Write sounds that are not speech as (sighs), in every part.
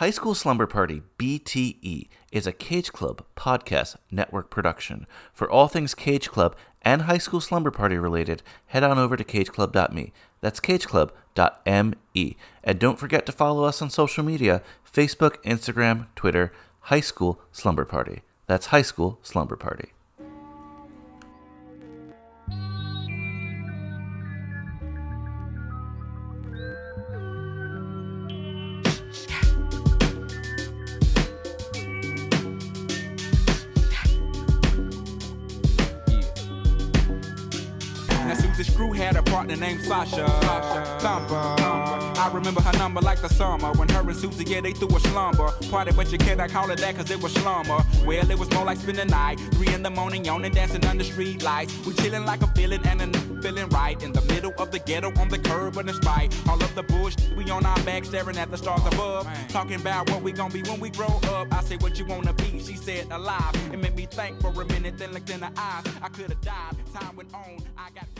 High School Slumber Party BTE is a Cage Club podcast network production. For all things Cage Club and High School Slumber Party related, head on over to cageclub.me. That's cageclub.me. And don't forget to follow us on social media Facebook, Instagram, Twitter, High School Slumber Party. That's High School Slumber Party. Sasha. Thumper. I remember her number like the summer when her and Susie, yeah, they threw a slumber. Party, but you cannot call it that cause it was slumber. Well, it was more like spending the night. Three in the morning, yawning, dancing under street lights. We chilling like a villain and a n- feeling right. In the middle of the ghetto, on the curb, but despite all of the bush, we on our back staring at the stars above. Talking about what we gonna be when we grow up. I say, what you wanna be? She said, alive. It made me think for a minute, then looked in her eyes. I could've died. Time went on, I got grown.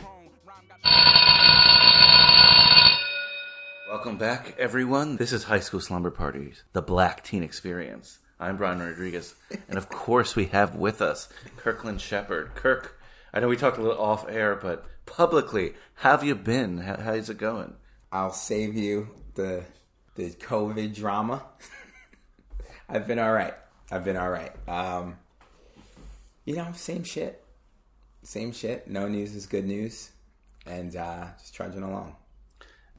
Rhyme got. Welcome back, everyone. This is High School Slumber Parties, the Black Teen Experience. I'm Brian Rodriguez, and of course, we have with us Kirkland Shepard. Kirk, I know we talked a little off air, but publicly, how have you been? How, how's it going? I'll save you the the COVID drama. (laughs) I've been all right. I've been all right. Um, you know, same shit, same shit. No news is good news, and uh, just trudging along.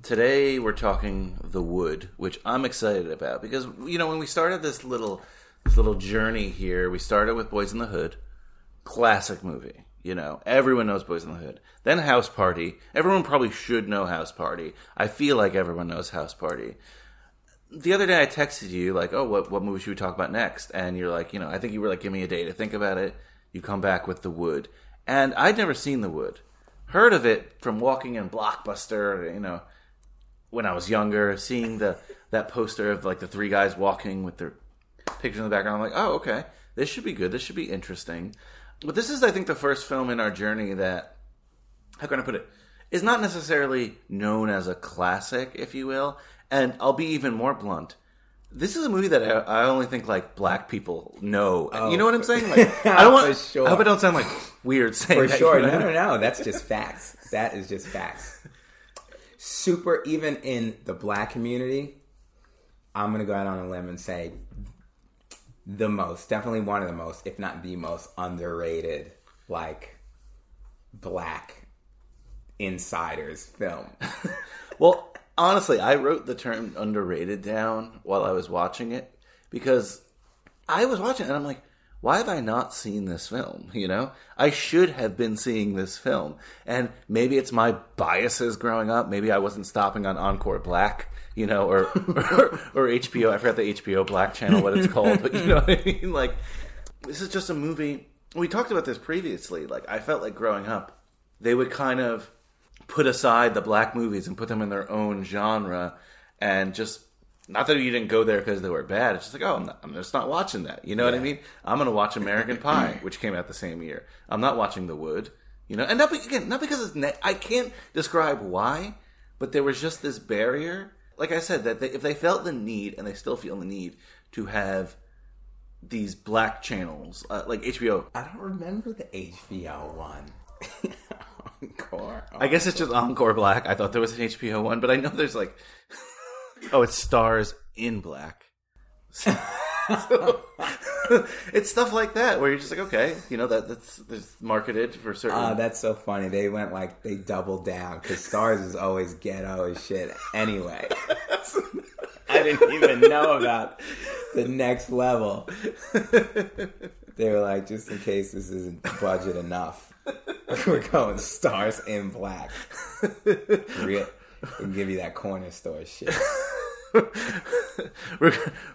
Today, we're talking The Wood, which I'm excited about because you know when we started this little this little journey here, we started with Boys in the Hood, classic movie. You know, everyone knows Boys in the Hood. Then House Party. Everyone probably should know House Party. I feel like everyone knows House Party. The other day, I texted you like, "Oh, what what movie should we talk about next?" And you're like, you know, I think you were like, "Give me a day to think about it." You come back with The Wood, and I'd never seen The Wood. Heard of it from walking in Blockbuster, you know, when I was younger, seeing the that poster of like the three guys walking with their pictures in the background, I'm like, oh, okay, this should be good. This should be interesting. But this is, I think, the first film in our journey that, how can I put it, is not necessarily known as a classic, if you will. And I'll be even more blunt. This is a movie that I, I only think like black people know. Oh, you know what I'm saying? (laughs) Like, I don't want. Oh, sure. I hope I don't sound like weird saying For that, sure. you know? No, no, no. That's just facts. That is just facts. Super. Even in the black community, I'm gonna go out on a limb and say the most, definitely one of the most, if not the most underrated, like black insiders film. (laughs) Well, honestly, I wrote the term underrated down while I was watching it because I was watching and I'm like, why have I not seen this film? You know, I should have been seeing this film. And maybe it's my biases growing up. Maybe I wasn't stopping on Encore Black, you know, or, or, or HBO. I forgot the HBO Black channel, what it's called, but you know what I mean? Like, this is just a movie. We talked about this previously. Like, I felt like growing up, they would kind of put aside the black movies and put them in their own genre and just not that you didn't go there because they were bad. It's just like, oh, I'm, not, I'm just not watching that. You know what I mean? I'm going to watch American (clears throat) Pie, which came out the same year. I'm not watching The Wood. You know, and not be- again, not because it's ne- I can't describe why, but there was just this barrier. Like I said, that they, if they felt the need, and they still feel the need to have these black channels, uh, like HBO. I don't remember the HBO one. (laughs) Encore. I guess it's just Encore Black. I thought there was an HBO one, but I know there's like, (laughs) oh, it's Starz in black. So- (laughs) it's stuff like that where you're just like, okay, you know that that's, that's marketed for certain. Ah, that's so funny. They went like they doubled down because Starz is always ghetto as shit. Anyway, (laughs) I didn't even know about the next level. They were like, just in case this isn't budget enough, (laughs) we're going Starz in black. (laughs) Real, we'll give you that corner store shit.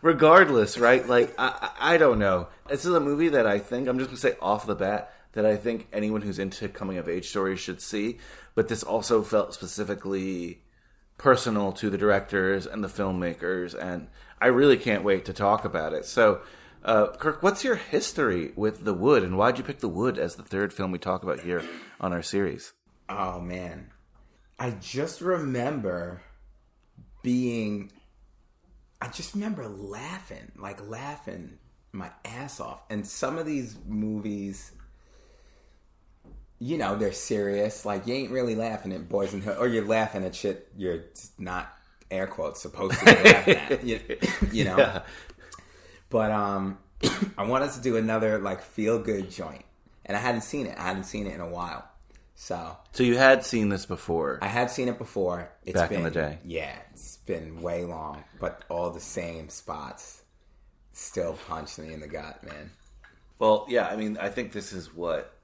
Regardless, right? Like I, I I don't know. This is a movie that I think I'm just gonna say off the bat that I think anyone who's into coming of age stories should see. But this also felt specifically personal to the directors and the filmmakers, and I really can't wait to talk about it. So, uh, Kirk, what's your history with The Wood, and why'd you pick The Wood as the third film we talk about here on our series? Oh man. I just remember being I just remember laughing, like laughing my ass off. And some of these movies, you know, they're serious. Like you ain't really laughing at Boys and Hood, or you're laughing at shit you're not air quotes supposed to be laughing at. You, (laughs) you know. (laughs) Yeah. But um, (coughs) I wanted to do another like feel good joint, and I hadn't seen it. I hadn't seen it in a while, so So you had seen this before. I had seen it before. It's Back in the day. Yeah, it's been way long, but all the same spots still punch me in the gut, man. Well, yeah, I mean, I think this is what wh-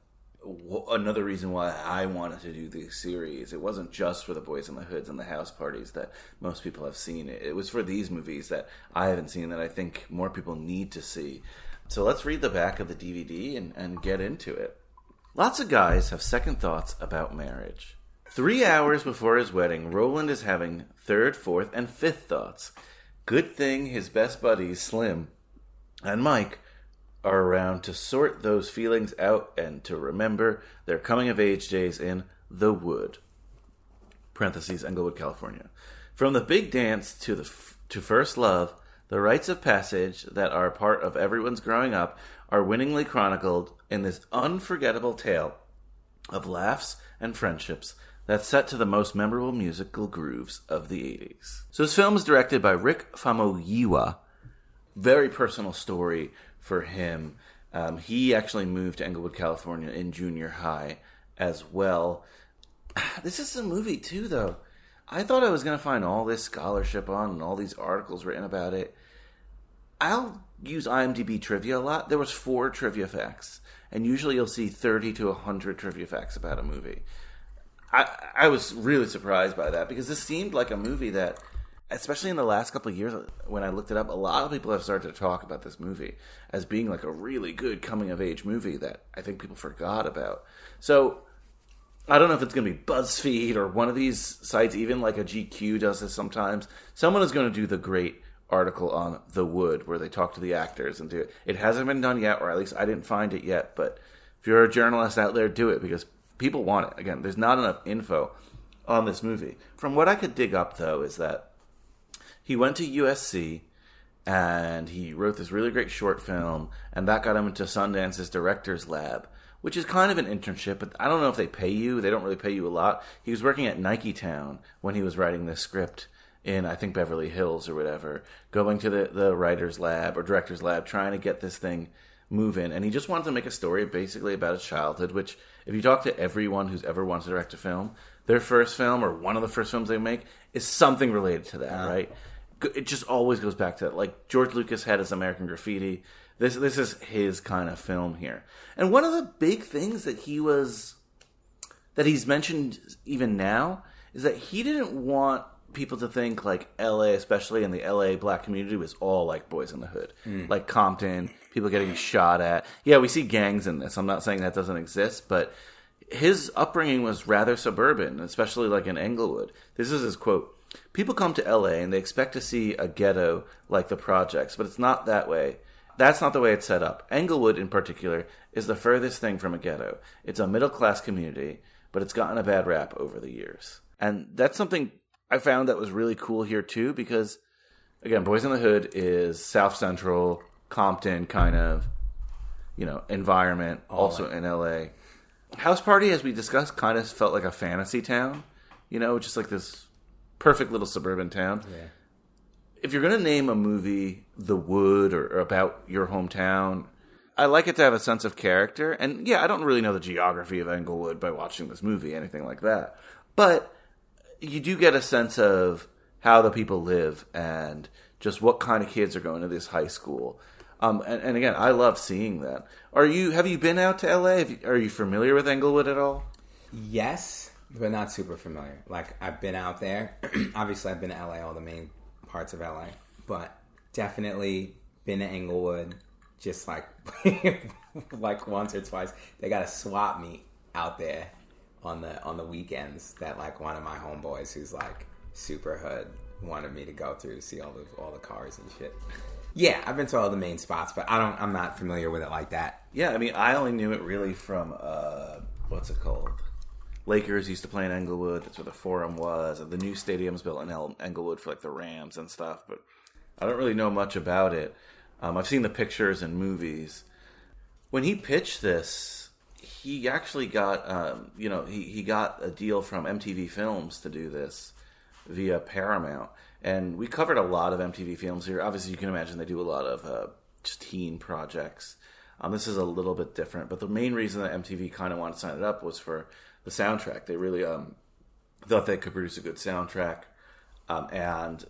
another reason why I wanted to do this series. It wasn't just for the Boys in the Hoods and the house parties that most people have seen. It, was for these movies that I haven't seen that I think more people need to see. So let's read the back of the DVD and, and get into it. Lots of guys have second thoughts about marriage. Three hours before his wedding, Roland is having third, fourth, and fifth thoughts. Good thing his best buddies, Slim and Mike, are around to sort those feelings out and to remember their coming of age days in the wood. Parentheses, Inglewood, California. From the big dance to the f- to first love, the rites of passage that are part of everyone's growing up are winningly chronicled in this unforgettable tale of laughs and friendships that's set to the most memorable musical grooves of the 80s. So this film is directed by Rick Famuyiwa. Very personal story for him. Um, he actually moved to Inglewood, California in junior high as well. (sighs) This is a movie too, though. I thought I was going to find all this scholarship on and all these articles written about it. I'll use IMDb trivia a lot. There was four trivia facts, and usually you'll see thirty to hundred trivia facts about a movie. I I was really surprised by that because this seemed like a movie that, especially in the last couple of years when I looked it up, a lot of people have started to talk about this movie as being like a really good coming of age movie that I think people forgot about. So I don't know if it's going to be BuzzFeed or one of these sites, even like a GQ does this sometimes. Someone is going to do the great article on The Wood where they talk to the actors and do it. It hasn't been done yet, or at least I didn't find it yet. But if you're a journalist out there, do it because people want it. Again, there's not enough info on this movie. From what I could dig up, though, is that he went to USC and he wrote this really great short film, and that got him into Sundance's director's lab, which is kind of an internship, but I don't know if they pay you. They don't really pay you a lot. He was working at Nike Town when he was writing this script in, I think, Beverly Hills or whatever, going to the, the writer's lab or director's lab, trying to get this thing moving. And he just wanted to make a story basically about his childhood, which, if you talk to everyone who's ever wanted to direct a film, their first film or one of the first films they make is something related to that, right? It just always goes back to that. Like George Lucas had his American Graffiti. This this is his kind of film here. And one of the big things that he was that he's mentioned even now is that he didn't want people to think like LA, especially in the LA black community, was all like Boys in the Hood, hmm. like Compton, people getting shot at. Yeah, we see gangs in this. I'm not saying that doesn't exist, but his upbringing was rather suburban, especially like in Inglewood. This is his quote. People come to LA and they expect to see a ghetto like the projects, but it's not that way. That's not the way it's set up. Inglewood, in particular, is the furthest thing from a ghetto. It's a middle class community, but it's gotten a bad rap over the years. And that's something I found that was really cool here, too, because, again, Boys in the Hood is South Central, Compton kind of, you know, environment, also in LA. House Party, as we discussed, kind of felt like a fantasy town, you know, just like this perfect little suburban town. Yeah. If you're going to name a movie The Wood or, or about your hometown, I like it to have a sense of character. And yeah, I don't really know the geography of Inglewood by watching this movie, anything like that. But you do get a sense of how the people live and just what kind of kids are going to this high school. Um, and, and again, I love seeing that. Are you? Have you been out to LA? You, are you familiar with Inglewood at all? Yes, but not super familiar. Like I've been out there. (clears throat) Obviously, I've been to LA, all the main parts of LA, but definitely been to Inglewood. Just like (laughs) like once or twice. They got a swap meet out there on the on the weekends that like one of my homeboys who's like super hood wanted me to go through to see all the all the cars and shit. Yeah, I've been to all the main spots, but I don't. I'm not familiar with it like that. Yeah, I mean, I only knew it really from uh, what's it called? Lakers used to play in Inglewood. That's where the Forum was, and the new stadium's built in El- Inglewood for like the Rams and stuff. But I don't really know much about it. Um, I've seen the pictures and movies. When he pitched this, he actually got, um, you know, he, he got a deal from MTV Films to do this via Paramount. And we covered a lot of MTV Films here. Obviously, you can imagine they do a lot of uh, just teen projects. Um, this is a little bit different, but the main reason that MTV kind of wanted to sign it up was for the soundtrack. They really um, thought they could produce a good soundtrack. Um, and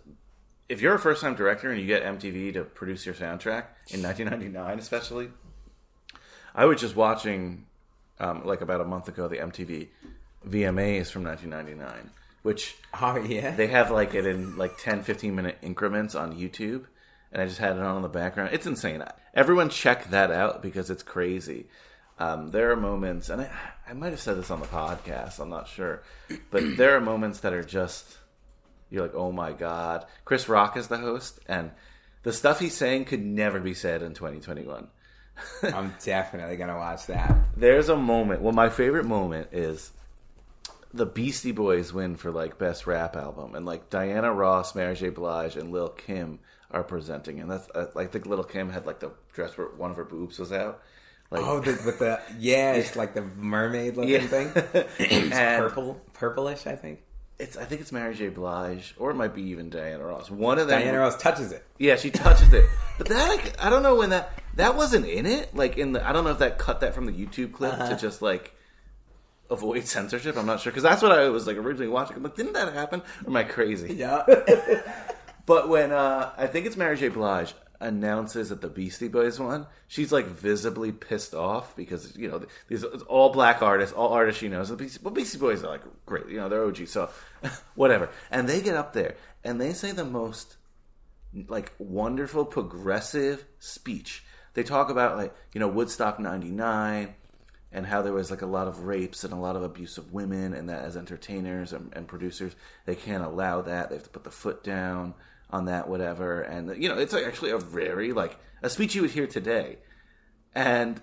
if you're a first time director and you get MTV to produce your soundtrack in 1999, especially, I was just watching um, like about a month ago the MTV VMAs from 1999, which Oh yeah. they have like it in like 10, 15 minute increments on YouTube. And I just had it on in the background. It's insane. Everyone check that out because it's crazy. Um, there are moments, and I, I might have said this on the podcast, I'm not sure. But (clears throat) there are moments that are just, you're like, oh my God. Chris Rock is the host, and the stuff he's saying could never be said in 2021. (laughs) I'm definitely gonna watch that. There's a moment. Well, my favorite moment is the Beastie Boys win for like best rap album, and like Diana Ross, Mary J. Blige, and Lil Kim are presenting, and that's uh, I think Lil Kim had like the dress where one of her boobs was out. Like, Oh, the, with the yeah, it's (laughs) like the mermaid looking Yeah. thing. (laughs) It's And- purple, purplish, I think. it's I think it's Mary J. Blige, or it might be even Diana Ross. One of them. Diana Ross touches it. Yeah, she touches it, but that like, I don't know when that that wasn't in it. Like in the I don't know if that cut that from the YouTube clip Uh-huh. to just like avoid censorship. I'm not sure because that's what I was like originally watching. I'm like, didn't that happen? Or am I crazy? Yeah. (laughs) But when uh, I think it's Mary J. Blige announces that the Beastie Boys won, she's like visibly pissed off because you know these all black artists, all artists she knows. The Beastie, well, Beastie Boys are like great, you know they're OG, so (laughs) whatever. And they get up there and they say the most like wonderful progressive speech. They talk about like you know Woodstock '99 and how there was like a lot of rapes and a lot of abuse of women, and that as entertainers and, and producers they can't allow that. They have to put the foot down on that, whatever. And you know it's actually a very like a speech you would hear today, and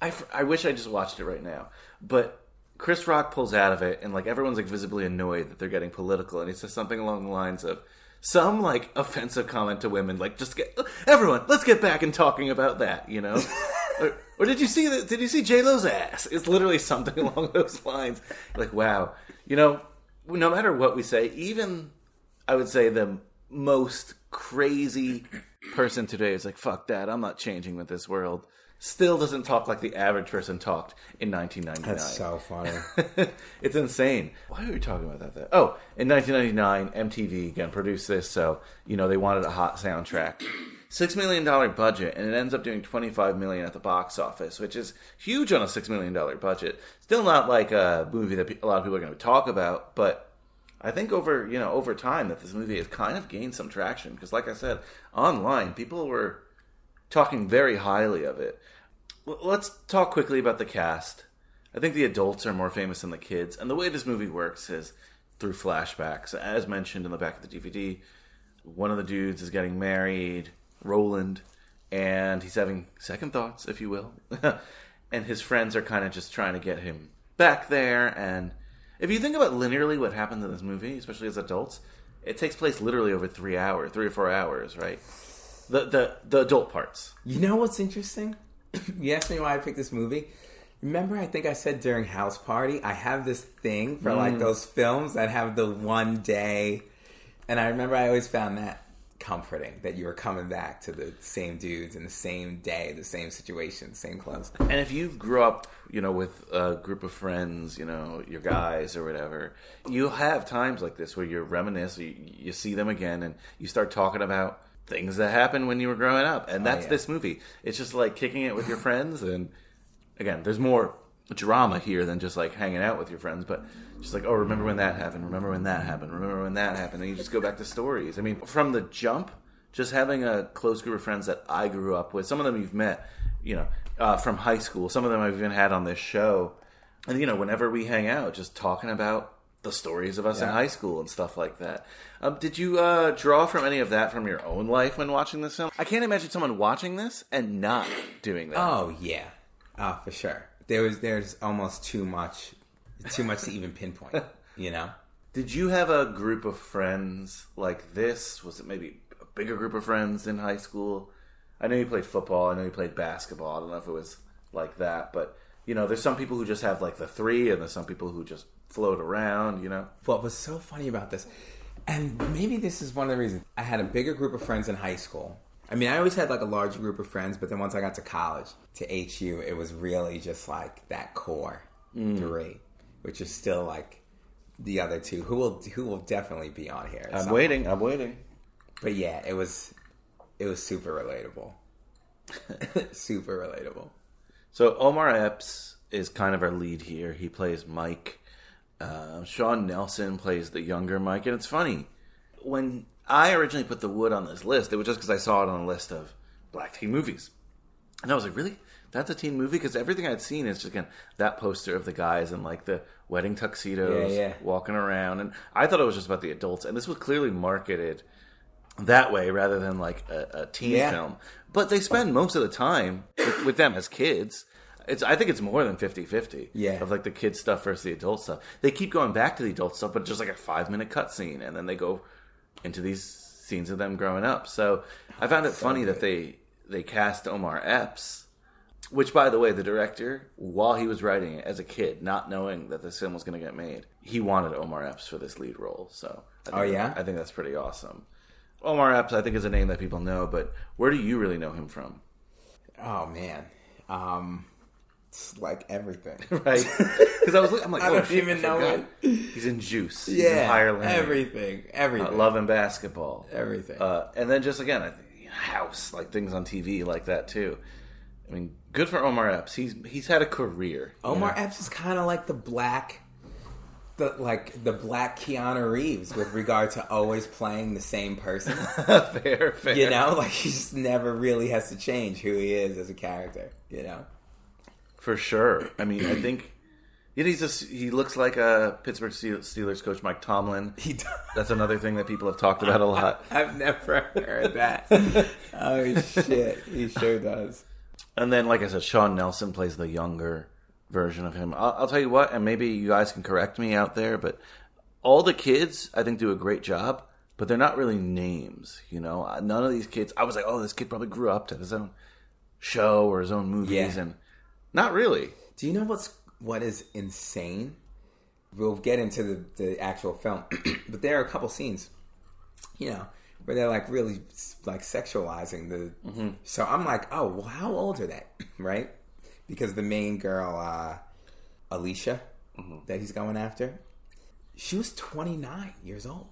I, I wish I just watched it right now, but. Chris Rock pulls out of it, and like everyone's like visibly annoyed that they're getting political, and he says something along the lines of some like offensive comment to women, like just get everyone, let's get back and talking about that, you know. (laughs) or, or did you see that? Did you see J Lo's ass? It's literally something (laughs) along those lines. Like wow, you know, no matter what we say, even I would say the most crazy person today is like, fuck that, I'm not changing with this world. Still doesn't talk like the average person talked in 1999. That's so funny. (laughs) it's insane. Why are we talking about that? Though? Oh, in 1999, MTV again produced this, so you know they wanted a hot soundtrack. Six million dollar budget, and it ends up doing 25 million at the box office, which is huge on a six million dollar budget. Still not like a movie that a lot of people are going to talk about, but I think over you know over time that this movie has kind of gained some traction because, like I said, online people were talking very highly of it. L- Let's talk quickly about the cast. I think the adults are more famous than the kids, and the way this movie works is through flashbacks. As mentioned in the back of the DVD, one of the dudes is getting married, Roland, and he's having second thoughts, if you will. (laughs) and his friends are kind of just trying to get him back there. And if you think about linearly what happened in this movie, especially as adults, it takes place literally over three hours, three or four hours, right? The the the adult parts. You know what's interesting? (coughs) you asked me why I picked this movie. Remember, I think I said during House Party, I have this thing for Mm. like those films that have the one day. And I remember I always found that comforting that you were coming back to the same dudes in the same day, the same situation, same clothes. And if you grew up, you know, with a group of friends, you know, your guys or whatever, you have times like this where you reminisce, you, you see them again, and you start talking about things that happened when you were growing up. And oh, that's yeah. this movie. It's just like kicking it with your friends. And again, there's more drama here than just like hanging out with your friends, but just like, oh, remember when that happened? Remember when that happened? Remember when that happened? And you just go back to stories. I mean, from the jump, just having a close group of friends that I grew up with, some of them you've met, you know, uh, from high school, some of them I've even had on this show. And, you know, whenever we hang out, just talking about the stories of us in high school and stuff like that. Um, did you uh, draw from any of that from your own life when watching this film? I can't imagine someone watching this and not doing that. Oh yeah, oh for sure. There was there's almost too much, too much to even pinpoint. You know, (laughs) Did you have a group of friends like this? Was it maybe a bigger group of friends in high school? I know you played football. I know you played basketball. I don't know if it was like that, but you know, there's some people who just have like the three, and there's some people who just float around. You know, What was so funny about this, and maybe this is one of the reasons I had a bigger group of friends in high school. I mean, I always had like a large group of friends, but then once I got to college, to HU, it was really just like that core mm. three, which is still like the other two, who will who will definitely be on here. I'm waiting. I'm waiting. But yeah, it was it was super relatable, (laughs) super relatable. So Omar Epps is kind of our lead here. He plays Mike. Uh, Sean Nelson plays the younger Mike, and it's funny when I originally put The Wood on this list. It was just because I saw it on a list of black teen movies, and I was like, "Really? That's a teen movie?" Because everything I'd seen is just again that poster of the guys in like the wedding tuxedos, Yeah, yeah. walking around, and I thought it was just about the adults, and this was clearly marketed that way rather than like a, a teen Yeah. film. But they spend most of the time with, with them as kids. It's I think it's more than 50-50 Yeah. of like the kid stuff versus the adult stuff. They keep going back to the adult stuff, but just like a five minute cutscene, and then they go into these scenes of them growing up. So I found it funny that they they cast Omar Epps, which by the way, the director, while he was writing it as a kid, not knowing that this film was going to get made, he wanted Omar Epps for this lead role. So I think, Oh, yeah? I think that's pretty awesome. Omar Epps, I think, is a name that people know, but where do you really know him from? Oh man, um, it's like everything. (laughs) Right? (laughs) Because I was, I'm like, I oh, don't shit, even know it. He's in Juice. He's in Yeah, Learning. everything, everything, Uh, Love and Basketball. everything. Uh, and then just again, I think House, like things on TV like that too. I mean, good for Omar Epps. He's he's had a career. you Omar know? Epps is kind of like the black, the like the black Keanu Reeves with regard to always playing the same person. (laughs) fair, fair. You know, like he just never really has to change who he is as a character. You know, for sure. I mean, I think he's just he looks like a Pittsburgh Steelers coach, Mike Tomlin. he. Does. That's another thing that people have talked (laughs) about a lot. I've never heard that. (laughs) oh shit, he sure does. And then, like I said, Sean Nelson plays the younger version of him. I'll, I'll tell you what, and maybe you guys can correct me out there, but all the kids, I think, do a great job, but they're not really names. You know, none of these kids. I was like, oh, this kid probably grew up to have his own show or his own movies, Yeah. and not really. Do you know what's what is insane? We'll get into the, the actual film, (clears throat) but there are a couple scenes, you know, where they're like really like sexualizing the. So I'm like, oh, well, how old are they, (laughs) right? Because the main girl, uh, Alicia, that he's going after, she was 29 years old.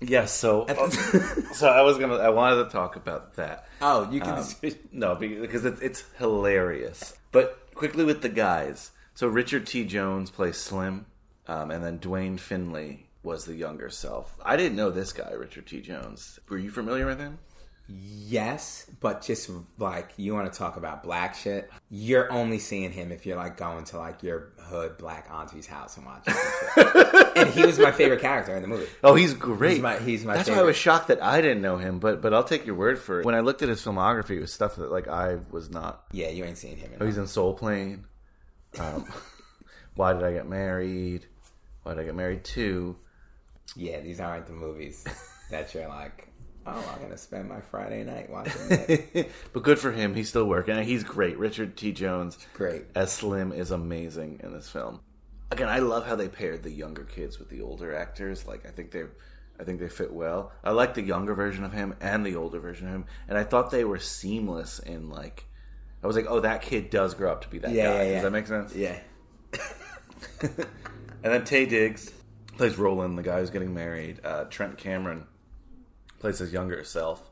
Yes. So, (laughs) so I was gonna. I wanted to talk about that. Oh, you can. (laughs) No, because it's, it's hilarious. But quickly with the guys. So Richard T. Jones plays Slim, um, and then Duane Finley was the younger self. I didn't know this guy, Richard T. Jones. Were you familiar with him? Yes, but just like you want to talk about black shit, you're only seeing him if you're like going to like your hood black auntie's house and watching. (laughs) and he was my favorite character in the movie. Oh, he's great. He's my- he's my That's why I was shocked that I didn't know him. But but I'll take your word for it. When I looked at his filmography, it was stuff that like I was not. Yeah, you ain't seen him. Oh, he's in Soul Plane. Um, (laughs) why did I get married? Why did I get married to? Yeah, these aren't the movies (laughs) that you're like, oh, I'm gonna spend my Friday night watching. (laughs) But good for him. He's still working. He's great. Richard T. Jones Great. as Slim is amazing in this film. Again, I love how they paired the younger kids with the older actors. Like I think they I think they fit well. I like the younger version of him and the older version of him. And I thought they were seamless in like I was like, "Oh, that kid does grow up to be that Yeah, guy." yeah, yeah. Does that make sense? Yeah, (laughs) And then Taye Diggs plays Roland, the guy who's getting married. Uh, Trent Cameron plays his younger self.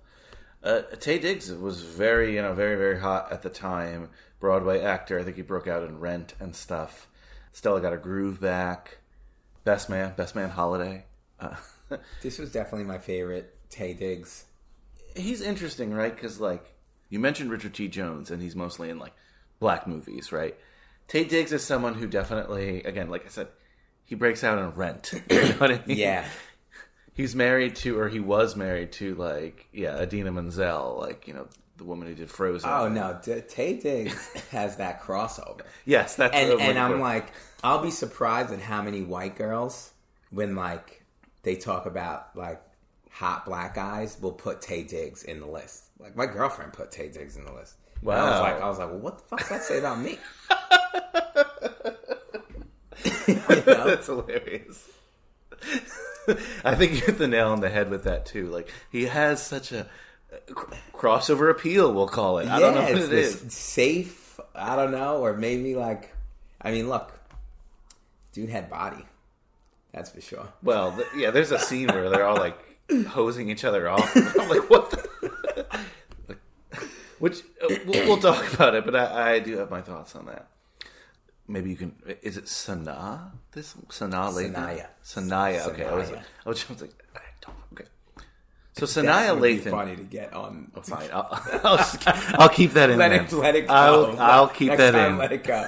Uh, Taye Diggs was very, you know, very, very hot at the time. Broadway actor. I think he broke out in Rent and stuff. Stella got a groove back. Best man, best man holiday. Uh, (laughs) this was definitely my favorite Taye Diggs. he's interesting, right? Because like you mentioned Richard T. Jones, and he's mostly in like black movies, right? Taye Diggs is someone who definitely, again, like I said, he breaks out in Rent. (clears throat) you know what I mean? Yeah, he's married to, or he was married to, like yeah, Idina Menzel, like you know the woman who did Frozen. Oh no, D- Taye Diggs (laughs) has that crossover, yes, that's and I'm and I'm for. like, I'll be surprised at how many white girls when like they talk about like hot black guys, will put Taye Diggs in the list. Like my girlfriend put Taye Diggs in the list. Wow. I was like, I was like, well, what the fuck does that say about me? (laughs) That's hilarious. I think you hit the nail on the head with that too. Like he has such a uh, cr- crossover appeal, we'll call it. I don't know what it's it safe. I don't know, or maybe like, I mean, look, dude had body. That's for sure. Well, th- yeah, there's a scene where they're all like hosing each other off. (laughs) I'm like, what? The? (laughs) Which uh, we'll, we'll talk about it, but I, I do have my thoughts on that. Maybe you can. Is it Sanaa? This Sanaa Lathan? Sanaya. Sanaya. Okay, I was, Sanaya. I was just like, I don't. Okay. So Sanaya Lathan. funny to get on. Oh, fine. I'll, (laughs) I'll, I'll keep that in. Let it, let it go. I'll, I'll keep Next that time, in. Let it go.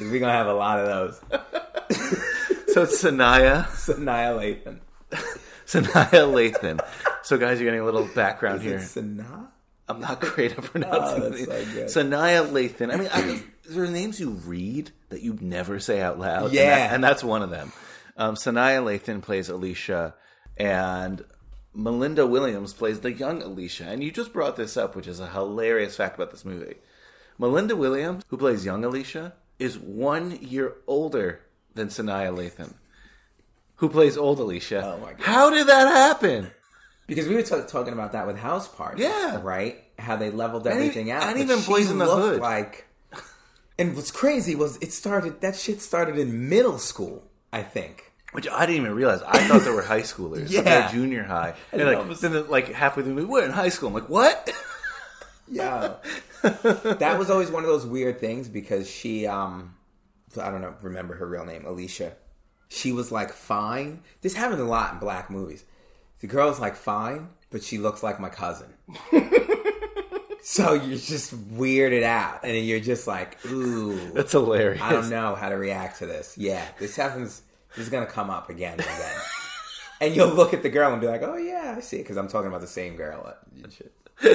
We're gonna have a lot of those. (laughs) So it's Sanaya, Sanaya Lathan. Sanaya Lathan. So guys, you're getting a little background Is here. it Sanaa? I'm not great at pronouncing Oh, that's it. so good. Sanaya Lathan. I mean, I there are names you read that you never say out loud. and Yeah. that- and, that's one of them. Um, Sanaya Lathan plays Alicia, and Malinda Williams plays the young Alicia. And you just brought this up, which is a hilarious fact about this movie. Malinda Williams, who plays young Alicia, is one year older than Sanaya Lathan, who plays old Alicia. Oh my God. How did that happen? Because we were ta- talking about that with House Party. Yeah. Right? How they leveled And everything e- out. and even Boys in the Hood. Like, and what's crazy was it started, that shit started in middle school, I think. Which I didn't even realize. I thought they were high schoolers. (laughs) Yeah. They're junior high. And then like, then like halfway through we're in high school. I'm like, what? (laughs) Yeah. that was always one of those weird things because she, um, I don't know, remember her real name, Alicia. She was like fine. This happened a lot in black movies. The girl's like fine, but she looks like my cousin. (laughs) so you're just weirded out, and you're just like, ooh, That's hilarious. I don't know how to react to this. Yeah, this happens. This is gonna come up again and again. (laughs) and you'll look at the girl and be like, "Oh yeah, I see," because I'm talking about the same girl. (laughs)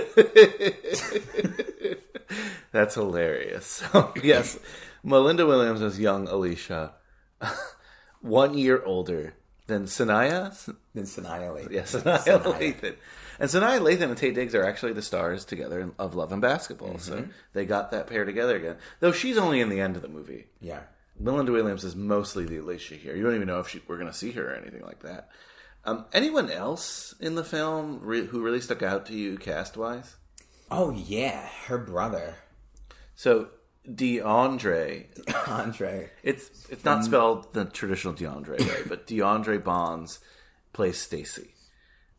That's hilarious. So, (laughs) oh, yes, Malinda Williams is young Alicia, one year older than Sanaya. Then Sanaya Lathan. Yes, Sanaya Lathan. And Sanaya Lathan and Taye Diggs are actually the stars together of Love and Basketball. So Mm-hmm. they got that pair together again. Though she's only in the end of the movie. Yeah. Malinda Williams is mostly the Alicia here. You don't even know if she, we're going to see her or anything like that. Um, anyone else in the film re- who really stuck out to you cast wise? Oh yeah, her brother So DeAndre, (laughs) Andre. it's it's Mm. not spelled the traditional DeAndre way, but De'Aundre Bonds plays Stacy,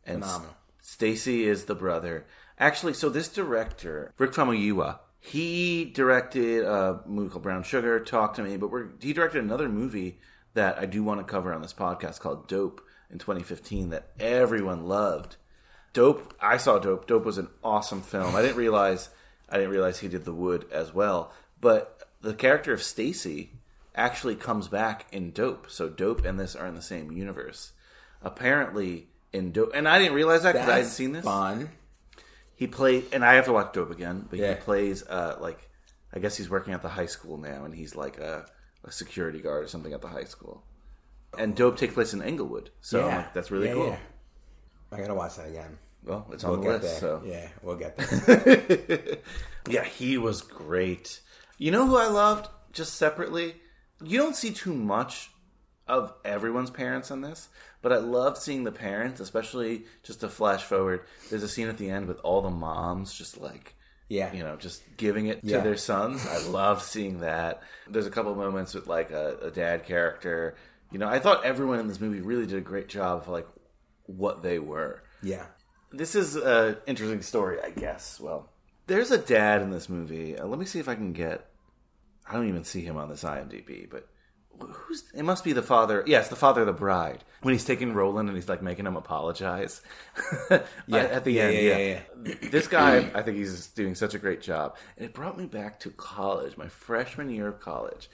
and Phenomenal. Stacy is the brother. Actually, so this director Rick Famuyiwa, he directed a movie called Brown Sugar. Talk to me, but he directed another movie that I do want to cover on this podcast called Dope in 2015 that everyone loved. Dope, I saw Dope. Dope was an awesome film. I didn't realize I didn't realize he did The Wood as well. But the character of Stacy actually comes back in Dope. So Dope and this are in the same universe. Apparently in Dope, and I didn't realize that because I hadn't seen this. Fun. He played, and I have to watch Dope again. But Yeah. he plays uh, like, I guess he's working at the high school now, and he's like a, a security guard or something at the high school. And Dope takes place in Inglewood, so like, that's really Yeah, cool. yeah. I gotta watch that again. Well, it's We'll on the get list. there. So Yeah, we'll get there. (laughs) Yeah, he was great. You know who I loved just separately? You don't see too much of everyone's parents in this, but I love seeing the parents, especially just to flash forward. There's a scene at the end with all the moms just like Yeah. you know, just giving it to their sons. I love seeing that. There's a couple moments with like a, a dad character. You know, I thought everyone in this movie really did a great job of like what they were Yeah. this is an interesting story, I guess. Well, there's a dad in this movie. Uh, let me see if I can get. I don't even see him on this IMDb, but who's? It must be the father. Yes, the father of the bride. When he's taking Roland and he's like making him apologize. (laughs) yeah, at the Yeah, end. yeah, Yeah, yeah, this guy, I think he's doing such a great job, and it brought me back to college, my freshman year of college.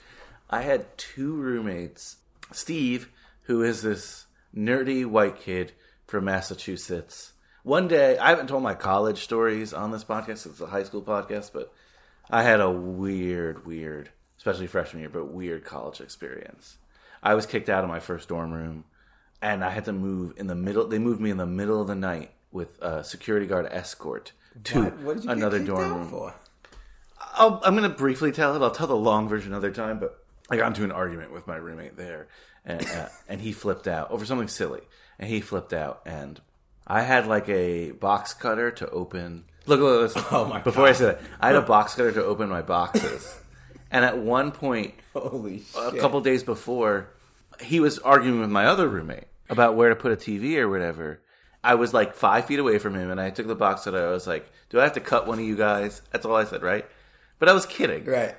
I had two roommates, Steve, who is this nerdy white kid from Massachusetts. One day, I haven't told my college stories on this podcast. It's a high school podcast, but I had a weird, weird, especially freshman year, but weird college experience. I was kicked out of my first dorm room. and I had to move in the middle. They moved me in the middle of the night with a security guard escort to What, what another dorm room. for? I'll, I'm going to briefly tell it. I'll tell the long version another time. But I got into an argument with my roommate there, and uh, (laughs) and he flipped out over something silly, and he flipped out, and I had like a box cutter to open. Look, look, listen. Oh my Before I said it, I had a box cutter to open my boxes, and at one point, Holy a couple days before, he was arguing with my other roommate about where to put a TV or whatever. I was like five feet away from him, and I took the box cutter. I was like, "Do I have to cut one of you guys?" That's all I said, right? But I was kidding. Right.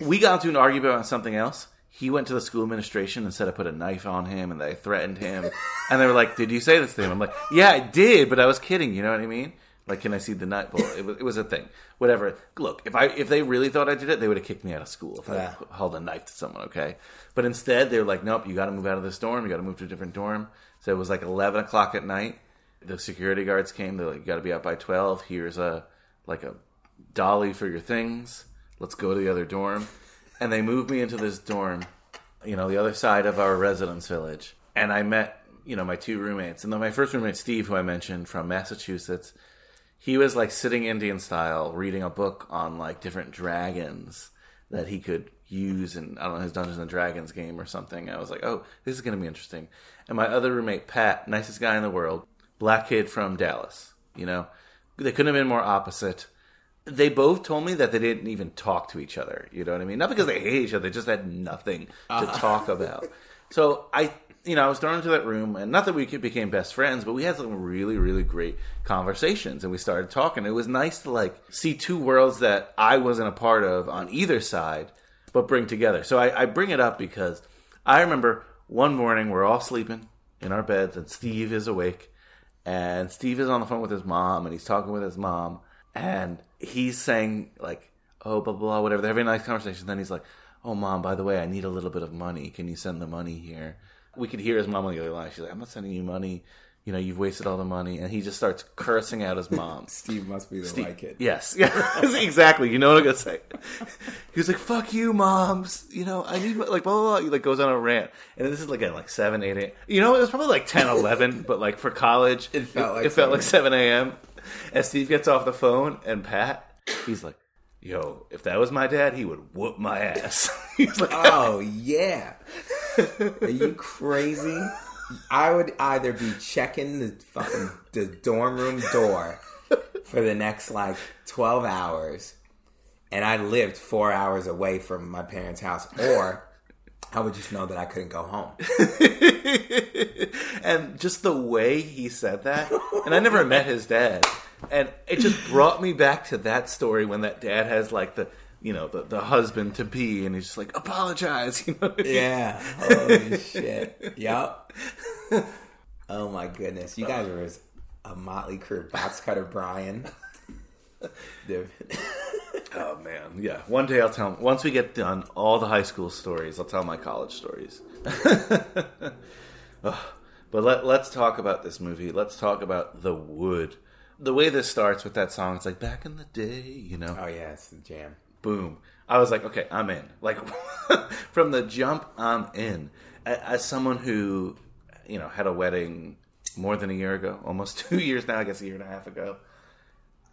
We got into an argument about something else. He went to the school administration and said I put a knife on him and they threatened him. (laughs) and they were like, "Did you say this to him?" I'm like, "Yeah, I did, but I was kidding." You know what I mean? Like, can I see the knife? Well, it was, it was a thing. Whatever. Look, if I if they really thought I did it, they would have kicked me out of school if Yeah. I held a knife to someone. Okay, but instead they were like, "Nope, you got to move out of this dorm. You got to move to a different dorm." So it was like 11 o'clock at night. The security guards came. They're like, "You got to be out by 12. Here's a like a dolly for your things. Let's go to the other dorm." And they moved me into this dorm, you know, the other side of our residence village. And I met, you know, my two roommates. And then my first roommate, Steve, who I mentioned from Massachusetts, he was like sitting Indian style, reading a book on like different dragons that he could use in I don't know his Dungeons and Dragons game or something. I was like, oh, this is gonna be interesting. And my other roommate, Pat, nicest guy in the world, black kid from Dallas. You know, they couldn't have been more opposite. They both told me that they didn't even talk to each other. You know what I mean? Not because they hate each other; they just had nothing to ah. talk about. So I, you know, I was thrown into that room, and not that we became best friends, but we had some really, really great conversations, and we started talking. It was nice to like see two worlds that I wasn't a part of on either side, but bring together. So I, I bring it up because I remember one morning we're all sleeping in our beds, and Steve is awake, and Steve is on the phone with his mom, and he's talking with his mom, and he's saying like, "Oh, blah blah, whatever." They're having a nice conversation. Then he's like, "Oh, mom, by the way, I need a little bit of money. Can you send the money here?" We could hear his mom on the other line. She's like, "I'm not sending you money. You know, you've wasted all the money." And he just starts cursing out his mom. (laughs) Steve must be the Steve- white kid. Yes, (laughs) yeah, exactly. You know what I'm gonna say. (laughs) He was like, "Fuck you, moms." You know, I need like blah blah blah. He like goes on a rant, and this is like at like seven, eight, eight. You know, it was probably like 10, 11, but like for college, It felt like it felt like 7 seven a.m. And Steve gets off the phone, and Pat, he's like, "Yo, if that was my dad, he would whoop my ass." (laughs) he's like, Oh yeah. Are you crazy? I would either be checking the fucking the dorm room door for the next like twelve hours, and I lived four hours away from my parents' house, or I would just know that I couldn't go home. (laughs) and just the way he said that, and I never met his dad, and it just brought me back to that story when that dad has like the you know the, the husband to be, and he's just like apologize, (laughs) you know. I mean? Yeah. Holy shit. yep Oh my goodness. You guys were a motley crew. Box cutter Brian. (laughs) Oh man, yeah. One day I'll tell. him, Once we get done all the high school stories, I'll tell my college stories. (laughs) But let, let's talk about this movie. Let's talk about The Wood. The way this starts with that song, it's like back in the day, you know. oh yeah, it's the jam. boom. I was like, okay, I'm in. Like (laughs) from the jump, I'm in. As someone who, you know, had a wedding more than a year ago, almost (laughs) two years now, I guess a year and a half ago.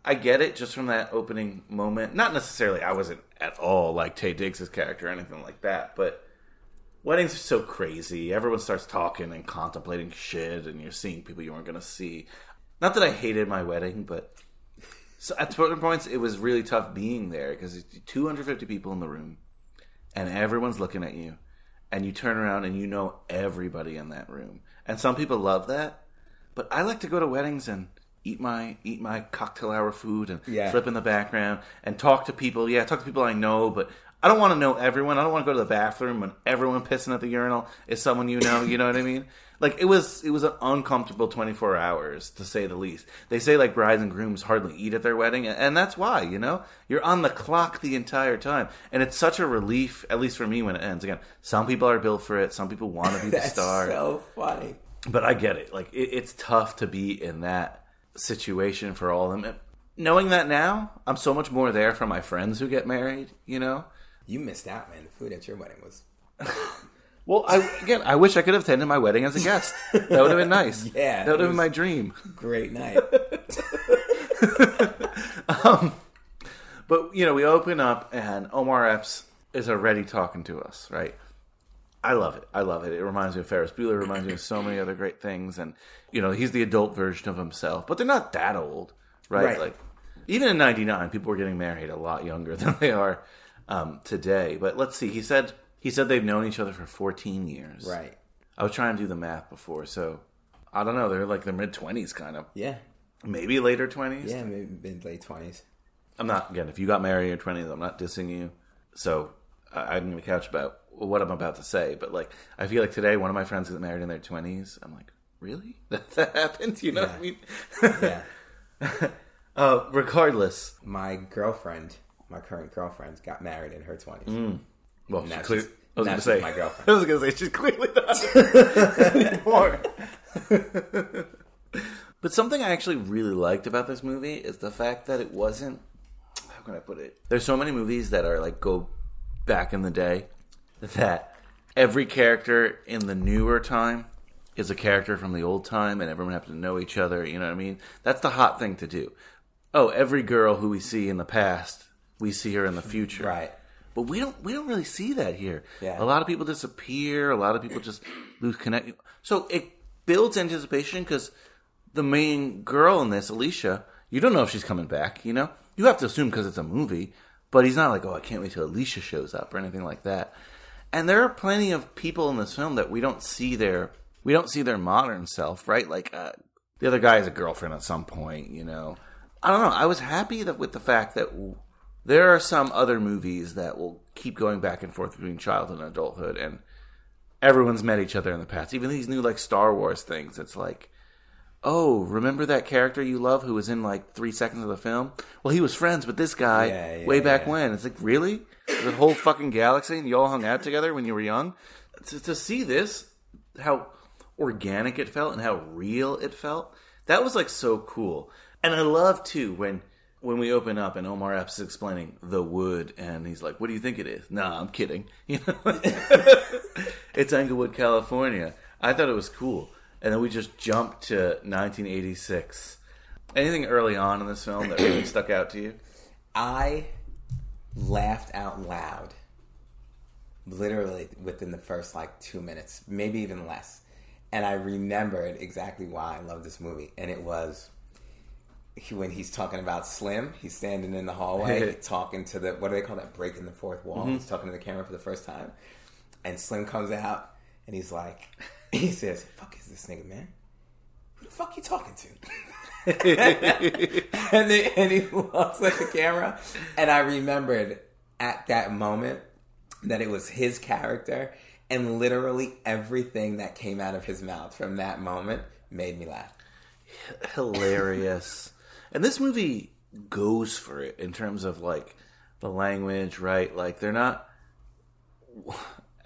I get it just from that opening moment. Not necessarily, I wasn't at all like Taye Diggs' character or anything like that, but weddings are so crazy. Everyone starts talking and contemplating shit, and you're seeing people you weren't going to see. Not that I hated my wedding, but so at certain points it was really tough being there because 250 people in the room, and everyone's looking at you, and you turn around and you know everybody in that room. And some people love that, but I like to go to weddings and eat my eat my cocktail hour food and Yeah. flip in the background and talk to people. Yeah, talk to people I know, but I don't want to know everyone. I don't want to go to the bathroom when everyone pissing at the urinal is someone you know. You know what I mean? Like it was, it was an uncomfortable twenty four hours to say the least. They say like brides and grooms hardly eat at their wedding, and that's why. You know, you're on the clock the entire time, and it's such a relief. At least for me when it ends. Again, some people are built for it. Some people want to be the (laughs) That's star so funny. but I get it. Like it, it's tough to be in that situation for all of them. Knowing that now, I'm so much more there for my friends who get married. You know, You missed out, man. The food at your wedding was (laughs) Well, I again, I wish I could have attended my wedding as a guest. That would have been nice. (laughs) Yeah, that would have been my dream. Great night. (laughs) Um, but you know, we open up and Omar Epps is already talking to us, right? I love it. I love it. It reminds me of Ferris Bueller. It reminds me of so many other great things. And you know, he's the adult version of himself, but they're not that old, right? Right. Like even in '99, people were getting married a lot younger than they are um, today. But let's see. He said he said they've known each other for 14 years. right. I was trying to do the math before, so I don't know. They're like their mid 20s, kind of, Yeah. maybe later 20s. Yeah, maybe mid late twenties. I'm not again. If you got married in your twenties, I'm not dissing you. So I, I'm gonna couch about what I'm about to say. But like, I feel like today, one of my friends got married in their twenties. I'm like, really? (laughs) That, that happened? You know what I mean? Yeah. (laughs) uh, regardless, my girlfriend, my current girlfriend's got married in her twenties. Mm. well, Now she clear, I was gonna say my girlfriend. (laughs) I was gonna say she's clearly not (laughs) anymore. but something I actually really liked about this movie is the fact that it wasn't. How can I put it? There's so many movies that are like go back in the day that every character in the newer time is a character from the old time, and everyone happens to know each other. You know what I mean? That's the hot thing to do. Oh, every girl who we see in the past, we see her in the future. Right. But we don't we don't really see that here. Yeah. A lot of people disappear. A lot of people just lose connection. So it builds anticipation because the main girl in this, Alicia, you don't know if she's coming back. You know, you have to assume because it's a movie. But he's not like, oh, I can't wait till Alicia shows up or anything like that. And there are plenty of people in this film that we don't see their we don't see their modern self, right? Like uh, the other guy has a girlfriend at some point. You know, I don't know. I was happy that with the fact that there are some other movies that will keep going back and forth between childhood and adulthood, and everyone's met each other in the past. Even these new like Star Wars things, it's like, oh, remember that character you love who was in like three seconds of the film? Well, he was friends with this guy Yeah, yeah, way back yeah. when. It's like, really? The whole fucking galaxy, and you all hung out together when you were young. To, to see this, how organic it felt and how real it felt, that was like so cool. And I love too when when we open up and Omar Epps is explaining the wood, and he's like, "What do you think it is?" Nah, I'm kidding. (laughs) You know, (laughs) it's Inglewood, California. I thought it was cool, and then we just jumped to 1986. Anything early on in this film that really (clears throat) stuck out to you? I laughed out loud, literally within the first like two minutes, maybe even less. And I remembered exactly why I love this movie, and it was he, when he's talking about Slim. He's standing in the hallway (laughs) talking to the what do they call that? Breaking the fourth wall. Mm-hmm. He's talking to the camera for the first time, and Slim comes out and he's like, (laughs) he says, "Fuck is this nigga, man? Who the fuck you talking to?" (laughs) and, then, and he looks at the camera, and I remembered at that moment that it was his character, and literally everything that came out of his mouth from that moment made me laugh. hilarious. And this movie goes for it in terms of like the language, right? Like they're not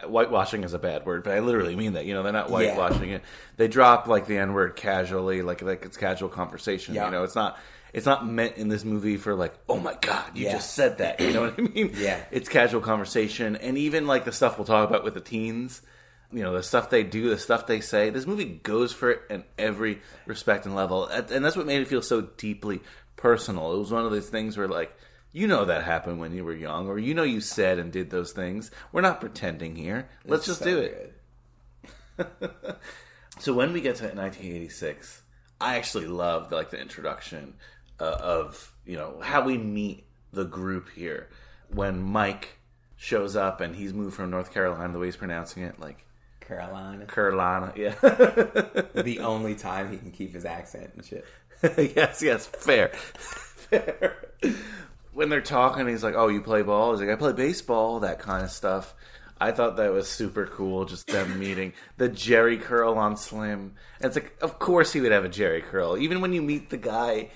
whitewashing is a bad word, but I literally mean that. You know, they're not whitewashing it. They drop like the N word casually, like like it's casual conversation. Yeah. You know, it's not it's not meant in this movie for like, oh my god, you Yeah. just said that. You know what I mean? Yeah. It's casual conversation, and even like the stuff we'll talk about with the teens. You know the stuff they do, the stuff they say. This movie goes for it in every respect and level, and that's what made it feel so deeply personal. It was one of those things where like you know that happened when you were young, or you know you said and did those things. We're not pretending here. Let's just So do it. (laughs) So when we get to 1986, I actually love like the introduction uh, of you know how we meet the group here. When Mike shows up and he's moved from North Carolina, the way he's pronouncing it, like Carolina. Carolina, yeah, (laughs) the only time he can keep his accent and shit. (laughs) yes, yes, fair, fair. When they're talking, he's like, "Oh, you play ball?" He's like, "I play baseball," that kind of stuff. I thought that was super cool, just them meeting the Jheri curl on Slim. And it's like, of course he would have a Jheri curl, even when you meet the guy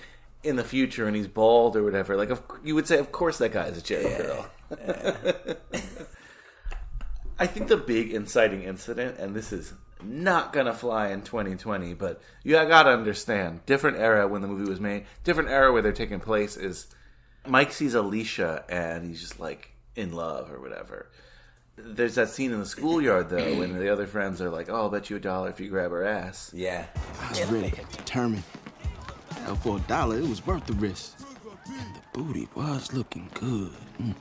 in the future and he's bald or whatever. Like, of, you would say, of course that guy is a Jheri curl. (laughs) I think the big inciting incident, and this is not gonna fly in 2020, but you gotta understand, different era when the movie was made, different era where they're taking place is Mike sees Alicia and he's just like in love or whatever. There's that scene in the schoolyard though when the other friends are like, "Oh, I'll bet you a dollar if you grab her ass." Yeah. I was ready, determined. Hell, for a dollar, it was worth the risk. And the booty was looking good. Mm.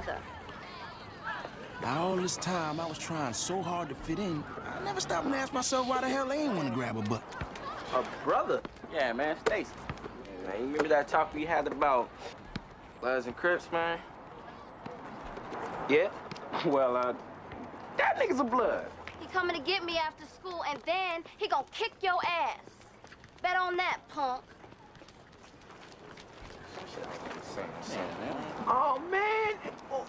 Tell my brother. All this time, I was trying so hard to fit in, I never stopped and asked myself why the hell they ain't want to grab a butt. A brother? Yeah, man, Stacy. Man, you remember that talk we had about Bloods and Crips, man? Yeah? (laughs) Well, uh, that nigga's a blood. He coming to get me after school, and then he gonna kick your ass. Bet on that, punk. Oh, man. Well,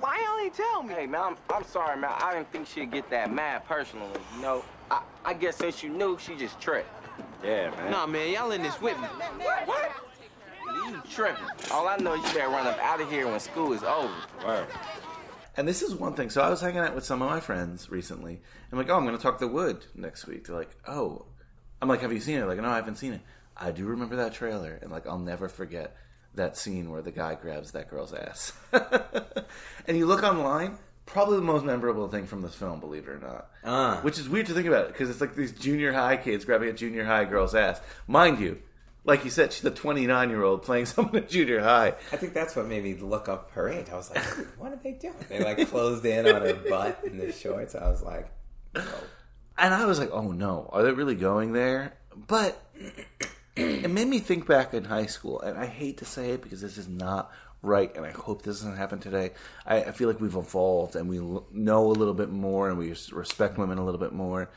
Why y'all ain't tell me? Hey, man, I'm, I'm sorry, man. I didn't think she'd get that mad personally, you know? I, I guess since you knew, she just tripped. Yeah, man. Nah, man, y'all in this with me. What? What? You tripping. All I know is you better run up out of here when school is over. Word. And this is one thing. So I was hanging out with some of my friends recently. I'm like, oh, I'm going to talk the wood next week. They're like, oh. I'm like, have you seen it? Like, no, I haven't seen it. I do remember that trailer, and like, I'll never forget that scene where the guy grabs that girl's ass. (laughs) and you look online, probably the most memorable thing from this film, believe it or not. Uh. Which is weird to think about because it's like these junior high kids grabbing a junior high girl's ass. Mind you, like you said, she's a 29 year old playing (laughs) someone at junior high. I think that's what made me look up her age. I was like, (laughs) what are they doing? They like closed in on her butt in the shorts. I was like, oh. And I was like, oh no, are they really going there? But (clears throat) it made me think back in high school, and I hate to say it because this is not right, and I hope this doesn't happen today. I, I feel like we've evolved and we l- know a little bit more and we respect women a little bit more.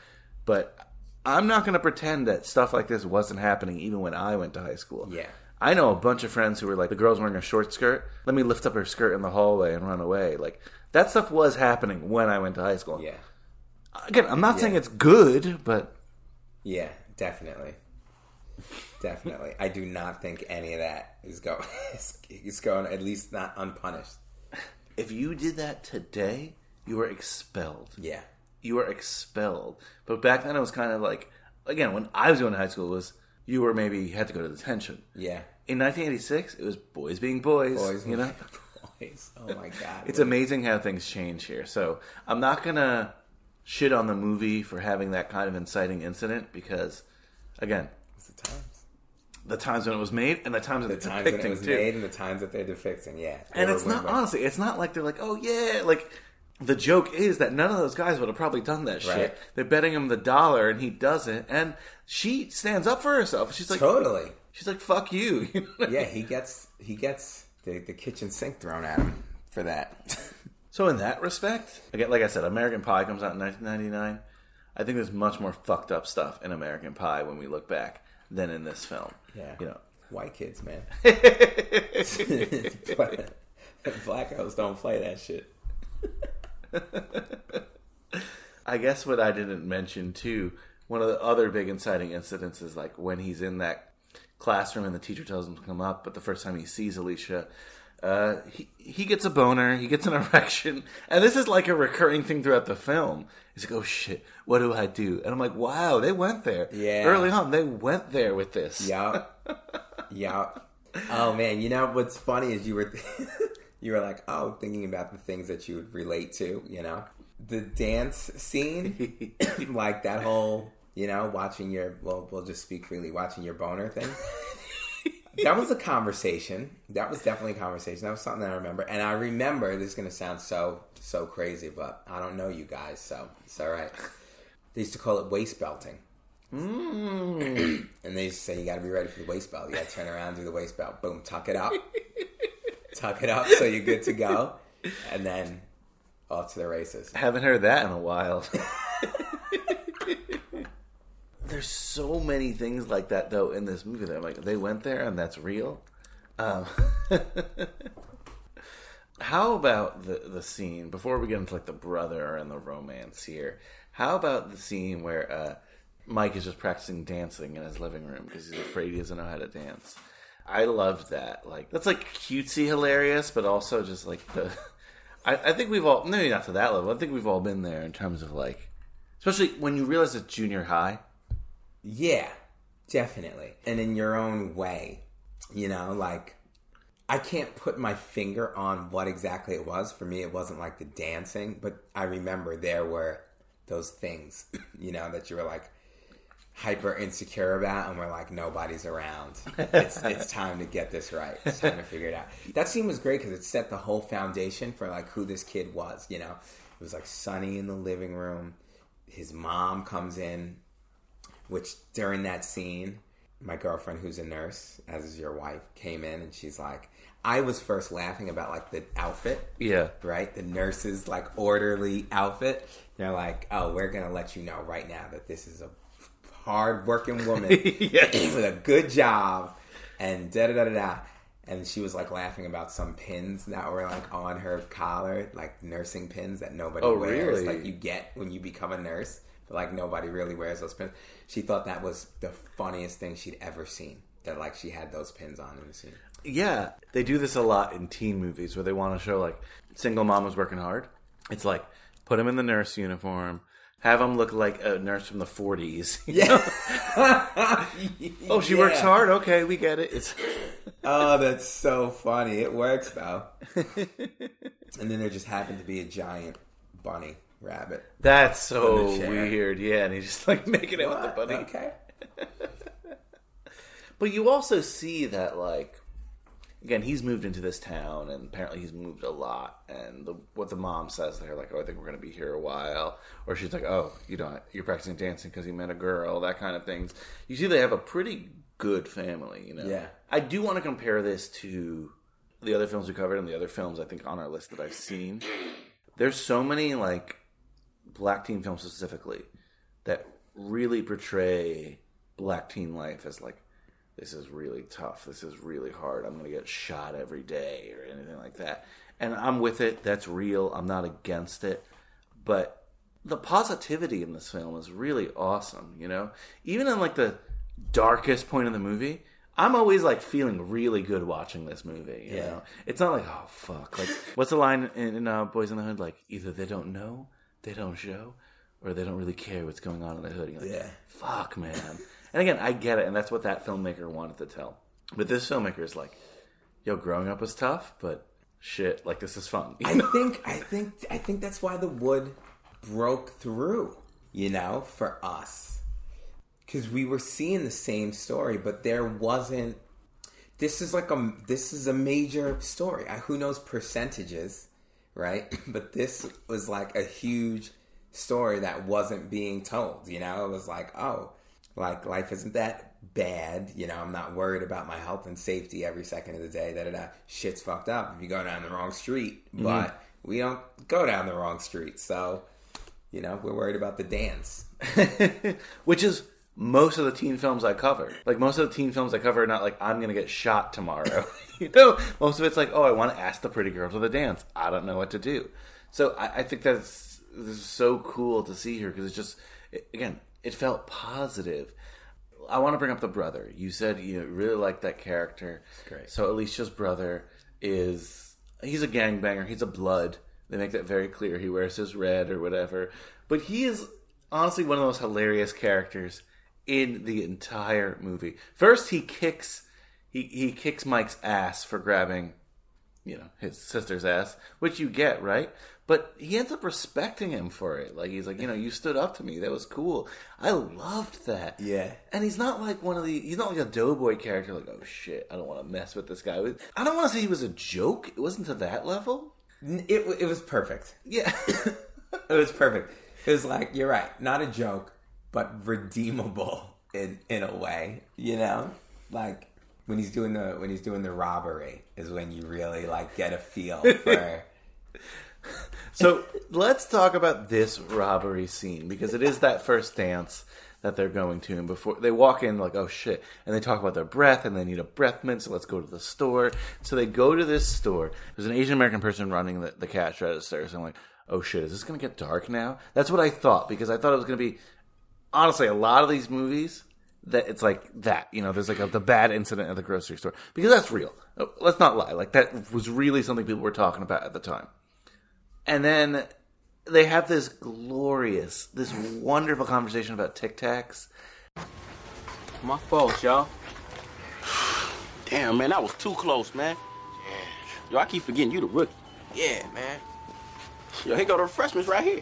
But I'm not going to pretend that stuff like this wasn't happening even when I went to high school. Yeah. I know a bunch of friends who were like, the girl's wearing a short skirt. Let me lift up her skirt in the hallway and run away. Like, that stuff was happening when I went to high school. yeah, Again, I'm not Yeah. saying it's good, but yeah, definitely, definitely. I do not think any of that is going. (laughs) is going at least not unpunished. if you did that today, you were expelled. Yeah, You were expelled. But back then, it was kind of like, again, when I was going to high school, it was you were maybe had to go to detention. yeah. In 1986, it was boys being boys. Boys, you know, (laughs) boys. Oh my god, it's amazing how things change here. So I'm not gonna shit on the movie for having that kind of inciting incident because, again, It's the times. The times when it was made and the times The that they're times when it depicting was too. made and the times that they're depicting. Yeah, And it's not honestly, it's not like they're like, oh yeah, like the joke is that none of those guys would have probably done that shit. Right. They're betting him the dollar, and he doesn't, and she stands up for herself. She's like, totally. she's like, fuck you. (laughs) You know I Yeah, mean? he gets he gets the, the kitchen sink thrown at him for that. (laughs) So in that respect, again, like I said, American Pie comes out in 1999. I think there's much more fucked up stuff in American Pie when we look back than in this film. Yeah. you know. White kids, man. (laughs) Black girls don't play that shit. I guess what I didn't mention too, one of the other big inciting incidents is like when he's in that classroom and the teacher tells him to come up, but the first time he sees Alicia, uh, he he gets a boner, he gets an (laughs) erection, and this is like a recurring thing throughout the film. He's like, "Oh shit, what do I do?" And I'm like, "Wow, they went there. Yeah. early on, they went there with this. Yeah, yup. Oh man, you know what's funny is you were (laughs) you were like, oh, thinking about the things that you would relate to, you know? The dance scene, (laughs) like that whole, you know, watching your well, we'll just speak freely, watching your boner thing. That was a conversation. That was definitely a conversation. That was something that I remember. And I remember this is gonna sound so so crazy, but I don't know you guys, so it's alright. They used to call it waist belting. Mm. (clears throat) And they just say you got to be ready for the waist belt. You got to turn around, do the waist belt. Boom, tuck it up, (laughs) tuck it up, so you're good to go. and then off to the races. I Haven't heard that in a while. (laughs) There's so many things like that though in this movie that I'm like they went there and that's real. Um, (laughs) how about the the scene before we get into like the brother and the romance here? How about the scene where uh, Mike is just practicing dancing in his living room because he's afraid he doesn't know how to dance? I loved that. Like that's like cutesy hilarious, but also just like the. (laughs) I, I think we've all maybe not to that level. I think we've all been there in terms of like, especially when you realize it's junior high. Yeah, definitely. And in your own way, you know, like I can't put my finger on what exactly it was. For me, it wasn't like the dancing, but I remember there were those things, (clears throat) you know, that you were like hyper insecure about, and we're like, nobody's around. It's, it's (laughs) time to get this right. It's time to figure it out. That scene was great because it set the whole foundation for like who this kid was, you know. It was like Sunny in the living room. His mom comes in, which during that scene, my girlfriend, who's a nurse, as is your wife, came in and she's like, I was first laughing about like the outfit, Yeah, right? The nurse's like orderly outfit. They're like, oh, we're gonna let you know right now that this is a hard working woman (laughs) Yes. (clears throat) with a good job, and da da da da da. And she was like laughing about some pins that were like on her collar, like nursing pins that nobody Oh, wears, really? like you get when you become a nurse, like nobody really wears those pins. She thought that was the funniest thing she'd ever seen. That like she had those pins on in the scene. yeah. They do this a lot in teen movies where they want to show like single mom was working hard. It's like put him in the nurse uniform, have him look like a nurse from the 40s. Yeah. (laughs) oh, she works hard. Okay, we get it. It's (laughs) Oh, that's so funny. It works though. (laughs) and then there just happened to be a giant bunny rabbit. that's so On the chair. weird. Yeah, and he's just like (laughs) making it with the bunny. Okay. (laughs) But you also see that, like, again, he's moved into this town, and apparently he's moved a lot. And the, what the mom says to her, like, "Oh, I think we're going to be here a while," or she's like, "Oh, you know, you're practicing dancing because you met a girl," that kind of things. You see, they have a pretty good family. You know, Yeah. I do want to compare this to the other films we covered and the other films I think on our list that I've seen. There's so many like black teen films specifically that really portray black teen life as like this is really tough. This is really hard. I'm to get shot every day or anything like that. And I'm with it. That's real. I'm not against it. But the positivity in this film is really awesome, you know? Even in like the darkest point of the movie, I'm always like feeling really good watching this movie, you Yeah. know? It's not like, oh fuck. Like what's the line in, in uh, Boys in the Hood like either they don't know, they don't show, or they don't really care what's going on in the hood. You're like, Yeah. fuck, man. And again, I get it, and that's what that filmmaker wanted to tell. But this filmmaker is like, yo, growing up was tough, but shit, like this is fun. I (laughs) think I think I think that's why the wood broke through, you know, for us. Cuz we were seeing the same story, but there wasn't this is like a this is a major story. I, who knows percentages, right? (laughs) But this was like a huge story that wasn't being told, you know? It was like, oh, like life isn't that bad, you know, I'm not worried about my health and safety every second of the day, da da da. Shit's fucked up if you go down the wrong street, mm-hmm. but we don't go down the wrong street. So, you know, we're worried about the dance. (laughs) Which is most of the teen films I cover. Like most of the teen films I cover are not like I'm gonna get shot tomorrow. (laughs) you know, most of it's like, oh, I want to ask the pretty girl to the dance. I don't know what to do. So I, I think that's this is so cool to see here because it's just it, again, it felt positive. I want to bring up the brother. You said you really like that character. great. So Alicia's brother is he's a gangbanger. He's a blood. They make that very clear. He wears his red or whatever. But he is honestly one of the most hilarious characters in the entire movie. First, he kicks he he kicks Mike's ass for grabbing, you know, his sister's ass, which you get right. But he ends up respecting him for it. Like he's like, you know, you stood up to me. That was cool. I loved that. Yeah. And he's not like one of the. He's not like a doughboy character. Like, oh shit, I don't want to mess with this guy. I don't want to say he was a joke. It wasn't to that level. It, it was perfect. Yeah. (laughs) It was perfect. It was like you're right, not a joke, but redeemable in in a way. You know, like when he's doing the when he's doing the robbery is when you really like get a feel for (laughs) (laughs) So let's talk about this robbery scene because it is that first dance that they're going to, and before they walk in, like, oh shit, and they talk about their breath and they need a breath mint, so let's go to the store. So they go to this store. There's an Asian American person running the, the cash register, so I'm like, oh shit, is this gonna get dark now? That's what I thought because I thought it was gonna be honestly a lot of these movies that it's like that you know there's like a, the bad incident at the grocery store because that's real Uh, let's not lie like that was really something people were talking about at the time and then they have this glorious this wonderful conversation about tic tacs My fault, y'all. Damn, man, that was too close, man. Yeah. Yo, I keep forgetting you the rookie. Yeah, man. Yo, here go the refreshments right here.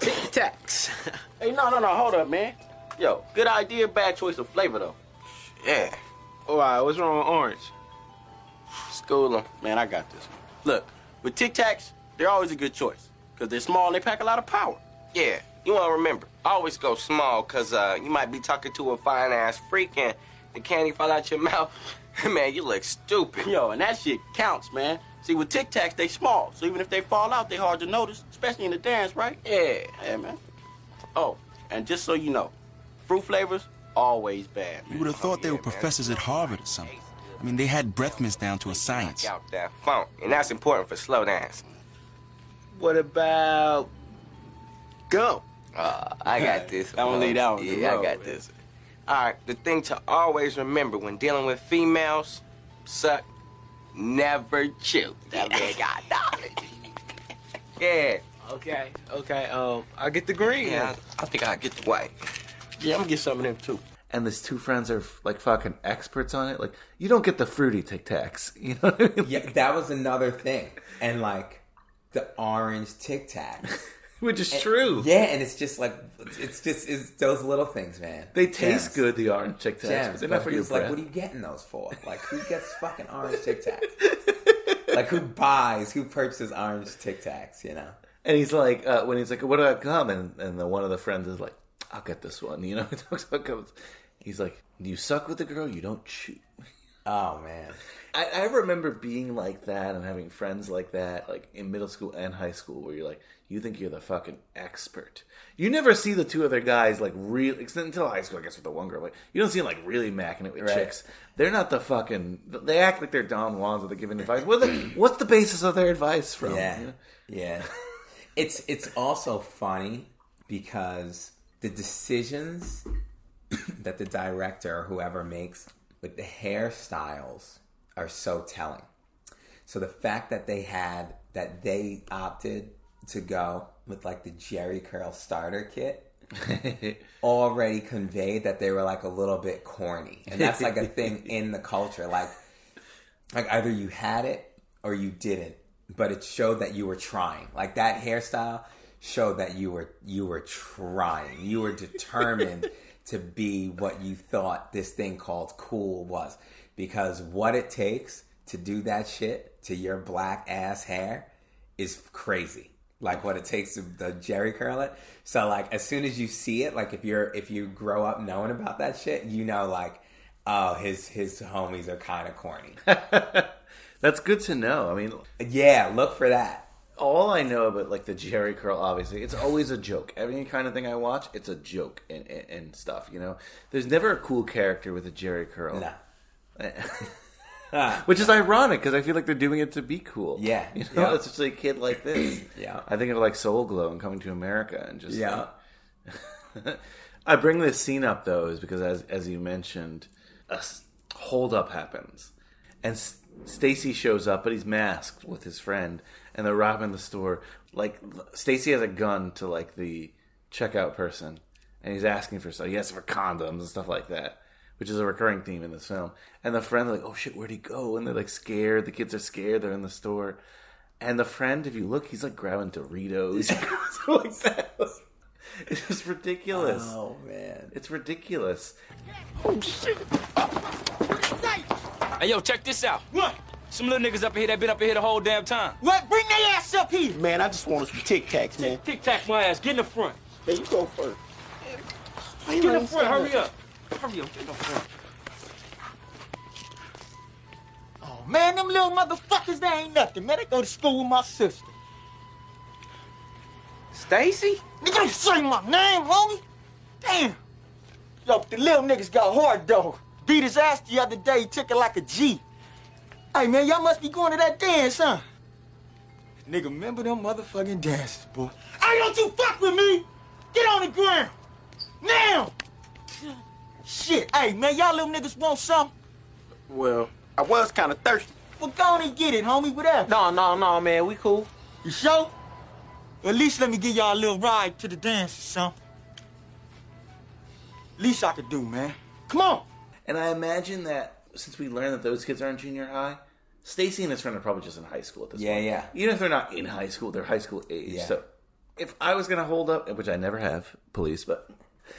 Tic Tacs. Hey, no, no, no, hold up, man. Yo, good idea, bad choice of flavor, though. yeah. All right, what's wrong with orange? School 'em. Man, I got this. Look, with Tic Tacs, they're always a good choice. Because they're small and they pack a lot of power. Yeah. You want to remember, always go small, because uh, you might be talking to a fine ass freak and the candy fall out your (laughs) mouth. man, you look stupid. Yo, and that shit counts, man. See, with Tic Tacs, they small. So even if they fall out, they hard to notice, especially in the dance, right? Yeah. Yeah, man. Oh, and just so you know, fruit flavors, always bad, You would have thought they yeah, were man. professors at Harvard or something. I mean, they had breath mints down to a science. Knock out that funk. And that's important for slow dance. What about gum? Uh, I got (laughs) this. I'm That one lead out. Yeah, I got this. All right, the thing to always remember when dealing with females, suck, never chew. That man got knowledge. (laughs) Yeah, Okay, okay. Um, I get the green. yeah. I think I get the white. yeah. I'm gonna get some of them too. and these two friends are like fucking experts on it like you don't get the fruity tic tacs you know what I mean? Yeah, that was another thing. And like the orange Tic Tacs. (laughs) which is true Yeah, and it's just like it's just it's those little things, man. they taste Gems. good the orange tic tacs Gems. but they're But not for your who's like, what are you getting those for? Like, who gets (laughs) fucking orange Tic Tacs? like, who buys, who purchases orange Tic Tacs? You know? And he's like, uh, when he's like, "What about gum?" and and the one of the friends is like, "I'll get this one." You know, (laughs) he talks about gum. He's like, "You suck with the girl, you don't chew." Oh man, I, I remember being like that and having friends like that, like in middle school and high school, where you're like, you think you're the fucking expert. You never see the two other guys like real until high school, I guess, with the one girl. Like you don't see them like really macking it with Right. chicks. They're not the fucking. They act like they're Don Juans that they're giving advice. What the, (clears throat) what's the basis of their advice from? yeah, You know? yeah. It's it's also funny because the decisions (clears throat) that the director or whoever makes with the hairstyles are so telling. So the fact that they had that they opted to go with like the Jheri curl starter kit (laughs) already conveyed that they were like a little bit corny. And that's like a thing (laughs) in the culture. Like like either you had it or you didn't, but it showed that you were trying. Like that hairstyle showed that you were you were trying. You were determined (laughs) to be what you thought this thing called cool was. Because what it takes to do that shit to your black ass hair is crazy. Like what it takes to the Jheri curl it. So like as soon as you see it, like if you're if you grow up knowing about that shit, you know like oh his his homies are kind of corny. (laughs) That's good to know. I mean, yeah, look for that. all I know about like the Jheri curl, obviously, it's always a joke. Every kind of thing I watch, it's a joke and, and, and stuff. You know, there's never a cool character with a Jheri curl. No. Which is ironic because I feel like they're doing it to be cool. Yeah, (laughs) you know, yeah. especially a kid like this. (clears throat) Yeah. I think of like Soul Glo and Coming to America, and just Yeah. like- (laughs) I bring this scene up though is because as as you mentioned, a holdup happens, and S- Stacy shows up, but he's masked with his friend, and they're robbing the store. Like Stacy has a gun to like the checkout person, and he's asking for stuff. Oh, he asks for condoms and stuff like that, which is a recurring theme in this film. And the friend like, "Oh shit, where'd he go?" And they're like scared. The kids are scared. They're in the store, and the friend, if you look, he's like grabbing Doritos, (laughs) like that. (laughs) It's just ridiculous. Oh man. It's ridiculous. Oh, shit. Hey, yo, check this out. What? Some little niggas up here that been up here the whole damn time. What? Bring their ass up here. Man, I just wanted some Tic Tacs, man. Tic Tac my ass. Get in the front. Hey, you go first. Get in the front. Hurry up. Hurry up. Get front. Man, them little motherfuckers, they ain't nothing, man. They go to school with my sister. Stacy? Nigga, you say my name, homie. Damn. Yo, the little niggas got hard though. Beat his ass the other day. He took it like a G. Hey man, y'all must be going to that dance, huh? Nigga, remember them motherfucking dances, boy. Hey, don't you fuck with me! Get on the ground! Now! Shit, hey man, y'all little niggas want something? Well, I was kind of thirsty. Well, go on and get it, homie, whatever. No, no, no, man, we cool. You sure? At least let me give y'all a little ride to the dance or something. Least I could do, man. Come on! And I imagine that since we learned that those kids are in junior high, Stacy and his friend are probably just in high school at this Yeah, point. yeah. Yeah. Even if they're not in high school, they're high school age. Yeah. So if I was going to hold up, which I never have, police, but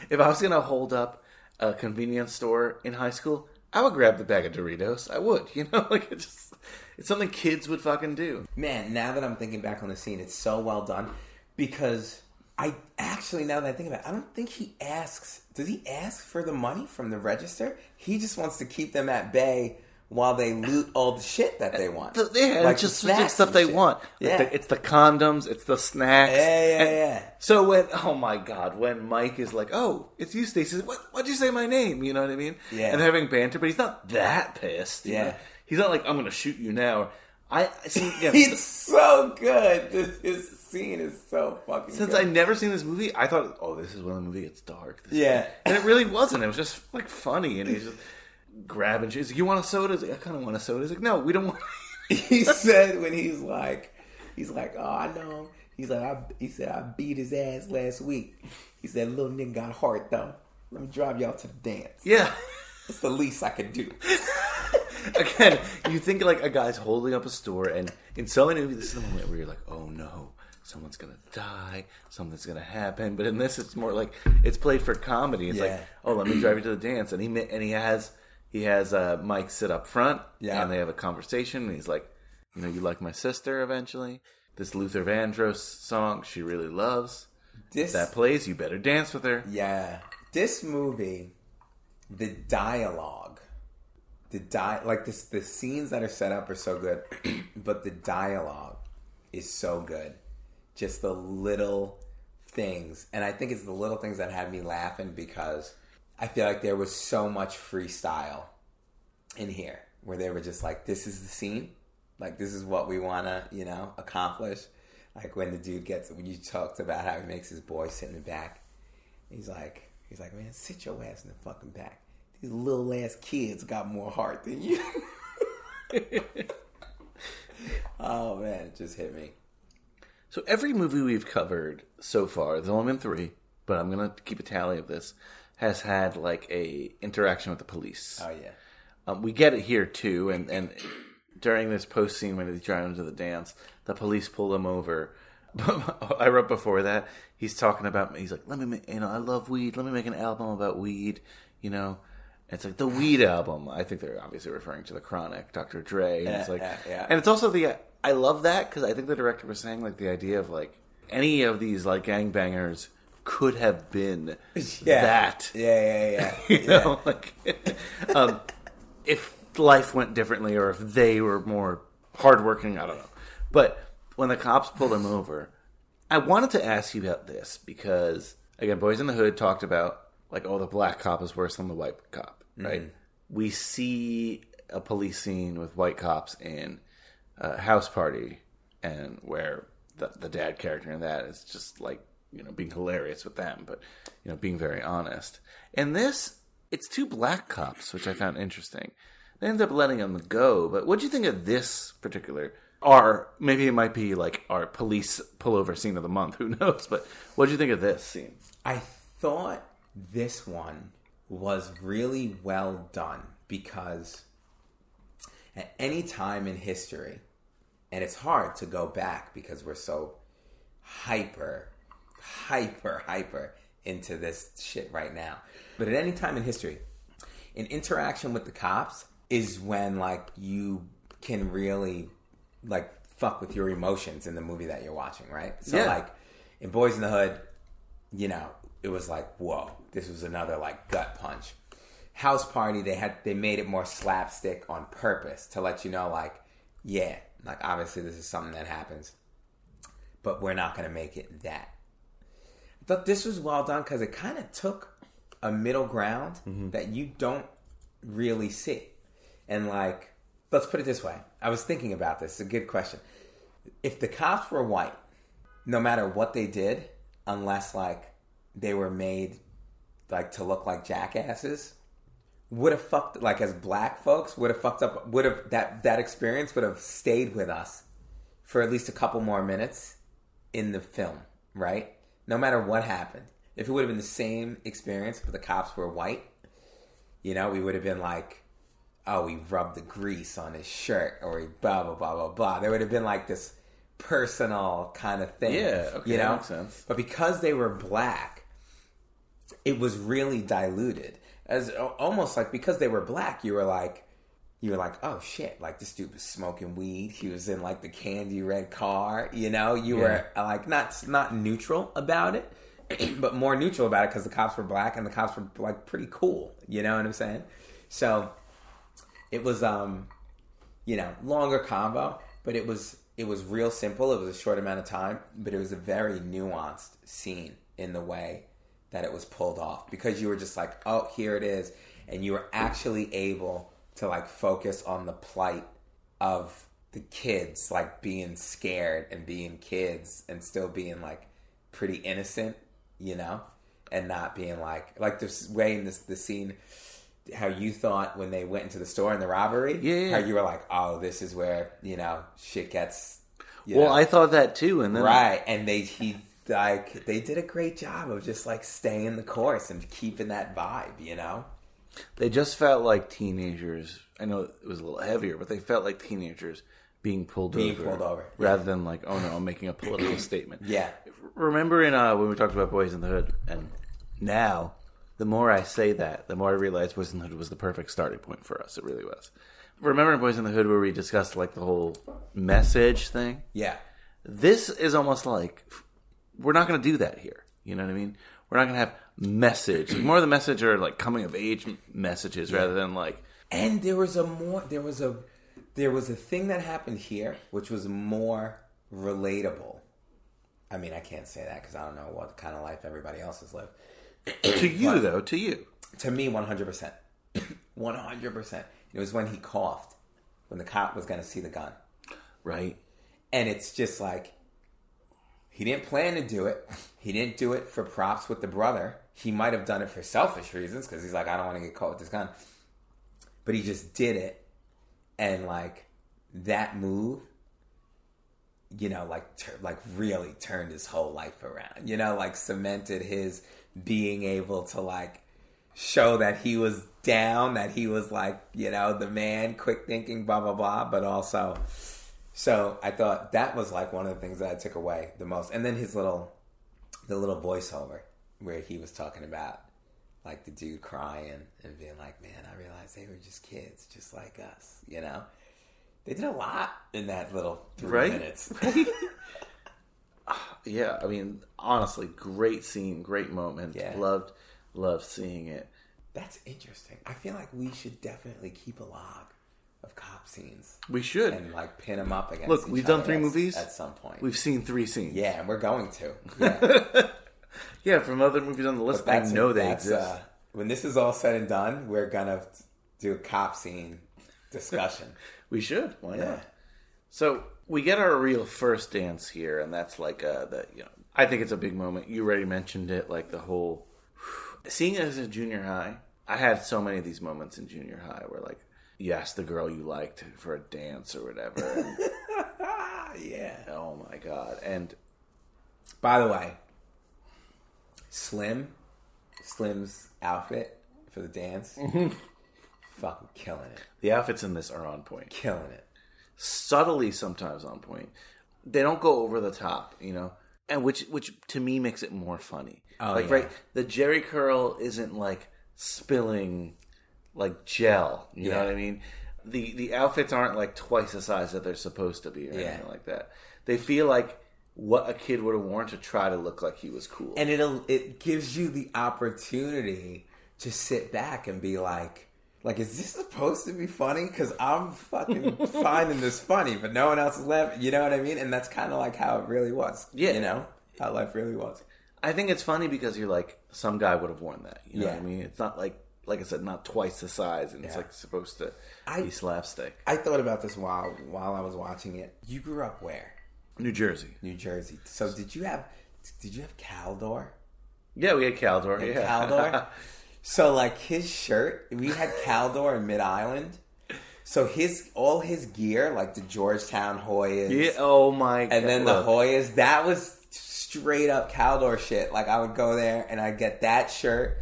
if I was going to hold up a convenience store in high school, I would grab the bag of Doritos. I would, (laughs) you know, like it just it's something kids would fucking do. Man, now that I'm thinking back on the scene, it's so well done because I actually, now that I think about it, I don't think he asks. Does he ask for the money from the register? He just wants to keep them at bay while they loot all the shit that they want. Yeah, Like it's just the stuff they shit. want. Like Yeah. the- it's the condoms, it's the snacks. Yeah, yeah, And yeah. So when oh my god, when Mike is like, "Oh, it's you, Stacy," what? Why'd you say my name? You know what I mean? Yeah. And they're having banter, but he's not that pissed. Yeah. know? He's not like, "I'm going to shoot you now." I I see. (laughs) Again, He's so good. This, his scene is so fucking since good. I never seen this movie, I thought, "Oh, this is when the movie gets dark." This is- Yeah. and it really wasn't. It was just like funny, and he's just grabbing. She's like, "You want a soda?" He's like, I kind of want a soda. He's like, "No, we don't want." (laughs) he said when he's like, he's like, oh, I know. He's like, I, he said, I beat his ass last week. He said, little nigga got heart though. Let me drive y'all to the dance. yeah. (laughs) it's the least I could do. (laughs) Again, you think like a guy's holding up a store, and in so many movies, this is the moment where you're like, "Oh no, someone's gonna die, something's gonna happen." But in this, it's more like it's played for comedy. It's Yeah. like, "Oh, let me drive you to the dance," and he and he has he has uh, Mike sit up front, Yeah. and they have a conversation. And he's like, "You know, you like my sister eventually." This Luther Vandross song she really loves. This, that plays, you better dance with her. yeah, this movie, the dialogue, the di like this, the scenes that are set up are so good, (clears throat) but the dialogue is so good. Just the little things, and I think it's the little things that had me laughing because I feel like there was so much freestyle in here where they were just like, "This is the scene, like this is what we want to, you know, accomplish." Like when the dude gets, when you talked about how he makes his boy sit in the back, he's like, he's like, "Man, sit your ass in the fucking back. These little ass kids got more heart than you." (laughs) oh man, it just hit me. So every movie we've covered so far, there's only been three, but I'm gonna keep a tally of this, has had like a interaction with the police. Oh yeah, Um, we get it here too, and and during this post scene when he's driving to the dance, the police pull him over. (laughs) I wrote before that he's talking about he's like, let me, make, you know, I love weed. Let me make an album about weed. You know, it's like the weed album. I think they're obviously referring to the Chronic, Dr. Dre. And it's Yeah, like, yeah, yeah. and it's also the I love that because I think the director was saying like the idea of like any of these like gangbangers could have been (laughs) yeah, that Yeah, yeah, yeah. (laughs) you know, like (laughs) um, if life went differently or if they were more hardworking, I don't know. But when the cops pulled him over, I wanted to ask you about this because again, Boys in the Hood talked about like, oh, the black cop is worse than the white cop, right? We see a police scene with white cops in a house party, and where the, the dad character in that is just like you know being hilarious with them, but you know being very honest. And this, it's two black cops, which I found interesting. They end up letting them go, but what do you think of this particular? Or maybe it might be like our police pullover scene of the month. Who (laughs) knows? But what do you think of this scene? I thought this one was really well done because at any time in history, and it's hard to go back because we're so hyper, hyper, hyper into this shit right now. But at any time in history, an interaction with the cops is when like you can really like fuck with your emotions in the movie that you're watching, right? So Yeah. like in Boys in the Hood, you know, it was like, whoa, this was another like gut punch. House Party, they had they made it more slapstick on purpose to let you know, like, yeah, like obviously this is something that happens, but we're not gonna make it that thought this was well done because it kind of took a middle ground mm-hmm. that you don't really see. And like, let's put it this way. I was thinking about this. It's a good question. If the cops were white, no matter what they did, unless like they were made like to look like jackasses, would have fucked like as black folks would have fucked up would have that that experience would have stayed with us for at least a couple more minutes in the film, right? No matter what happened. If it would have been the same experience but the cops were white, you know, we would have been like, oh, he rubbed the grease on his shirt or he blah blah blah blah blah. There would have been like this personal kind of thing. Yeah, okay, you that know? makes sense. But because they were black, it was really diluted. As almost like because they were black, you were like, you were like, oh shit, like this dude was smoking weed. He was in like the candy red car. You know, you were like not not neutral about it, (clears throat) but more neutral about it because the cops were black and the cops were like pretty cool. You know what I'm saying? So it was um you know longer combo but it was it was real simple it was a short amount of time but it was a very nuanced scene in the way that it was pulled off because you were just like oh here it is and you were actually able to like focus on the plight of the kids like being scared and being kids and still being like pretty innocent you know and not being like like this way in this the scene how you thought when they went into the store in the robbery. Yeah. How you were like, oh, this is where you know shit gets. You Well, know, I thought that too, and then right, and they he like they did a great job of just like staying the course and keeping that vibe. You know. They just felt like teenagers. I know it was a little heavier, but they felt like teenagers being pulled Being over, pulled over, rather than like, oh no, I'm making a political (clears throat) statement. Yeah. Remember in uh, when we talked about Boys in the Hood, and now the more I say that, the more I realize Boys in the Hood was the perfect starting point for us. It really was. Remember in Boys in the Hood where we discussed like the whole message thing? Yeah. This is almost like we're not going to do that here. You know what I mean? We're not going to have message. Like, more of the message are like coming of age messages rather than like And there was a more there was a there was a thing that happened here which was more relatable. I mean, I can't say that because I don't know what kind of life everybody else has lived. to (clears throat) you though, to you. To me, one hundred percent, (clears throat) one hundred percent. It was when he coughed when the cop was going to see the gun, Right? and it's just like he didn't plan to do it. He didn't do it for props with the brother. He might have done it for selfish reasons because he's like, I don't want to get caught with this gun. But he just did it, and like that move, you know, like tur- like really turned his whole life around. You know, like cemented his being able to like show that he was down, that he was like, you know, the man, quick thinking, blah blah blah, but also so I thought that was like one of the things that I took away the most. And then his little the little voiceover where he was talking about like the dude crying and being like, Man, I realized they were just kids, just like us, you know? They did a lot in that little three Right? minutes. (laughs) (laughs) Ah, yeah, I mean, honestly, great scene, great moment. Yeah. Loved loved seeing it. That's interesting. I feel like we should definitely keep a log of cop scenes We should. and like pin them up against. Look, we've done three at- movies. at some point. We've seen three scenes. yeah, and we're going to. (laughs) Yeah. Yeah, from other movies on the list, I know they exist. uh, when this is all said and done, we're gonna do a cop scene discussion. (laughs) we should. Why Yeah. not? So we get our real first dance here, and that's like uh, the you know. I think it's a big moment. You already mentioned it, like the whole (sighs) seeing it as a junior high. I had so many of these moments in junior high where like you asked the girl you liked for a dance or whatever. ah, (laughs) yeah. oh my god! And By the way, Slim, Slim's outfit for the dance, mm-hmm. fucking killing it, the outfits in this are on point. killing it. subtly sometimes on point. They don't go over the top, you know, and which which to me makes it more funny. Oh, like yeah. right, the Jheri curl isn't like spilling like gel. You know what I mean? The the outfits aren't like twice the size that they're supposed to be or Yeah. anything like that. They feel like what a kid would have worn to try to look like he was cool. And it'll it gives you the opportunity to sit back and be like, like, is this supposed to be funny? Because I'm fucking (laughs) finding this funny, but no one else is laughing. You know what I mean? And that's kind of like how it really was. Yeah. you know how life really was. I think it's funny because you're like some guy would have worn that. You know what I mean? It's not like like I said, not twice the size, and it's like supposed to I- be slapstick. I thought about this while while I was watching it. You grew up where? New Jersey. New Jersey. So did you have did you have Caldor? Yeah, we had Caldor. Yeah. Caldor? (laughs) so like his shirt, we had Caldor in Mid Island. So his all his gear, like the Georgetown Hoyas, yeah. Oh my. God. And then the. Hoyas, that was straight up Caldor shit. Like I would go there and I'd get that shirt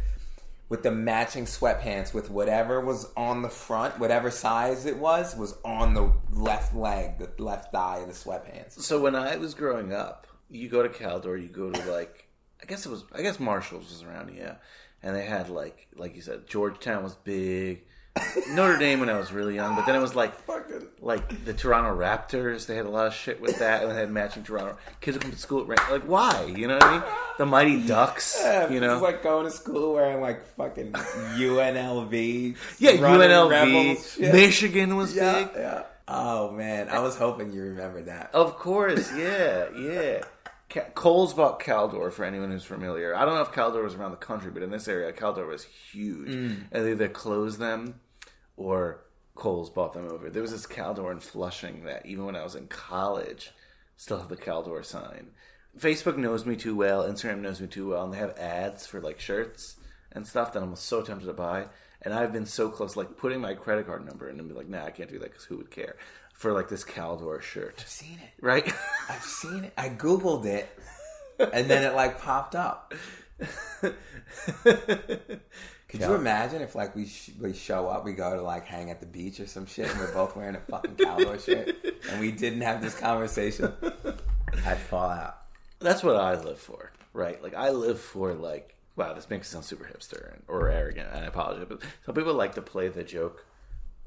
with the matching sweatpants with whatever was on the front, whatever size it was, was on the left leg, the left thigh of the sweatpants. So when I was growing up, you go to Caldor, you go to like, I guess it was, I guess Marshalls was around, yeah, and they had like, like you said, Georgetown was big. Notre Dame when I was really young, but then it was like, like the Toronto Raptors. They had a lot of shit with that, and they had matching Toronto kids would come to school. at Like, why? You know what I mean? The Mighty Ducks. Yeah, You know, It's like going to school wearing like fucking UNLV. yeah, UNLV. Rebels. Michigan was Yeah, big. yeah. Oh man, I was hoping you remembered that. Of course, yeah, yeah. Kohl's bought Caldor for anyone who's familiar. I don't know if Caldor was around the country, but in this area, Caldor was huge. Mm. And they either closed them or Kohl's bought them over. There was this Caldor in Flushing that even when I was in college, still had the Caldor sign. Facebook knows me too well. Instagram knows me too well, and they have ads for like shirts and stuff that I'm so tempted to buy. And I've been so close, like putting my credit card number in and be like, nah, I can't do that because who would care for like this Caldor shirt, I've seen it. right? (laughs) I've seen it. I googled it, and then it like popped up. (laughs) Could you imagine if like we sh- we show up, we go to like hang at the beach or some shit, and we're both wearing a fucking cowboy shirt, and we didn't have this conversation? I'd fall out. That's what I live for, right? Like I live for like, wow, this makes it sound super hipster and, or arrogant, and I apologize, but some people like to play the joke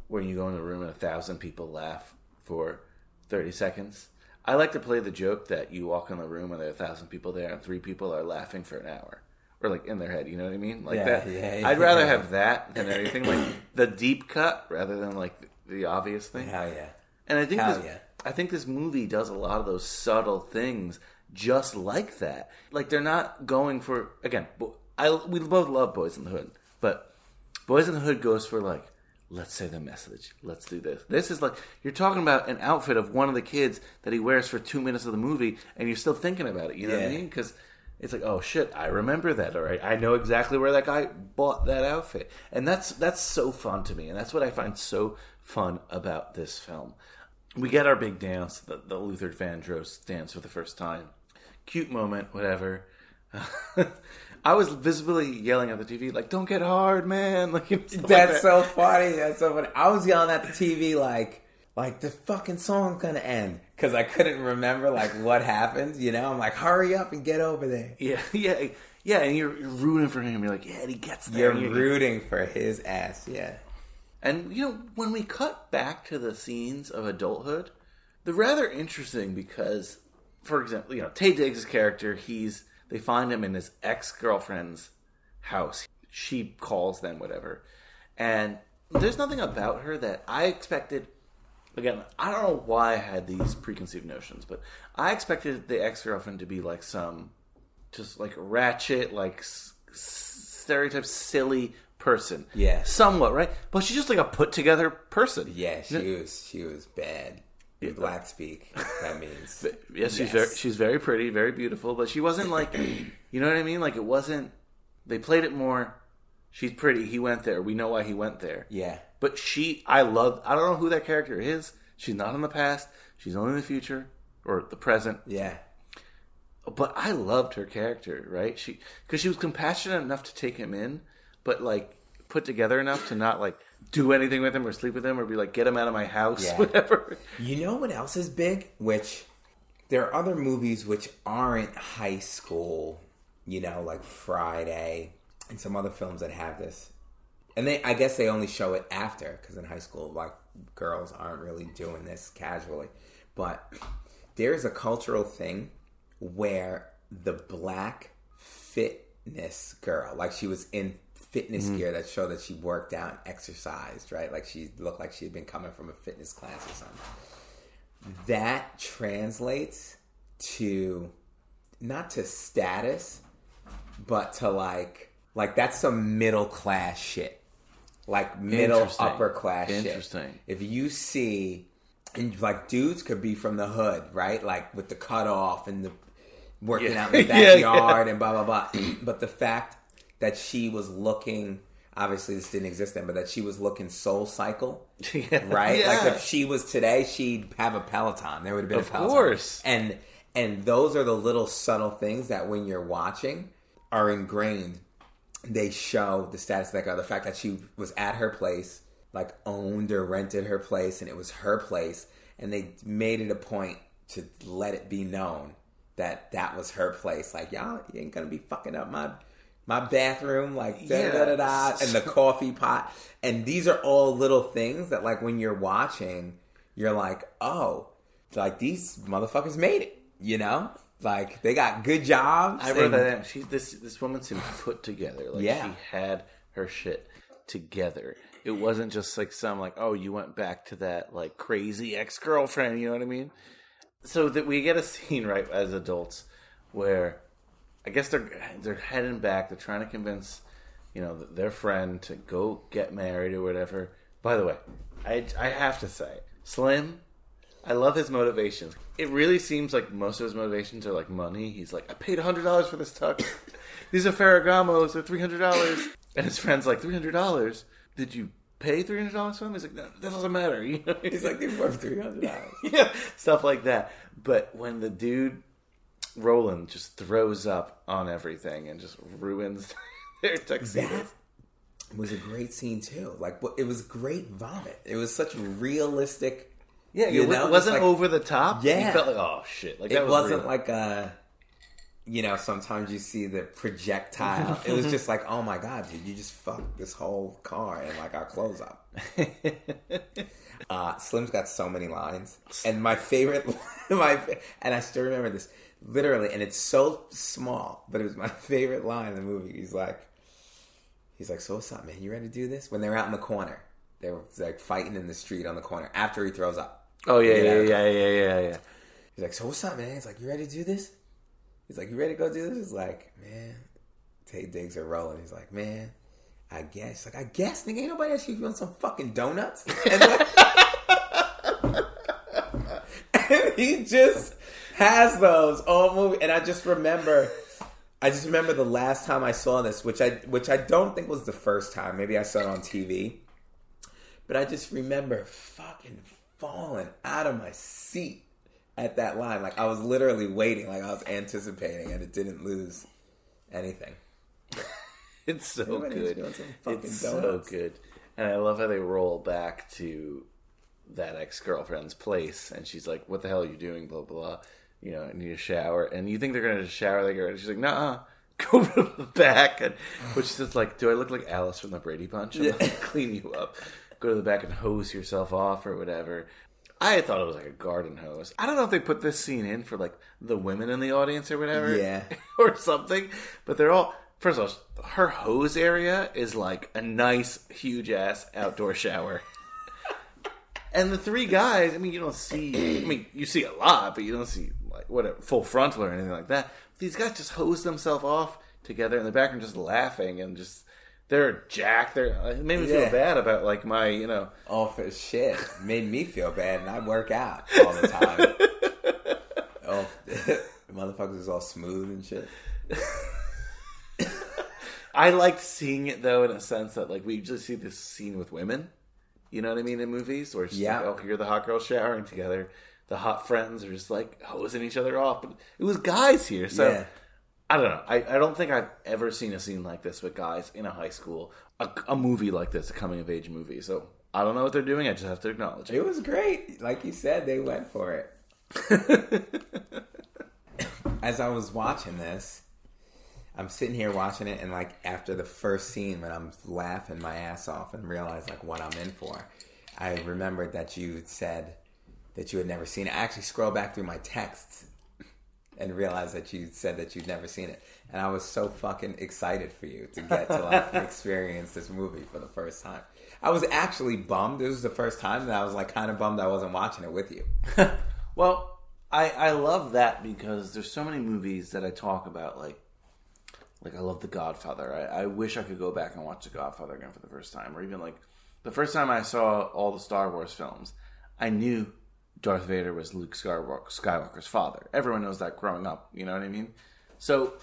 when you go in a room and a thousand people laugh for thirty seconds. I like to play the joke that you walk in the room and there are a thousand people there and three people are laughing for an hour. Or like in their head, you know what I mean? Like Yeah, that. yeah, I'd rather yeah. have that than anything like the deep cut rather than like the obvious thing. Hell yeah. And I think Hell this, yeah. I think this movie does a lot of those subtle things just like that. Like they're not going for again. I we both love Boys in the Hood, but Boys in the Hood goes for like let's say the message. Let's do this. This is like you're talking about an outfit of one of the kids that he wears for two minutes of the movie, and you're still thinking about it. You know what I mean? Because it's like, oh shit, I remember that. All right, I know exactly where that guy bought that outfit, and that's that's so fun to me, and that's what I find so fun about this film. We get our big dance, the, the Luther Vandross dance for the first time. Cute moment, whatever. (laughs) I was visibly yelling at the TV, like, "Don't get hard, man!" (laughs) Like, stuff like That's that. so funny. That's so funny. I was yelling at the TV like, like the fucking song's gonna end because I couldn't remember like what happened. You know, I'm like, hurry up and get over there. Yeah, (laughs) yeah, yeah. And you're, you're rooting for him. You're like, yeah, and he gets there. You're And you- rooting for his ass. Yeah. And you know, when we cut back to the scenes of adulthood, they're rather interesting because, for example, you know, Taye Diggs' character, he's they find him in his ex girlfriend's house. She calls them whatever, and there's nothing about her that I expected. Again, I don't know why I had these preconceived notions, but I expected the ex girlfriend to be like some, just like ratchet, like s- stereotype, silly person. Yeah. somewhat right. But she's just like a put together person. Yeah, she was she was bad. In black speak. That means (laughs) Yes, she's very she's very pretty, very beautiful, but she wasn't like (clears throat) you know what I mean? Like it wasn't they played it more she's pretty, he went there. We know why he went there. yeah. But she I love I don't know who that character is. She's not in the past, she's only in the future or the present. Yeah. But I loved her character, right? She cuz she was compassionate enough to take him in, but like put together enough to not like do anything with him or sleep with him or be like get him out of my house Yeah. (laughs) whatever. You know what else is big? Which there are other movies which aren't high school, you know, like Friday and some other films that have this. And they I guess they only show it after cuz in high school like girls aren't really doing this casually. But there's a cultural thing where the black fitness girl, like she was in fitness mm-hmm. gear that showed that she worked out and exercised, right? Like she looked like she had been coming from a fitness class or something. That translates to not to status, but to like like that's some middle class shit. Like middle upper class shit. Interesting. If you see and like dudes could be from the hood, right? Like with the cutoff and the working Yeah. out in the (laughs) Yeah, backyard and blah blah blah. (clears throat) but the fact that she was looking obviously this didn't exist then, but that she was looking SoulCycle. (laughs) Yeah. Right? Like if she was today, she'd have a Peloton. There would have been Of a Peloton. Of course. And and those are the little subtle things that when you're watching are ingrained. They show the status of that girl. The fact that she was at her place, like owned or rented her place, and it was her place, and they made it a point to let it be known that that was her place. Like y'all, you ain't gonna be fucking up my my bathroom, like da Yeah. da da da, and the coffee pot. And these are all little things that, like, when you're watching, you're like, oh, like these motherfuckers made it. You know, like they got good jobs. I wrote and- that down. She this this woman seemed put together. Like Yeah. she had her shit together. It wasn't just like some like oh you went back to that like crazy ex girlfriend. You know what I mean? So that we get a scene right as adults where I guess they're they're heading back. They're trying to convince you know their friend to go get married or whatever. By the way, I I have to say Slim. I love his motivations. It really seems like most of his motivations are like money. He's like, I paid hundred dollars for this tux. (coughs) These are Ferragamos. They're three hundred dollars. And his friend's like, three hundred dollars. Did you pay three hundred dollars for them? He's like, no, that doesn't matter. (laughs) You know? He's like, they're worth three hundred dollars. (laughs) yeah, stuff like that. But when the dude Roland just throws up on everything and just ruins (laughs) their tuxedos. That was a great scene too. Like, it was great vomit. It was such realistic. Yeah, you it know, wasn't like- over the top. Yeah. you felt like oh shit, like that it was wasn't like a you know sometimes you see the projectile. It was just like oh my god dude you just fucked this whole car and like our clothes up. (laughs) Uh slim's got so many lines. And my favorite (laughs) my and i still remember this literally and it's so small but it was my (laughs) favorite line in the movie. He's like he's like so what's up man? You ready to do this? When they're out in the corner. They were like fighting in the street on the corner after he throws up oh yeah, yeah, yeah, yeah, yeah, yeah. He's like, so what's up, man? He's like, you ready to do this? He's like, you ready to go do this? He's like, man, Taye Diggs are rolling. He's like, man, I guess. He's like, I guess, nigga, ain't nobody else you want some fucking donuts? (laughs) And, like- (laughs) and he just has those all movie. And I just remember, I just remember the last time I saw this, which I which I don't think was the first time. Maybe I saw it on TV. But I just remember fucking falling out of my seat at that line. Like I was literally waiting, like I was anticipating, and it didn't lose anything. (laughs) It's so good. doing some fucking It's so good. And I love how they roll back to that ex girlfriend's place, and she's like, "What the hell are you doing?" Blah blah. blah. You know, I need a shower, and you think they're gonna shower. Get ready. She's like, "Nah." (laughs) Go to the back, and which is just like, do I look like Alice from the Brady Bunch? I'm gonna clean you up. Go to the back and hose yourself off or whatever. I thought it was like a garden hose. I don't know if they put this scene in for like the women in the audience or whatever. Yeah. (laughs) or something. But they're all first of all, her hose area is like a nice, huge ass outdoor shower. (laughs) and the three guys, I mean, you don't see. I mean, you see a lot, but you don't see like whatever full frontal or anything like that. These guys just hose themselves off together in the background, just laughing and just. They're jacked. They're uh, it made me feel bad about like my you know Oh, for shit, made me feel bad, and I work out (laughs) all the time. oh, the (laughs) motherfuckers is all smooth and shit. (laughs) I liked seeing it though in a sense that like we usually see this scene with women. You know what I mean in movies where it's Yeah. like, oh, you're the hot girl showering together. The hot friends are just like hosing each other off. But it was guys here, so Yeah. I don't know. I, I don't think I've ever seen a scene like this with guys in a high school. A, a movie like this, a coming of age movie. So I don't know what they're doing. I just have to acknowledge it. It was great. Like you said, they went for it. (laughs) As I was watching this, I'm sitting here watching it, and like after the first scene, when I'm laughing my ass off and realize like what I'm in for, I remembered that you said that you had never seen it. I actually scrolled back through my texts and realized that you said that you'd never seen it, and I was so fucking excited for you to get to like (laughs) experience this movie for the first time. I was actually bummed. This was the first time that I was like kind of bummed I wasn't watching it with you. (laughs) Well, I I love that because there's so many movies that I talk about like like I love The Godfather. I, I wish I could go back and watch The Godfather again for the first time, or even like the first time I saw all the Star Wars films. I knew Darth Vader was Luke Skywalker's father. Everyone knows that growing up. You know what I mean? So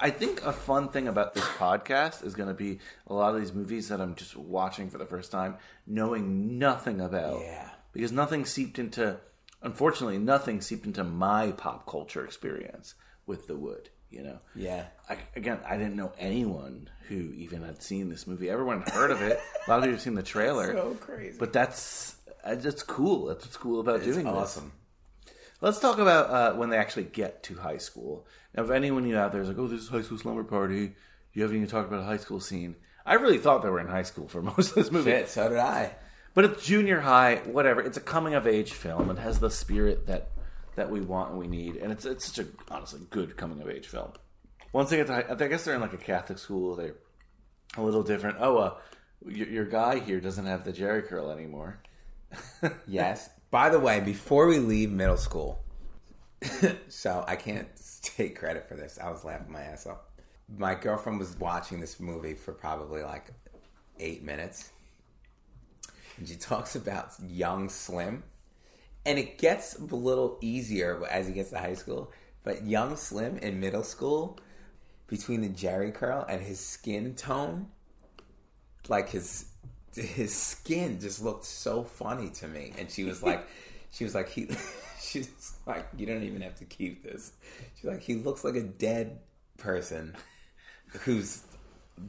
I think a fun thing about this podcast is going to be a lot of these movies that I'm just watching for the first time, knowing nothing about. Yeah. Because nothing seeped into, unfortunately, nothing seeped into my pop culture experience with The Wood. You know. Yeah. I, again, I didn't know anyone who even had seen this movie. Everyone had heard of it. A lot of people have seen the trailer. (laughs) So crazy. But that's that's cool. That's what's cool about It's doing this. awesome. Let's talk about uh, when they actually get to high school. Now, if anyone you out there is like, "Oh, this is high school slumber party," you haven't even talked about a high school scene. I really thought they were in high school for (laughs) most of this movie. Shit, so did I. But it's junior high, whatever. It's a coming of age film. It has the spirit that that we want and we need, and it's it's such a honestly good coming of age film. Once they get to, high, I guess they're in like a Catholic school. They're a little different. Oh, uh, your, your guy here doesn't have the Jheri curl anymore. Yes. By the way, before we leave middle school, (laughs) so I can't take credit for this. I was laughing my ass off. My girlfriend was watching this movie for probably like eight minutes. And she talks about young Slim. And it gets a little easier as he gets to high school. But young Slim in middle school, between the Jheri curl and his skin tone, like his his skin just looked so funny to me. And she was like she was like he (laughs) she's like you don't even have to keep this. She's like he looks like a dead person who's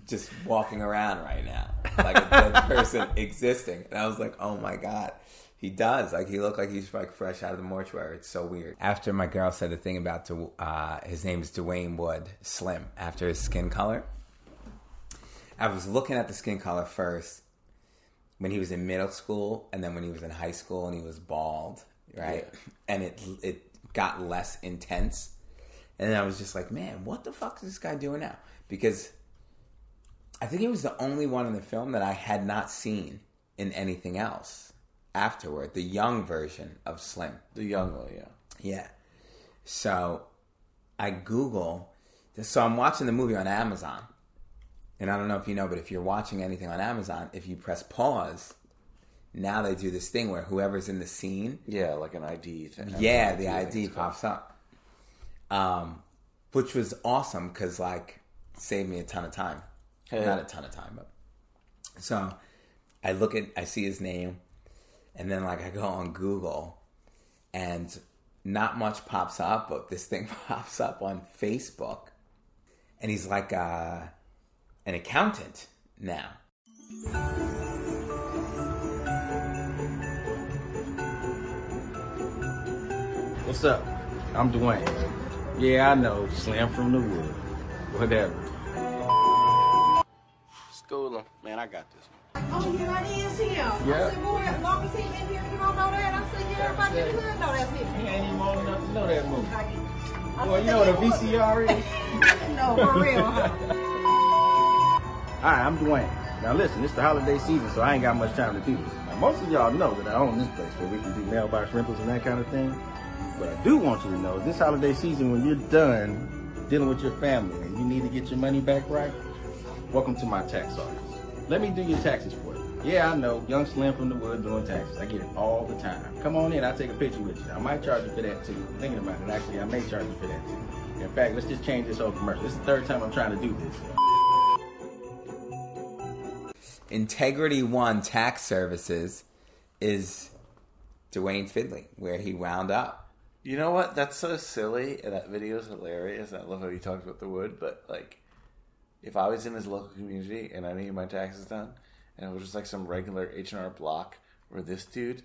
just walking around right now like a dead (laughs) person existing. And i was like oh my god he does. Like he looked like he's like fresh out of the mortuary. It's so weird. After my girl said the thing about uh, his name is Duane wood slim after his skin color I was looking at the skin color first when he was in middle school, and then when he was in high school and he was bald, right? (laughs) And it it got less intense, and then I was just like, man, what the fuck is this guy doing now? Because I think he was the only one in the film that I had not seen in anything else afterward. The young version of Slim. The young one, yeah. Yeah. So I Google. So I'm watching the movie on Amazon. And I don't know if you know, but if you're watching anything on Amazon, if you press pause, now they do this thing where whoever's in the scene, Yeah, like an ID thing. yeah, the ID pops up. Um, which was awesome because like saved me a ton of time. Yeah. Not a ton of time, but so I look at I see his name, and then like I go on Google, and not much pops up, but this thing (laughs) pops up on Facebook, and he's like uh, an accountant now. What's up? I'm Duane. Yeah, I know. Slam from the wood. Whatever. School him. Man, I got this. Oh, yeah, that is him. Yeah. I said, boy, as long as he in here, you don't know that. I said, yeah, everybody in the hood know that's him. He ain't even old enough to know that movie. I Boy, you know what a VCR is? (laughs) no, for real, huh? (laughs) Hi, I'm Duane. Now listen, it's the holiday season, so I ain't got much time to do this. Now, most of y'all know that I own this place where we can do mailbox rentals and that kind of thing. But I do want you to know this holiday season, when you're done dealing with your family and you need to get your money back right, welcome to my tax office. Let me do your taxes for you. Yeah, I know, young Slim from the wood doing taxes. I get it all the time. Come on in, I'll take a picture with you. I might charge you for that too. Thinking about it, actually, I may charge you for that too. In fact, let's just change this whole commercial. This is the third time I'm trying to do this. Integrity One Tax Services is Duane Finley, where he wound up. You know what? That's so silly, and that video is hilarious. I love how he talks about the wood, but like, if I was in his local community and I needed my taxes done, and it was just like some regular H and R Block or this dude,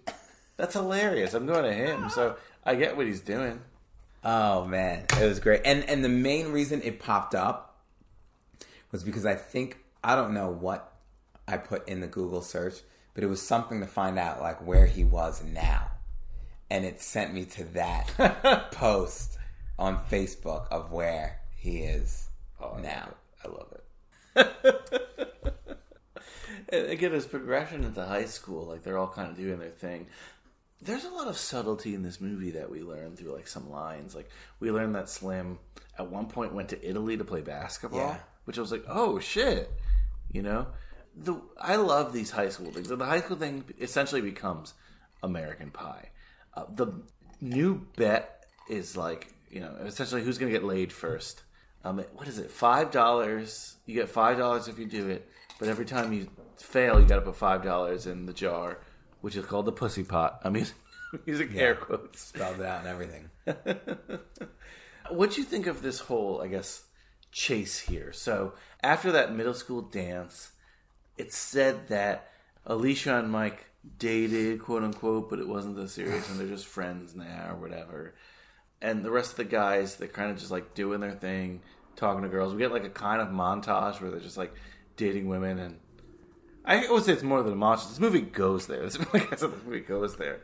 that's hilarious. I'm going to him, so I get what he's doing. Oh man, it was great. And and the main reason it popped up was because I think I don't know what I put in the Google search, but it was something to find out like where he was now. And it sent me to that (laughs) post on Facebook of where he is Oh, I now. love. I love it. (laughs) and again, his progression into high school, like they're all kind of doing their thing. There's a lot of subtlety in this movie that we learn through like some lines. Like we learn that Slim at one point went to Italy to play basketball, Yeah. which I was like, oh shit, you know. The I love these high school things. The high school thing essentially becomes American Pie. Uh, the new bet is like you know essentially who's going to get laid first. Um, what is it? Five dollars. You get five dollars if you do it, but every time you fail, you got to put five dollars in the jar, which is called the pussy pot. I'm using, (laughs) using air quotes. Spelled it out and everything. (laughs) What'd you think of this whole, I guess, chase here? So after that middle school dance, it said that Alicia and Mike dated, quote unquote, but it wasn't that serious, and they're just friends now or whatever. And the rest of the guys, they're kind of just like doing their thing, talking to girls. We get like a kind of montage where they're just like dating women, and I would say it's more than a montage. This movie goes there. (laughs) This, this movie goes there.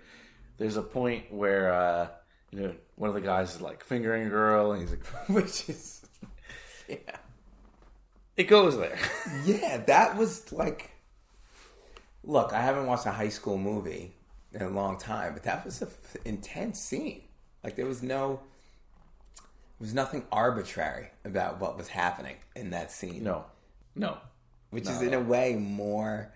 There's a point where uh, you know one of the guys is like fingering a girl, and he's like, (laughs) Which is, (laughs) yeah, it goes there. (laughs) yeah. That was like, look, I haven't watched a high school movie in a long time, but that was an intense scene. Like there was no, there was nothing arbitrary about what was happening in that scene. No, no, which Not is at in a way more,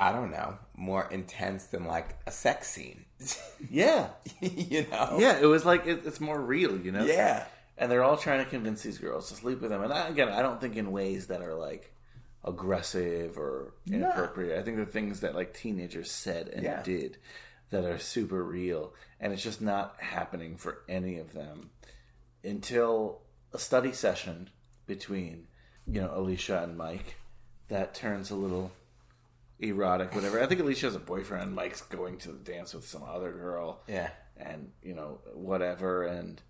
I don't know, more intense than like a sex scene. (laughs) Yeah, you know. yeah. It was like it, it's more real, you know. Yeah. And they're all trying to convince these girls to sleep with them. And I, again, I don't think in ways that are like aggressive or No. inappropriate. I think the things that like teenagers said and Yeah. did that are super real, and it's just not happening for any of them until a study session between you know Alicia and Mike that turns a little erotic, whatever. I think Alicia has a boyfriend. Mike's going to the dance with some other girl Yeah. and you know whatever and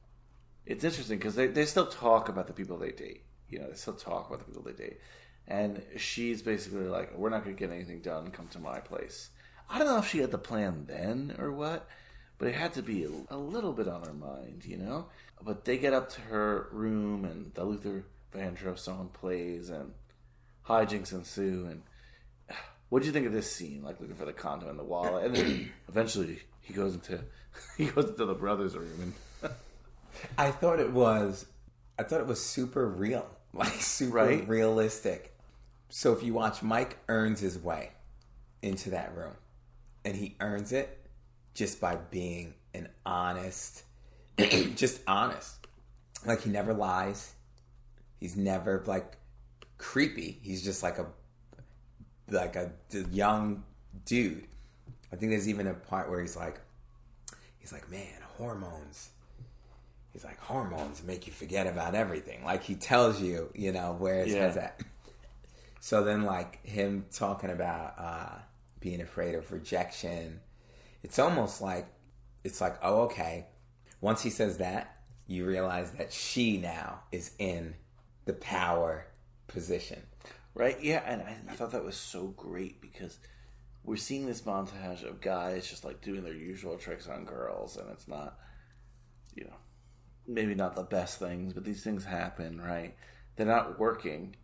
it's interesting because they, they still talk about the people they date you know they still talk about the people they date. And she's basically like we're not going to get anything done come to my place. I don't know if she had the plan then or what but it had to be a, a little bit on her mind you know? But they get up to her room and the luther vandross song plays and hijinks ensue and (sighs) what do you think of this scene? Like looking for the condom in the wallet, and then (clears throat) eventually he goes into (laughs) he goes into the brothers' room, and I thought it was, I thought it was super real, (laughs) like super Right? realistic. So if you watch, Mike earns his way into that room, and he earns it just by being an honest, (clears throat) just honest. Like he never lies. He's never like creepy. He's just like a like a young dude. I think there's even a part where he's like, he's like, man, hormones. He's like, hormones make you forget about everything. Like he tells you, you know, where his Yeah. head's at. (laughs) So then, like him talking about uh, being afraid of rejection, it's almost like it's like, oh, okay. Once he says that, you realize that she now is in the power position. right? Yeah, and I, I thought that was so great because we're seeing this montage of guys just like doing their usual tricks on girls, and it's not, you know, maybe not the best things, but these things happen, right? They're not working,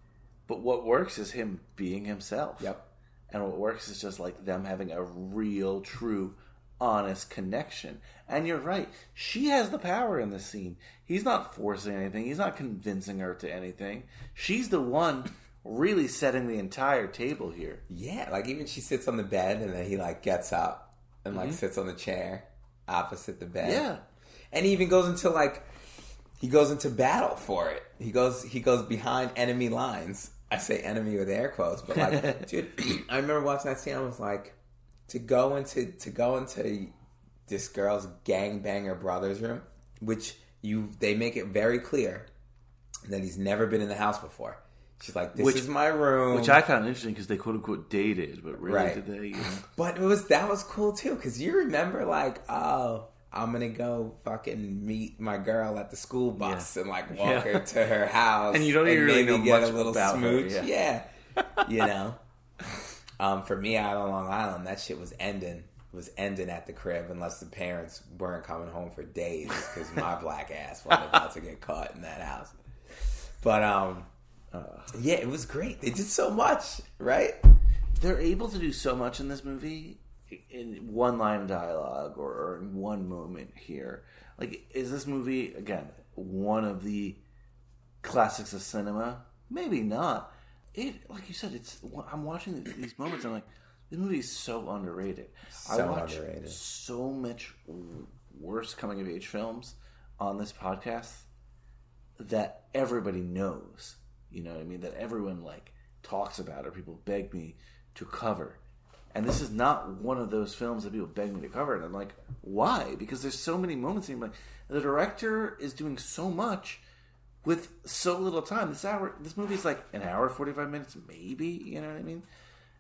but what works is him being himself. Yep. And what works is just like them having a real, true, honest connection. And you're right. She has the power in this scene. He's not forcing anything. He's not convincing her to anything. She's the one really setting the entire table here. Yeah, like even she sits on the bed and then he like gets up and like Mhm. sits on the chair opposite the bed. Yeah. And he even goes into like he goes into battle for it. He goes he goes behind enemy lines. I say enemy with air quotes, but like (laughs) dude, (clears throat) I remember watching that scene I was like to go into to go into this girl's gangbanger brother's room, which you they make it very clear that he's never been in the house before. She's like, "This Which- is my room," Which I found interesting because they quote unquote dated, but really Right. did they? You know? (laughs) But it was that was cool too because you remember like oh I'm gonna go fucking meet my girl at the school bus and like walk Yeah. her to her (laughs) house And you don't even really know get much a little about her, smooch. yeah. yeah, (laughs) you know? Um, for me out on Long Island that shit was ending was ending at the crib unless the parents weren't coming home for days because my (laughs) black ass wasn't about to get caught in that house. But um yeah it was great. They did so much right? They're able to do so much in this movie in one line of dialogue or, or in one moment here. Like, is this movie again one of the classics of cinema. Maybe not. It, like you said, it's. I'm watching these moments. I'm like, this movie is so underrated. I So watch underrated. so much worse coming of age films on this podcast that everybody knows. You know what I mean? That everyone like talks about or people beg me to cover. And this is not one of those films that people beg me to cover. And I'm like, why? Because there's so many moments. And like, the director is doing so much with so little time. This hour, this movie's like an hour, forty five minutes, maybe. You know what I mean?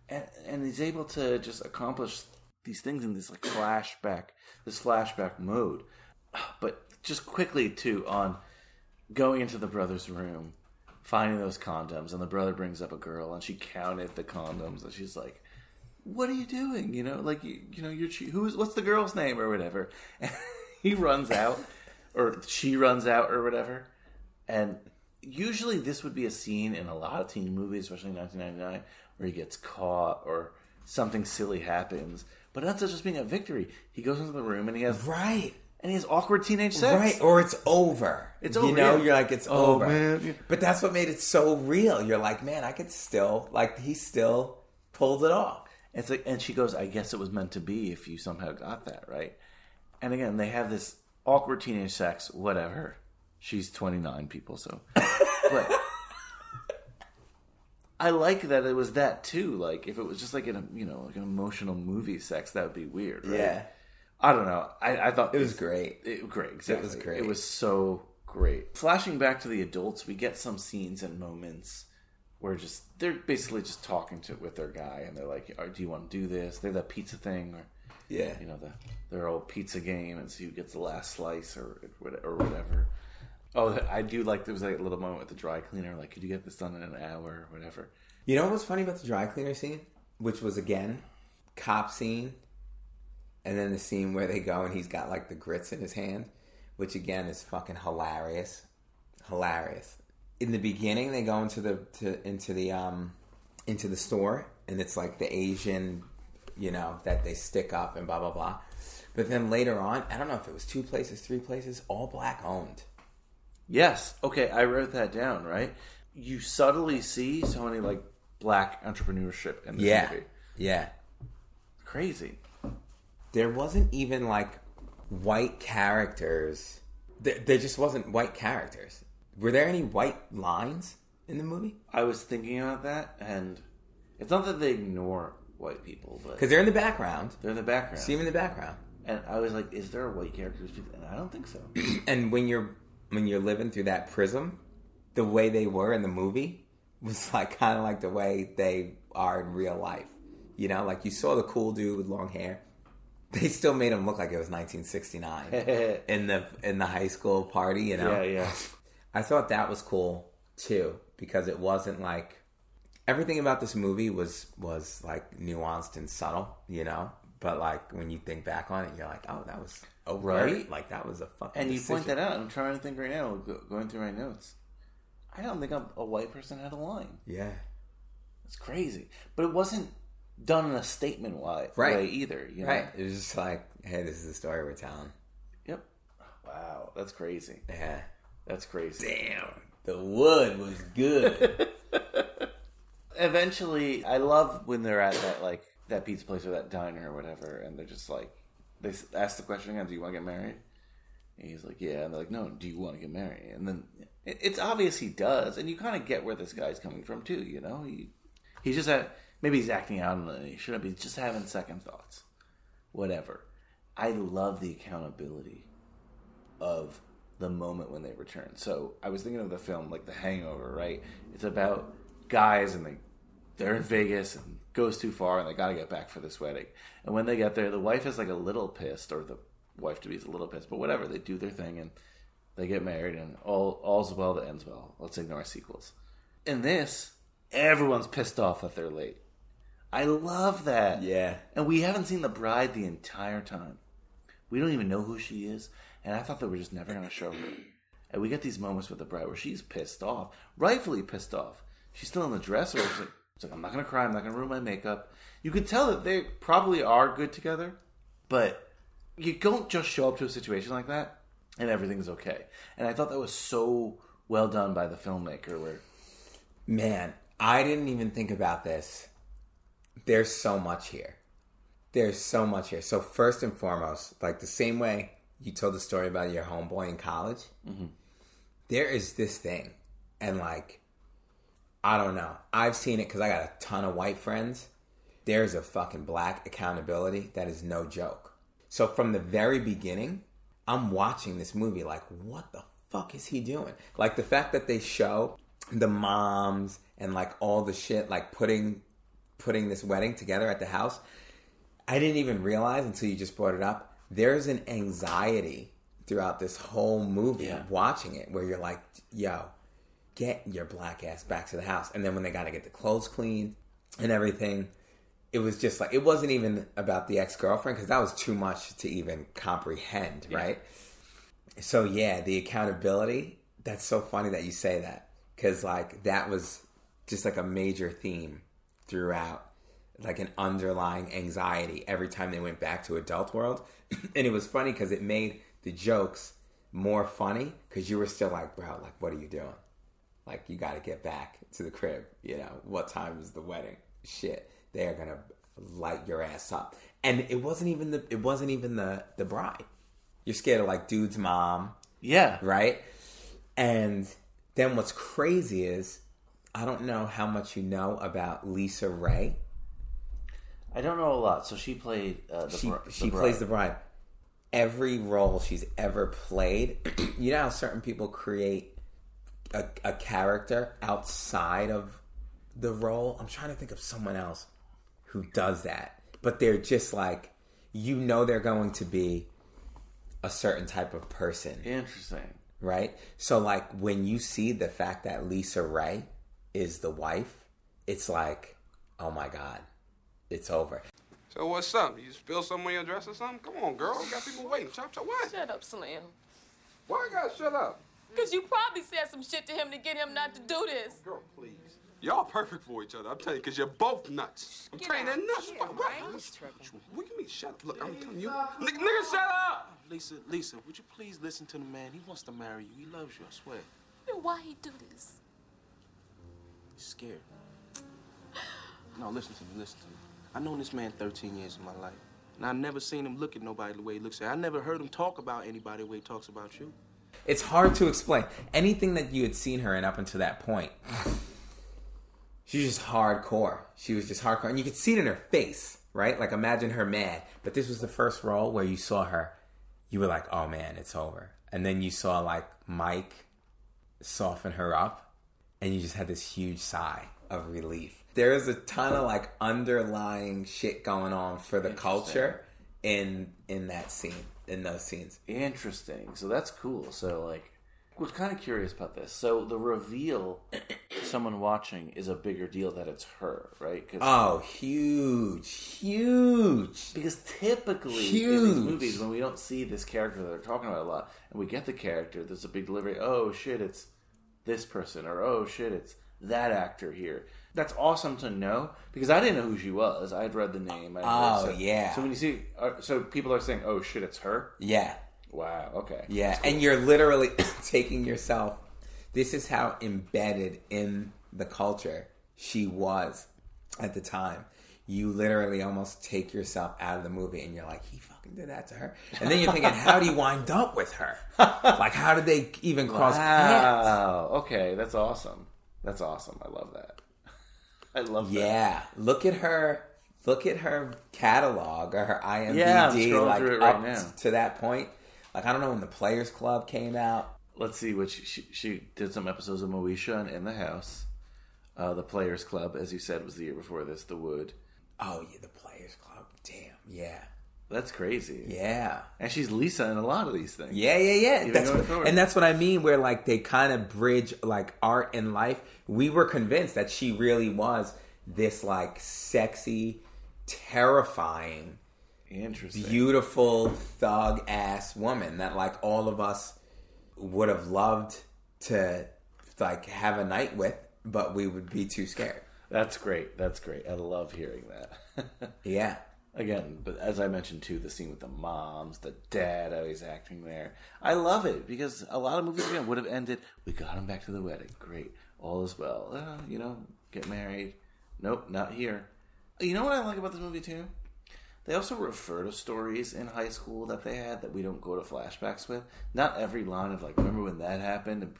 And and he's able to just accomplish these things in this like flashback, this flashback mode. But just quickly too on going into the brother's room, finding those condoms, and the brother brings up a girl, and she counted the condoms, and she's like, "What are you doing? You know, like you, you know, you're che- who's what's the girl's name or whatever." (laughs) And he runs out, or she runs out, or whatever. And usually, this would be a scene in a lot of teen movies, especially in 1999, where he gets caught or something silly happens. But it ends up just being a victory. He goes into the room and he has right, and he has awkward teenage sex. Right, or it's over. It's You know, yeah. you're like it's Oh, over. man. But that's what made it so real. You're like, man, I could still like he still pulled it off. It's like, and she goes, "I guess it was meant to be if you somehow got that right." And again, they have this awkward teenage sex, whatever. She's twenty nine, people. So, (laughs) but I like that it was that too. Like, if it was just like an you know like an emotional movie sex, that would be weird. Right? Yeah. I don't know. I, I thought It was great. It, great. Exactly. was great. It was so great. Flashing back to the adults, we get some scenes and moments where just they're basically just talking to with their guy, and they're like, "Oh, "Do you want to do this?" They're that pizza thing, or Yeah. you know, the their old pizza game, and see who gets the last slice or or whatever. Oh, I do like there was like a little moment with the dry cleaner, like, "Could you get this done in an hour?" or whatever. You know what's funny about the dry cleaner scene, which was again cop scene, and then the scene where they go and he's got like the grits in his hand, which again is fucking hilarious, hilarious. In the beginning, they go into the to, into the um into the store, and it's like the Asian, you know, that they stick up and blah blah blah. But then later on, I don't know if it was two places, three places, all black owned. Yes. Okay, I wrote that down. Right. You subtly see so many like black entrepreneurship in this Yeah, movie. yeah. Crazy. there wasn't even like white characters. There, there just wasn't white characters. Were there any white lines in the movie? I was thinking about that, and it's not that they ignore white people, but Because they're in the background. they're in the background. See them in the background. And I was like, "Is there a white character?" And I don't think so. (clears throat) And when you're when you're living through that prism, the way they were in the movie was (laughs) like kind of like the way they are in real life. You know, like you saw the cool dude with long hair. They still made him look like it was 1969 (laughs) in the in the high school party. You know, Yeah, yeah. I thought that was cool too because it wasn't like everything about this movie was was like nuanced and subtle, you know. But like when you think back on it, you're like, oh, that was oh Right. Like that was a fucking. And you point that out. I'm trying to think right now, going through my notes. I don't think a, a white person had a line. Yeah. It's crazy, but it wasn't done in a statement way, Right. way either. You know? Right. It was just like, hey, this is the story we're telling. Yep. Wow, that's crazy. Yeah. That's crazy. Damn. The wood was good. (laughs) Eventually, I love when they're at that like that pizza place or that diner or whatever, and they're just like they ask the question again: "Do you want to get married?" And he's like, "Yeah," and they're like, "No, do you want to get married?" And then it, it's obvious he does, and you kind of get where this guy's coming from too. You know, he he's just had, maybe he's acting out, and he shouldn't be just having second thoughts. Whatever. I love the accountability of the moment when they return. So I was thinking of the film like The Hangover, right? It's about guys and they they're in Vegas and goes too far and they got to get back for this wedding. And when they get there, the wife is like a little pissed, or the wife to be is a little pissed, but whatever. They do their thing and they get married, and all all's well that ends well. Let's ignore sequels. In this, everyone's pissed off that they're late. I love that. Yeah. And we haven't seen the bride the entire time. We don't even know who she is, and I thought they were just never going to show her. And we get these moments with the bride where she's pissed off, rightfully pissed off. She's still in the dresser. She's like, she's like I'm not going to cry. I'm not going to ruin my makeup. You could tell that they probably are good together, but you don't just show up to a situation like that and everything's okay. And I thought that was so well done by the filmmaker. Where Man, I didn't even think about this. There's so much here. There's so much here. So first and foremost, like the same way you told the story about your homeboy in college, mm-hmm. there is this thing, and like, I don't know. I've seen it because I got a ton of white friends. There's a fucking black accountability that is no joke. So from the very beginning, I'm watching this movie like, what the fuck is he doing? Like the fact that they show the moms and like all the shit, like putting putting this wedding together at the house. I didn't even realize until you just brought it up. There's an anxiety throughout this whole movie Yeah. watching it where you're like, yo, get your black ass back to the house. And then when they got to get the clothes cleaned and everything, it was just like, it wasn't even about the ex girlfriend because that was too much to even comprehend, right? So, yeah, the accountability, that's so funny that you say that because, like, that was just like a major theme throughout like an underlying anxiety every time they went back to adult world. (clears throat) And it was funny because it made the jokes more funny because you were still like bro like what are you doing? Like you got to get back to the crib you know? What time is the wedding? Shit they are gonna light your ass up. And it wasn't even the it wasn't even the the bride. You're scared of like dude's mom. Yeah, right? And then what's crazy is I don't know how much you know about LisaRaye. I don't know a lot. So she played uh, the She br- the she bride. plays the bride. Every role she's ever played, (clears throat) you know how certain people create a, a character outside of the role. I'm trying to think of someone else who does that, but they're just like you know they're going to be a certain type of person Interesting. right? So like when you see the fact that LisaRaye is the wife, it's like, oh my god, it's over. So what's up? You spill something on your dress or something? Come on, girl. Got people waiting. Chop, chop. What? Shut up, Slim. Why I gotta shut up? Because you probably said some shit to him to get him not to do this. Oh, girl, please. Y'all perfect for each other. I'm telling you, because you're both nuts. I'm Get telling you, they're out. nuts. Yeah, what, what? right? What do you mean, shut up? Look, I'm telling you. Nigga, nigga, shut up! Lisa, Lisa, would you please listen to the man? He wants to marry you. He loves you, I swear. Then why he do this? He's scared. No, listen to me, listen to me. I known this man 13 years of my life. And I've never seen him look at nobody the way he looks at. I never heard him talk about anybody the way he talks about you. It's hard to explain. Anything that you had seen her in up until that point, (sighs) she was just hardcore. She was just hardcore. And you could see it in her face, right? Like imagine her mad. But this was the first role where you saw her, you were like, oh man, it's over. And then you saw like Mike soften her up, and you just had this huge sigh of relief. There is a ton of like underlying shit going on for the culture in in that scene, in those scenes. Interesting. So that's cool. So like, was kind of curious about this. So the reveal, someone watching, is a bigger deal that it's her, right? 'Cause- Oh, huge, huge. Because typically in these movies, when we don't see this character that they're talking about a lot, and we get the character, there's a big delivery. Oh shit, it's this person, or oh shit, it's that actor here. That's awesome to know because I didn't know who she was. I had read the name. I Oh, so, yeah. So when you see, uh, so people are saying, "Oh shit, it's her." Yeah, Wow. Okay. yeah. Cool. And you're literally (coughs) taking yourself. This is how embedded in the culture she was at the time. You literally almost take yourself out of the movie and you're like, he fucking did that to her. And then you're thinking, (laughs) how do you wind up with her? Like, how did they even cross paths? Wow. Okay, that's awesome. That's awesome. I love that. I love that. Yeah, look at her. Look at her catalog or her IMDb, Yeah, I'm scrolling like through it right up now. to that point. Like I don't know when the Players Club came out. Let's see what she, she, she did some episodes of Moesha and In the House. Uh, the Players Club, as you said, was the year before this. The Wood. Oh yeah, the Players Club. Damn, yeah, That's crazy. yeah, And she's Lisa in a lot of these things. yeah, yeah, yeah. Even That's what, forward. and that's what I mean. Where like they kind of bridge like art and life. We were convinced that she really was this like sexy, terrifying, Interesting. beautiful thug ass woman that like all of us would have loved to like have a night with, but we would be too scared. That's great. That's great. I love hearing that. (laughs) Yeah. Again, but as I mentioned too, the scene with the moms, the dad always acting there. I love it because a lot of movies again would have ended. We got him back to the wedding. Great, all is well. Uh, you know, get married. Nope, not here. You know what I like about this movie too? They also refer to stories in high school that they had that we don't go to flashbacks with. Not every line of like, remember when that happened?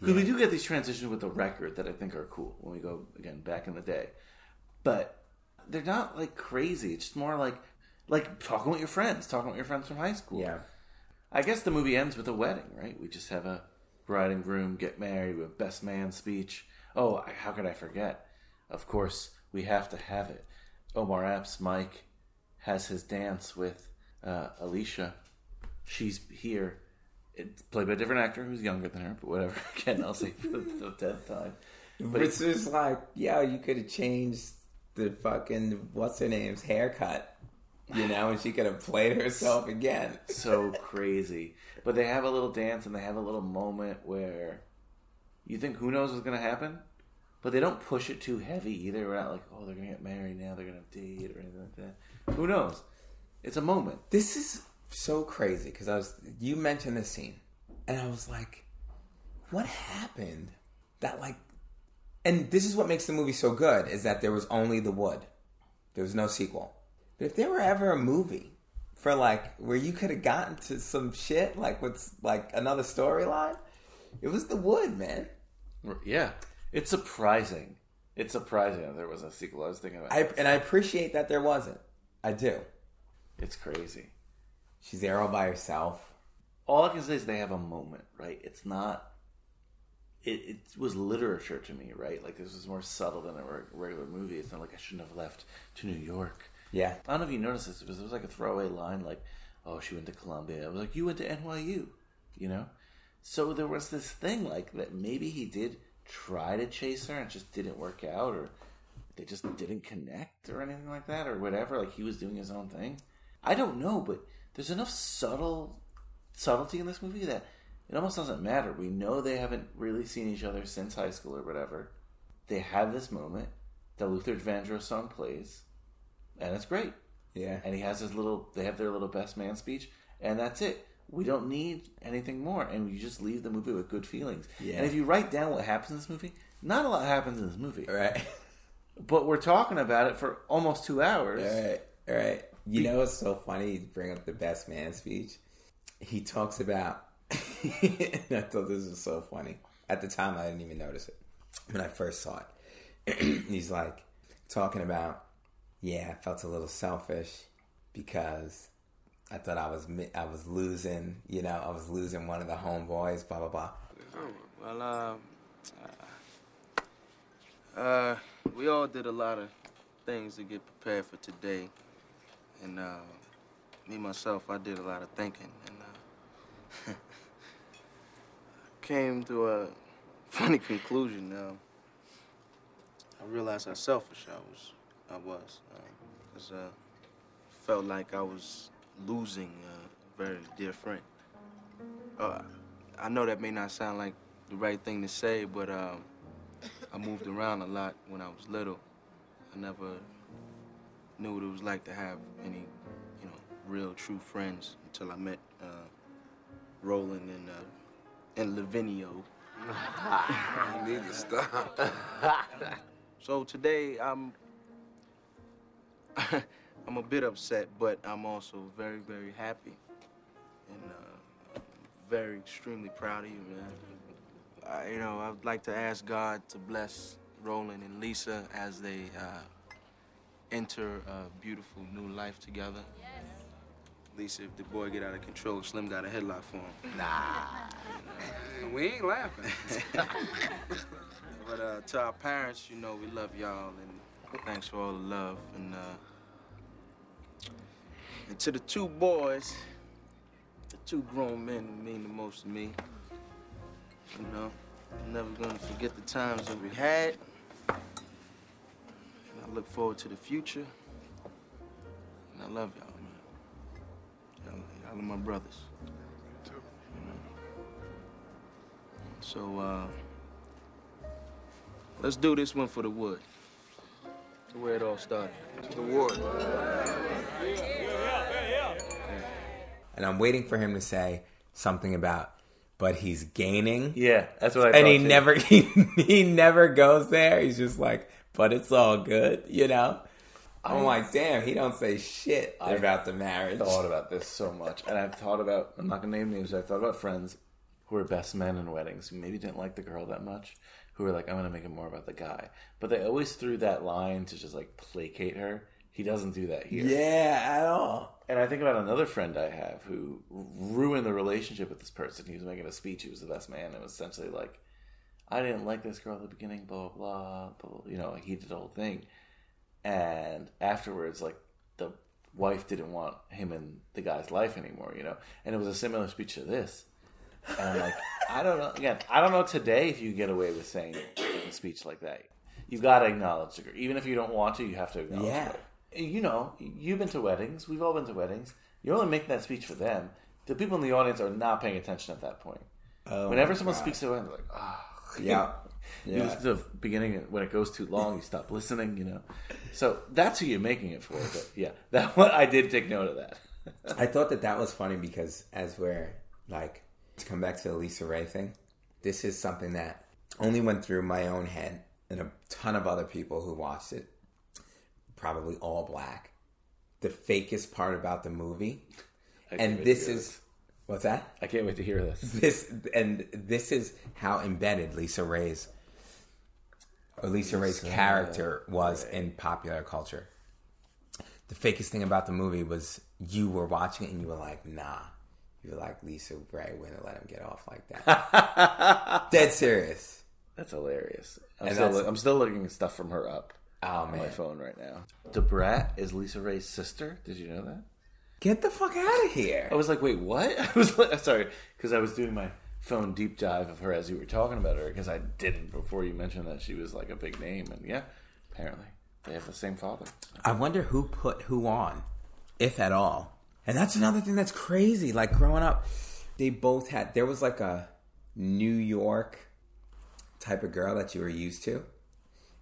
Because (laughs) we do get these transitions with the record that I think are cool when we go again back in the day, but they're not like crazy. It's just more like like talking with your friends, talking with your friends from high school. Yeah. I guess the movie ends with a wedding, right? We just have a bride and groom get married with best man speech. Oh, how could I forget? Of course, we have to have it. Omar Epps, Mike, has his dance with uh, Alicia. She's here. It's played by a different actor who's younger than her, but whatever. (laughs) Again, I'll say for the tenth time. But it's just like, yeah, you could have changed the fucking what's her name's haircut, you know, and she could have played herself again. so crazy. But they have a little dance and they have a little moment where you think who knows what's to happen, but they don't push it too heavy either. We're not like, oh, they're to get married now, they're to date or anything like that. Who knows? It's a moment. This is so crazy because I was you mentioned this scene, and I was like, what happened? That like, and this is what makes the movie so good is that there was only the wood, there was no sequel. But if there were ever a movie for like where you could have gotten to some shit like with like another storyline, it was the wood, man. Yeah, it's surprising. It's surprising that there was a sequel. I was thinking about. I and I appreciate that there wasn't. I do. It's crazy. She's there all by herself. All I can say is they have a moment, right? It's not. It, it was literature to me, right? Like this was more subtle than a regular movie. It's not like I shouldn't have left to New York. Yeah. I don't know if you noticed this, because there was like a throwaway line, like, "Oh, she went to Columbia." I was like, "You went to NYU," you know. So there was this thing like that. Maybe he did try to chase her, and it just didn't work out, or they just didn't connect, or anything like that, or whatever. Like he was doing his own thing. I don't know, but there's enough subtle subtlety in this movie that it almost doesn't matter. We know they haven't really seen each other since high school or whatever. They have this moment. The Luther Vandross song plays, and it's great. Yeah. And he has his little. They have their little best man speech, and that's it. We don't need anything more, and you just leave the movie with good feelings. Yeah. And if you write down what happens in this movie, not a lot happens in this movie. Right. (laughs) But we're talking about it for almost two hours. All right, all right. You know what's so funny? You bring up the best man speech. He talks about. (laughs) I thought this was so funny. At the time, I didn't even notice it when I first saw it. (clears throat) He's like talking about, yeah, I felt a little selfish because I thought I was I was losing. You know, I was losing one of the homeboys. Blah blah blah. Well, uh, uh, we all did a lot of things to get prepared for today, and uh, me myself, I did a lot of thinking, and uh, (laughs) came to a (laughs) funny conclusion. Now, I realized how selfish I was. I was, because uh, felt like I was losing a very dear friend. Uh, I know that may not sound like the right thing to say, but um, I moved around a lot when I was little. I never knew what it was like to have any, you know, real true friends until I met uh, Roland and uh, and Lavinio. You (laughs) need to stop. (laughs) So today I'm (laughs) I'm a bit upset, but I'm also very, very happy and uh, very extremely proud of you, man. I, you know, I'd like to ask God to bless Roland and Lisa as they uh, enter a beautiful new life together. Lisa, if the boy get out of control, Slim got a headlock for him. Nah. We ain't laughing. But uh, to our parents, you know, we love y'all and thanks for all the love. And, uh, and to the two boys, the two grown men who mean the most to me, you know, I'm never gonna forget the times that we had. And I look forward to the future. And I love y'all, man. Y'all, y'all my brothers. You know? So, uh, Let's do this one for the wood. Where it all started. To the war. And I'm waiting for him to say something about, but he's gaining. Yeah, that's what I And he too. never (laughs) he, he never goes there. He's just like, but it's all good, you know. I'm like, damn, he don't say shit I about the marriage. I thought about this so much, and I've thought about. I'm not gonna name names. I've thought about friends who were best men in weddings who maybe didn't like the girl that much, who were like, "I'm gonna make it more about the guy," but they always threw that line to just like placate her. He doesn't do that here. Yeah, at all. And I think about another friend I have who ruined the relationship with this person. He was making a speech. He was the best man. It was essentially like, I didn't like this girl at the beginning, blah, blah, blah, blah. blah. You know, he did the whole thing. And afterwards, like, the wife didn't want him in the guy's life anymore, you know? And it was a similar speech to this. And I'm like, (laughs) I don't know. Again, I don't know today if you get away with saying a speech like that. You've got to acknowledge the girl. Even if you don't want to, you have to acknowledge Yeah. her. You know, you've been to weddings. We've all been to weddings. You're only making that speech for them. The people in the audience are not paying attention at that point. Oh Whenever someone God. speaks to them, they're like, ah. Yeah. You Yeah. listen to the beginning when it goes too long, you stop listening, you know. So that's who you're making it for. But yeah, (laughs) that one I did take note of that. I thought that that was funny because as we're like to come back to the LisaRaye thing, this is something that only went through my own head and a ton of other people who watched it, probably all black. The fakest part about the movie, and this is what's that? I can't wait to hear this. This and this is how embedded LisaRaye's LisaRaye's Lisa character was in popular culture. The fakest thing about the movie was you were watching it and you were like, nah. You were like, Lisa Ray wouldn't let him get off like that. (laughs) Dead serious. That's hilarious. I'm, And still, that's- I'm still looking at stuff from her up Oh, on my phone right now. Da Brat is LisaRaye's sister. Did you know that? Get the fuck out of here. I was like, wait, what? (laughs) I was like, sorry, because I was doing my phone deep dive of her as you were talking about her, because I didn't before you mentioned that she was like a big name, and yeah, apparently they have the same father. I wonder who put who on, if at all. And that's another thing that's crazy. Like growing up, they both had. There was like a New York type of girl that you were used to,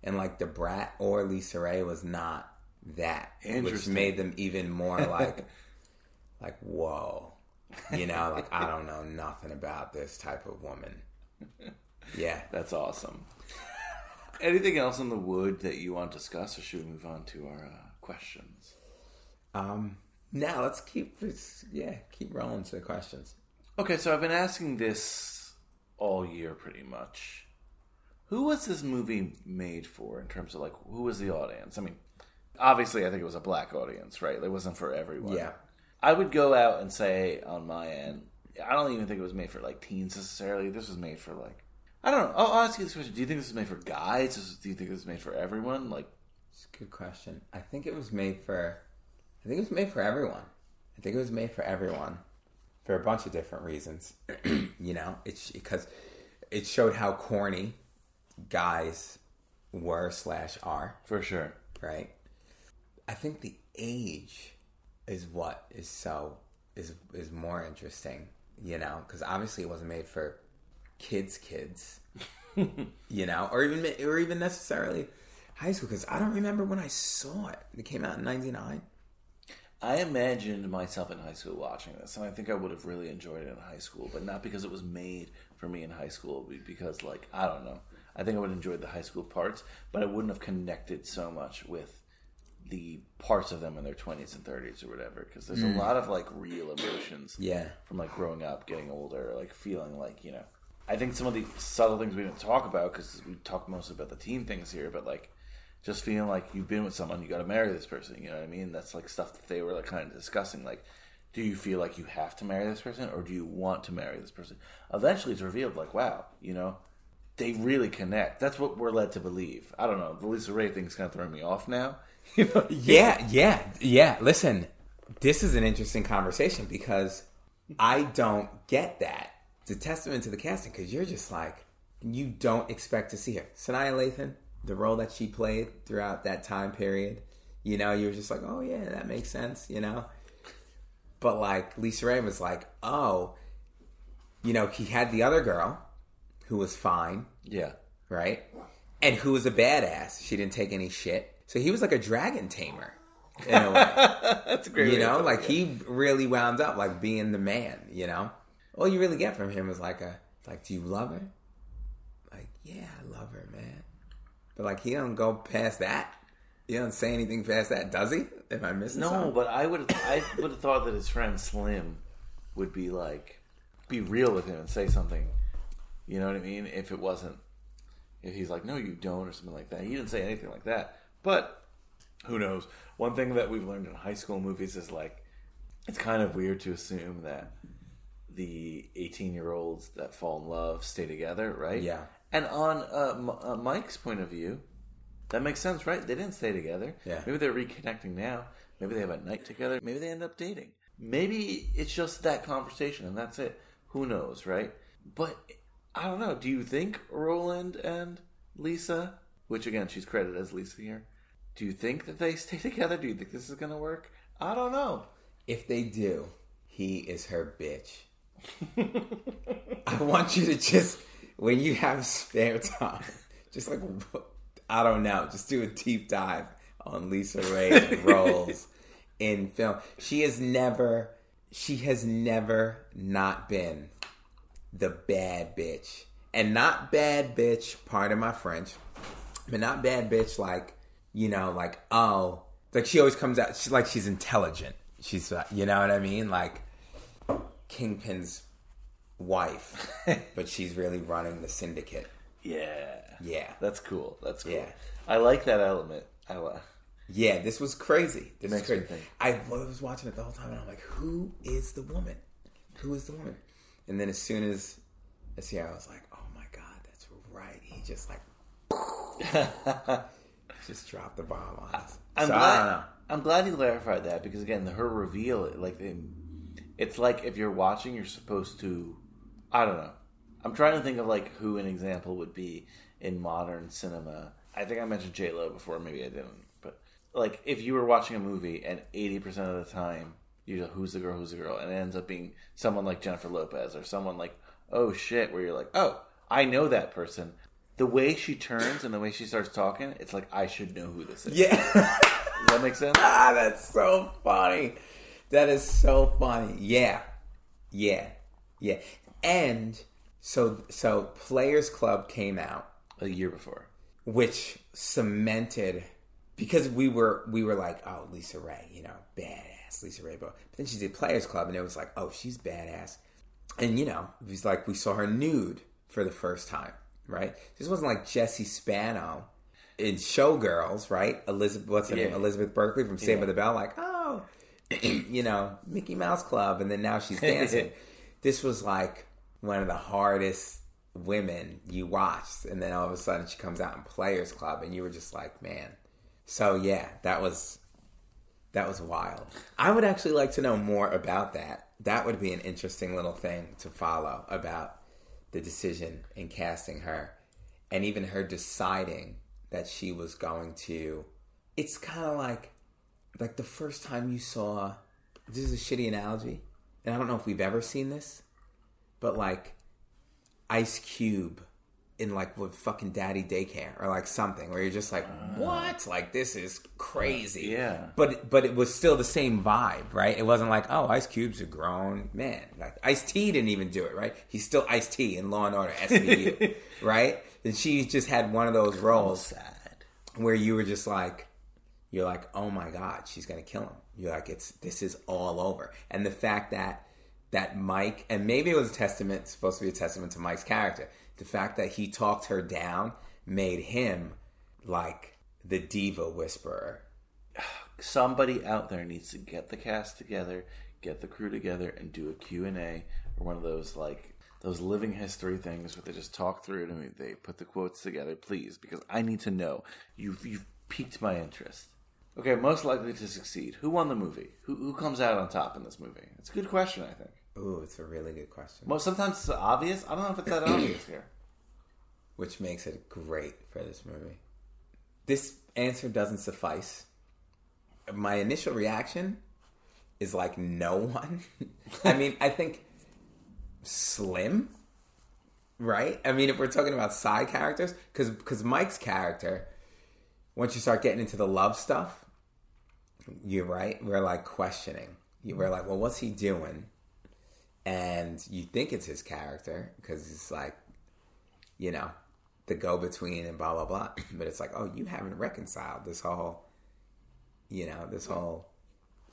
and like Da Brat or LisaRaye was not that, which made them even more like, (laughs) like whoa, you know, like I don't know nothing about this type of woman. Yeah, That's awesome. Anything else in the wood that you want to discuss, or should we move on to our uh, questions? Um, now let's keep this. Yeah, keep rolling to the questions. Okay, so I've been asking this all year pretty much. Who was this movie made for in terms of like who was the audience? I mean, obviously I think it was a black audience, right? It wasn't for everyone. Yeah. I would go out and say on my end, I don't even think it was made for like teens necessarily. This was made for like I don't know. I'll, I'll ask you this question: Do you think this is made for guys? Do you think this is made for everyone? Like, It's a good question. I think it was made for. I think it was made for everyone. I think it was made for everyone, for a bunch of different reasons. (clears throat) you know, it's because it showed how corny guys were slash are for sure, right? I think the age is what is so is is more interesting. You know, because obviously it wasn't made for kids, kids. (laughs) you know, or even or even necessarily high school. Because I don't remember when I saw it. It came out in '99. I imagined myself in high school watching this, and I think I would have really enjoyed it in high school, but not because it was made for me in high school, because, like, I don't know. I think I would have enjoyed the high school parts, but I wouldn't have connected so much with the parts of them in their 20s and 30s or whatever, because there's Mm. a lot of, like, real emotions Yeah. from, like, growing up, getting older, like, feeling like, you know. I think some of the subtle things we didn't talk about, because we talked mostly about the teen things here, but, like, just feeling like you've been with someone, you got to marry this person. You know what I mean? That's like stuff that they were like kind of discussing. Like, do you feel like you have to marry this person, or do you want to marry this person? Eventually, it's revealed like, wow, you know, they really connect. That's what we're led to believe. I don't know. The LisaRaye thing's kind of throwing me off now. (laughs) You know? Yeah, yeah, yeah. Listen, this is an interesting conversation because I don't get that. It's a testament to the casting because you're just like you don't expect to see her. Sanaa Lathan, the role that she played throughout that time period, you know, you're just like, oh yeah, that makes sense, you know. But like LisaRaye was like, oh, you know, he had the other girl who was fine, Yeah. right? And who was a badass. She didn't take any shit. So he was like a dragon tamer in a (laughs) way. That's a great You know, it, like yeah. he really wound up like being the man. You know, all you really get from him is like a like, do you love her? Like, yeah, I love her, man. But like, he don't go past that. He don't say anything past that, does he? Am I missing No, something? but I would I would have thought that his friend Slim would be like be real with him and say something. You know what I mean? If it wasn't if he's like, No, you don't or something like that. He didn't say anything like that. But who knows? One thing that we've learned in high school movies is like it's kind of weird to assume that the 18 year olds that fall in love stay together, right? Yeah. And on uh, M- uh, Mike's point of view, that makes sense, right? They didn't stay together. Yeah. Maybe they're reconnecting now. Maybe they have a night together. Maybe they end up dating. Maybe it's just that conversation and that's it. Who knows, right? But I don't know. Do you think Roland and Lisa, which again she's credited as Lisa here, do you think that they (laughs) stay together? Do you think this is going to work? I don't know. If they do, he is her bitch. (laughs) I want you to just, when you have spare time, (laughs) just like, I don't know, just do a deep dive on Lisa Ray's roles in film. She has never, she has never not been the bad bitch. And not bad bitch, pardon my French, but not bad bitch like, you know, like, oh, like she always comes out, she's like she's intelligent. She's, uh, you know what I mean? Like, Kingpin's wife, (laughs) but she's really running the syndicate. Yeah. Yeah. That's cool. That's cool. Yeah. I like that element. I like. Yeah, this was crazy. This Makes is crazy. I was watching it the whole time, and I'm like, "Who is the woman? Who is the woman?" And then as soon as I see her, I was like, "Oh my god, that's right." He just like (laughs) just dropped the bomb on us. I'm So, glad. I'm glad you clarified that because again, the, her reveal, like, it's like if you're watching, you're supposed to. I don't know. I'm trying to think of like who an example would be in modern cinema. I think I mentioned J Lo before. Maybe I didn't, but like if you were watching a movie and 80 percent of the time you know who's the girl, who's the girl, and it ends up being someone like Jennifer Lopez or someone like oh shit, where you're like oh I know that person. The way she turns and the way she starts talking, it's like I should know who this is. Yeah. Does that make sense? (laughs) Ah, that's so funny. That is so funny. Yeah. Yeah. Yeah. And so so Players Club came out a year before. Which cemented because we were we were like, oh, LisaRaye, you know, badass LisaRaye. But then she did Players Club and it was like, oh, she's badass. And you know, it was like we saw her nude for the first time, right? This wasn't like Jesse Spano in Showgirls, right? Elizabeth, what's her Yeah. name? Elizabeth Berkley from Saved by Yeah. the Bell, like, oh, (clears throat) you know, Mickey Mouse Club, and then now she's dancing. (laughs) this was like one of the hardest women you watched, and then all of a sudden she comes out in Players Club, and you were just like, man. So yeah, that was that was wild. I would actually like to know more about that. That would be an interesting little thing to follow about the decision in casting her, and even her deciding that she was going to. It's kind of like like the first time you saw. This is a shitty analogy, and I don't know if we've ever seen this, but like Ice Cube in like with fucking Daddy Daycare or like something where you're just like, ah. what? Like this is crazy. Yeah. But but it was still the same vibe, right? It wasn't like, oh, Ice Cube's a grown man. Like Ice T didn't even do it, right? He's still Ice T in Law and Order SVU, (laughs) right? And she just had one of those roles where you were just like, you're like, oh my god, she's gonna kill him. You're like, it's this is all over. And the fact that that Mike and maybe it was a testament, supposed to be a testament to Mike's character. The fact that he talked her down made him like the diva whisperer. (sighs) Somebody out there needs to get the cast together, get the crew together, and do a Q and A or one of those like those living history things where they just talk through it and they put the quotes together, please, because I need to know. You've you've piqued my interest. Okay, most likely to succeed. Who won the movie? Who who comes out on top in this movie? It's a good question, I think. Ooh, it's a really good question. Well, sometimes it's obvious. I don't know if it's that (clears throat) obvious here. Which makes it great for this movie. This answer doesn't suffice. My initial reaction is like no one. (laughs) I mean, I think Slim, right? I mean, if we're talking about side characters, because because Mike's character once you start getting into the love stuff, you're right. We're like questioning. You were like, well, what's he doing? And you think it's his character because it's like, you know, the go between and blah blah blah. (clears throat) But it's like, oh, you haven't reconciled this whole, you know, this whole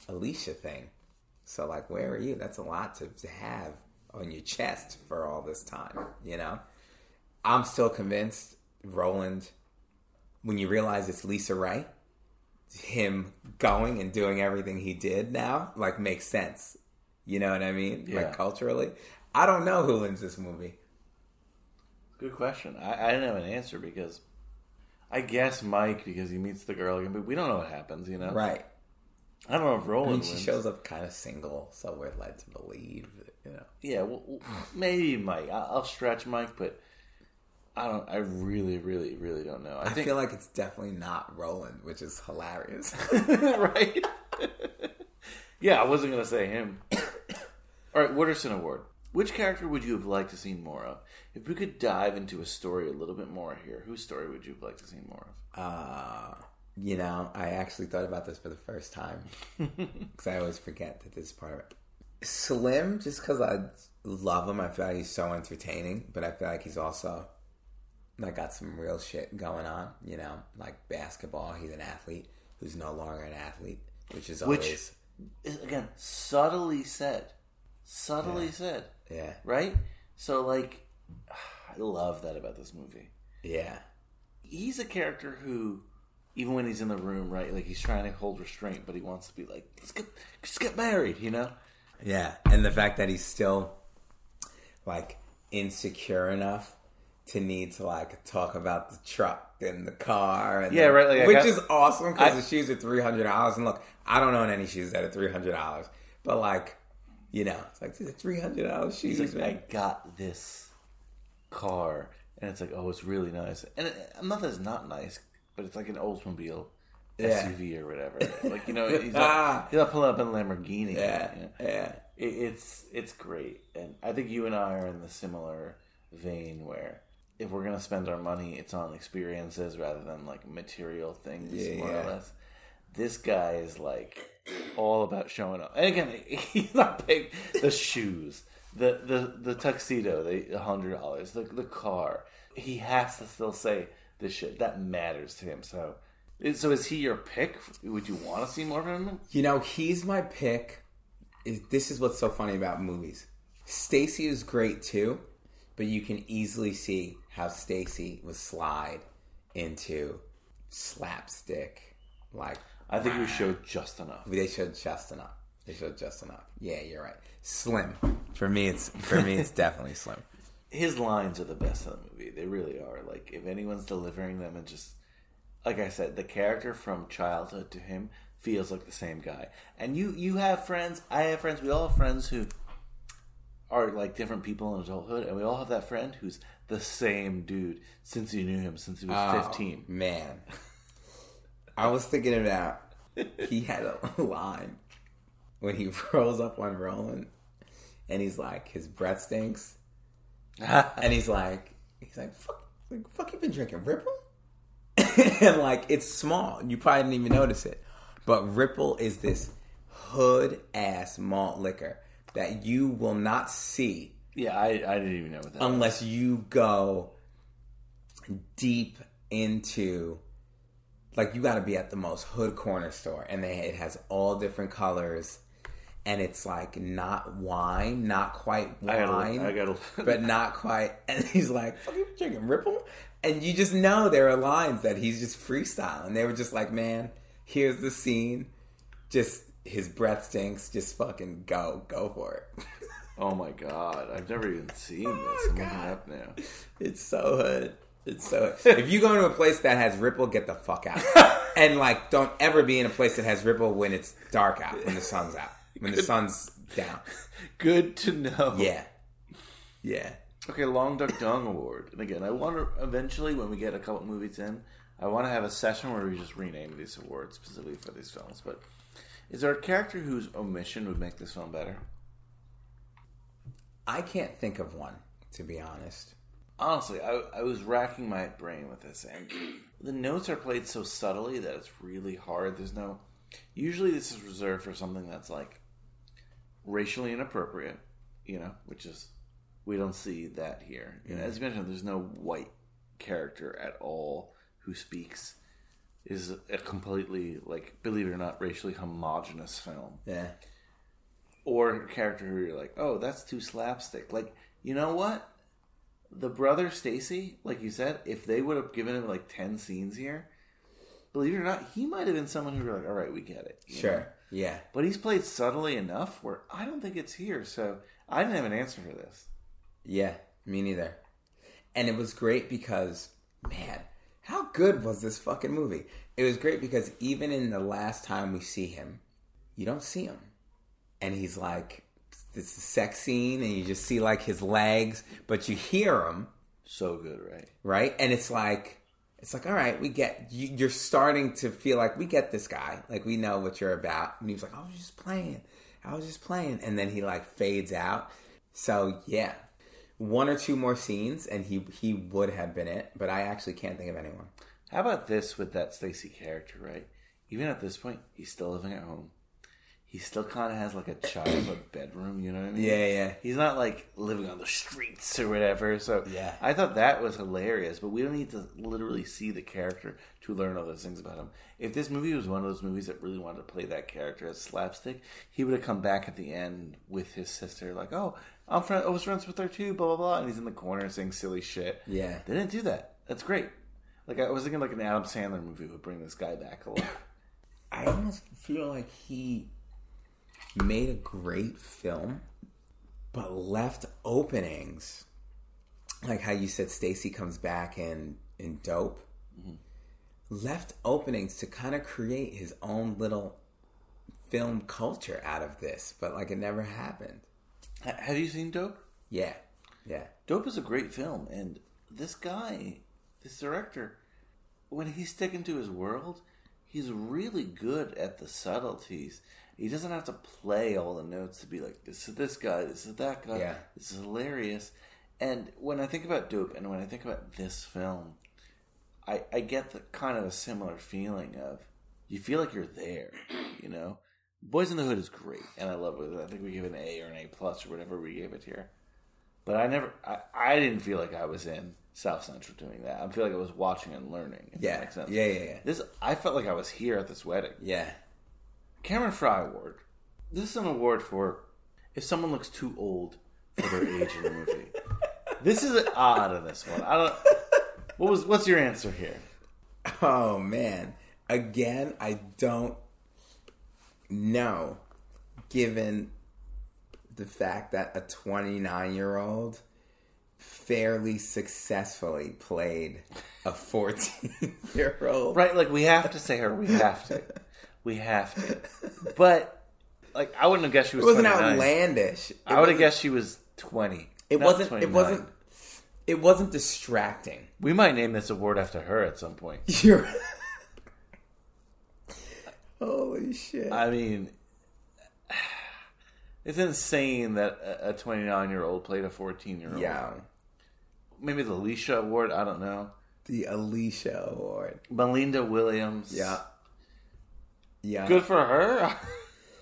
Alicia thing. So like, where are you? That's a lot to, to have on your chest for all this time. You know, I'm still convinced Roland. When you realize it's LisaRaye, him going and doing everything he did now like makes sense. You know what I mean? Yeah. Like culturally, I don't know who wins this movie. Good question. I, I didn't have an answer because I guess Mike because he meets the girl again, but we don't know what happens. You know, Right. I don't know if I Roland mean, she wins. shows up kind of single, so we're led to believe. You know. Yeah, well, maybe Mike. I- I'll stretch Mike, but I don't. I really, really, really don't know. I, I, think feel like it's definitely not Roland, which is hilarious. (laughs) right. (laughs) yeah, I wasn't gonna say him. (laughs) All right, Wooderson Award. Which character would you have liked to see more of? If we could dive into a story a little bit more here, whose story would you have liked to see more of? Uh, you know, I actually thought about this for the first time (laughs) because I always forget that this is part of it. Slim, just because I love him, I feel like he's so entertaining, but I feel like he's also like got some real shit going on. You know, like basketball, he's an athlete who's no longer an athlete, which is Which always is again subtly said, subtly Yeah. said, yeah, right? So like, (sighs) I love that about this movie. yeah, he's a character who even when he's in the room right like he's trying to hold restraint but he wants to be like let's get just get married you know yeah. And the fact that he's still like insecure enough to need to like talk about the truck and the car and Yeah, the- right, like, which got- is awesome because the shoes are three hundred dollars. And look, I don't own any shoes that are three hundred dollars, but like, you know, it's like these are three hundred dollars shoes. he's like man. i got this car and it's like oh it's really nice and it, not that it's not nice but it's like an oldsmobile Yeah. suv or whatever (laughs) like you know he's not, ah. he's not pulling up in a lamborghini Yeah, you know? yeah. It, it's it's great and i think you and i are in the similar vein where if we're gonna spend our money it's on experiences rather than like material things Yeah, more yeah. or less this guy is like all about showing up and again (laughs) he's not big the shoes the the the tuxedo the hundred dollars the, the car he has to still say this shit that matters to him so so is he your pick would you want to see more of him You know, he's my pick. Is this is what's so funny about movies. Stacy is great too, but you can easily see how Stacy would slide into slapstick. Like i think we showed just enough they showed just enough. They showed just enough. Yeah, you're right. Slim. For me, it's for me, it's definitely (laughs) slim. his lines are the best in the movie. They really are. Like if anyone's delivering them, and just like I said, the character from childhood to him feels like the same guy. And you you have friends. I have friends. We all have friends who are like different people in adulthood, and we all have that friend who's the same dude since you knew him since he was Oh, fifteen. Man, I was thinking about he had a (laughs) line when he (laughs) rolls up on Roland, and he's like, his breath stinks, (laughs) and he's like, he's like, fuck, like, fuck, you been drinking Ripple? and like, it's small, you probably didn't even notice it, but Ripple is this hood ass malt liquor that you will not see Yeah, I, I didn't even know what that. was. unless you go deep into like you got to be at the most hood corner store and they it has all different colors and it's like not wine not quite wine I gotta- (laughs) but not quite and he's like fuck you drinking ripple and you just know there are lines that he's just freestyling. They were just like man here's the scene. Just his breath stinks. Just fucking go go for it. Oh my god, I've never even seen this. (laughs) Oh I'm looking up now. It's so hood. It's so. if you go into a place that has ripple, get the fuck out. (laughs) and like, don't ever be in a place that has ripple when it's dark out, when the sun's out, when the sun's down. Good to know. Yeah, yeah. Okay, Long Duck Dong Award. And again, I want to eventually, when we get a couple movies in, I want to have a session where we just rename these awards specifically for these films. But is there a character whose omission would make this film better? I can't think of one to be honest. Honestly, I, I was racking my brain with this, and the notes are played so subtly that it's really hard. There's no. Usually, this is reserved for something that's like racially inappropriate, you know, which is we don't see that here. You know, Mhm. as you mentioned, there's no white character at all who speaks. Is a completely like, believe it or not, racially homogenous film Yeah. or a character who you're like, oh, that's too slapstick. Like, you know what? The brother Stacy, like you said, if they would have given him like ten scenes here, believe it or not, he might have been someone who were like, all right, we get it. Sure. know? Yeah. But he's played subtly enough where I don't think it's here. So I didn't have an answer for this. Yeah, me neither. And it was great because, man, how good was this fucking movie? It was great because even in the last time we see him, you don't see him. And he's like, this sex scene, and you just see like his legs, but you hear him. So good, right? Right? And it's like, it's like, all right, we get, you, you're starting to feel like we get this guy. Like, we know what you're about. And he was like, I was just playing. I was just playing. And then he like fades out. So, yeah. One or two more scenes, and he he would have been it, but I actually can't think of anyone. How about this with that Stacy character, right? Even at this point, he's still living at home. He still kind of has like a childhood (clears throat) bedroom, you know what I mean? Yeah, yeah. He's not like living on the streets or whatever. So Yeah. I thought that was hilarious, but we don't need to literally see the character to learn all those things about him. If this movie was one of those movies that really wanted to play that character as slapstick, he would have come back at the end with his sister, like, "Oh, I'm friend, I was friends with her too," blah blah blah, and he's in the corner saying silly shit. Yeah. They didn't do that. That's great. Like I was thinking, like an Adam Sandler movie would bring this guy back a lot. (coughs) I almost feel like he made a great film, but left openings. Like how you said Stacy comes back in in Dope. Left openings to kind of create his own little film culture out of this, but like it never happened. Have you seen Dope? Yeah. Yeah. Dope is a great film, and this guy, this director, when he's sticking to his world, he's really good at the subtleties. He doesn't have to play all the notes to be like, this is this guy, this is that guy, Yeah. this is hilarious. And when I think about Dope, and when I think about this film, I, I get the kind of a similar feeling of you feel like you're there, (clears throat) you know. Boyz n the Hood is great, and I love it. I think we give it an A or an A plus or whatever we gave it here. But I never, I, I didn't feel like I was in South Central doing that. I feel like I was watching and learning. If Yeah. that makes sense. Yeah, yeah, yeah. This, I felt like I was here at this wedding. Yeah. Cameron Fry Award. This is an award for if someone looks too old for their age in the movie. (laughs) This is odd of this one. I don't. What was? What's your answer here? Oh man. Again, I don't know given the fact that a 29 year old fairly successfully played a 14 year old. Right, like we have to say her. We have to. We have to. (laughs) But like, I wouldn't have guessed she was. It was. wasn't 29. outlandish. It I would have guessed she was twenty. It wasn't. 29. It wasn't. It wasn't distracting. We might name this award after her at some point. (laughs) You're. Holy shit! I mean, it's insane that a 29 year old played a 14 year old. Yeah. Maybe the Alicia Award. I don't know. The Alicia Award. Malinda Williams. Yeah. Yeah. Good for her. (laughs)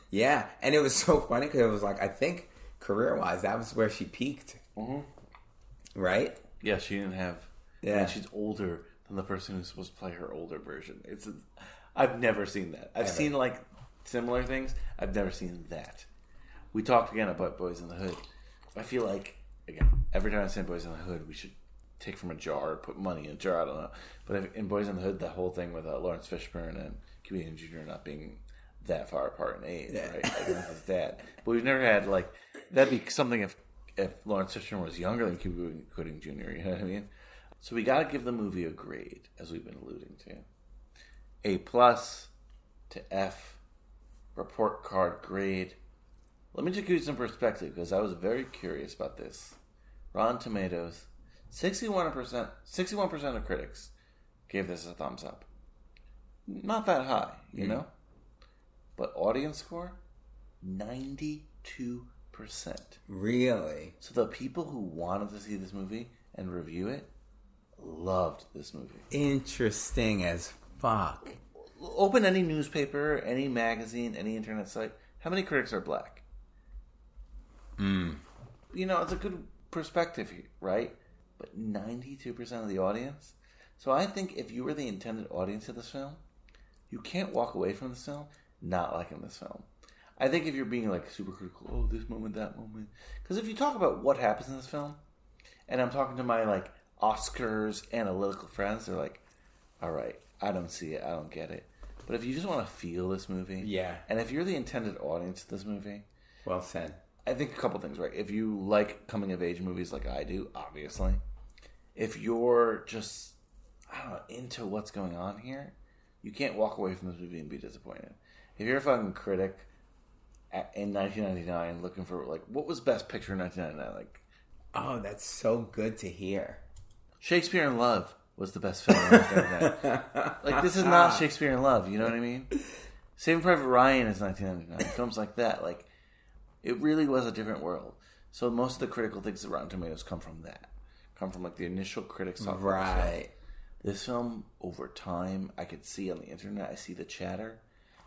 Yeah, and it was so funny because it was like I think career wise that was where she peaked, Mhm. right? Yeah, she didn't have. Yeah. and she's older than the person who's supposed to play her older version. It's. A, I've never seen that. I've Ever. seen like similar things. I've never seen that. We talked again about Boyz n the Hood. I feel like again every time I say Boyz n the Hood, we should take from a jar, put money in a jar. I don't know, but if, in Boyz n the Hood, the whole thing with uh, Laurence Fishburne and Cuba Gooding Jr. not being that far apart in age, Yeah. right? Like with his dad, but we've never had like that'd be something if if Laurence Fishburne was younger than Cuba Gooding Jr. You know what I mean? So we got to give the movie a grade, as we've been alluding to. A plus to F report card grade. Let me just give you some perspective because I was very curious about this. Rotten Tomatoes, sixty-one percent, sixty-one percent of critics gave this a thumbs up. Not that high, you Mhm. know. But audience score, ninety-two percent. Really? So the people who wanted to see this movie and review it loved this movie. Interesting as fuck. Open any newspaper, any magazine, any internet site. How many critics are black? Mm. You know, it's a good perspective, here, right? But 92% of the audience. So I think if you were the intended audience of this film, you can't walk away from this film not liking this film. I think if you're being like super critical, oh, this moment, that moment. Because if you talk about what happens in this film, and I'm talking to my like Oscars analytical friends, they're like, all right, I don't see it, I don't get it. But if you just want to feel this movie, Yeah. and if you're the intended audience of this movie, Well said. I think a couple things, right? If you like coming of age movies like I do, obviously, if you're just I don't know into what's going on here, you can't walk away from this movie and be disappointed. If you're a fucking critic at, in 1999 looking for like what was best picture in 1999, like Oh, that's so good to hear. Shakespeare in Love was the best film. like this is not (laughs) Shakespeare in Love. You know what I mean? Saving Private Ryan is 1999. Films like that, like it really was a different world. So most of the critical things that Rotten Tomatoes come from that, come from like the initial critics talk. about film. Right. This film, over time, I could see on the internet, I see the chatter,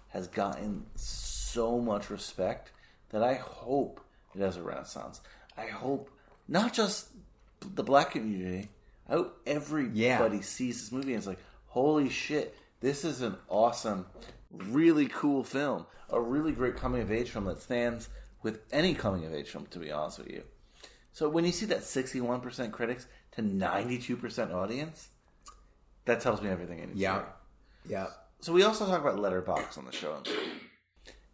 has gotten so much respect that I hope it has a renaissance. I hope not just the black community, I hope everybody sees this movie and is like, holy shit, this is an awesome, really cool film. A really great coming of age film that stands with any coming of age film, to be honest with you. So when you see that 61% critics to 92% audience, that tells me everything I need to Yeah. know. Yeah. So we also talk about Letterboxd on the show,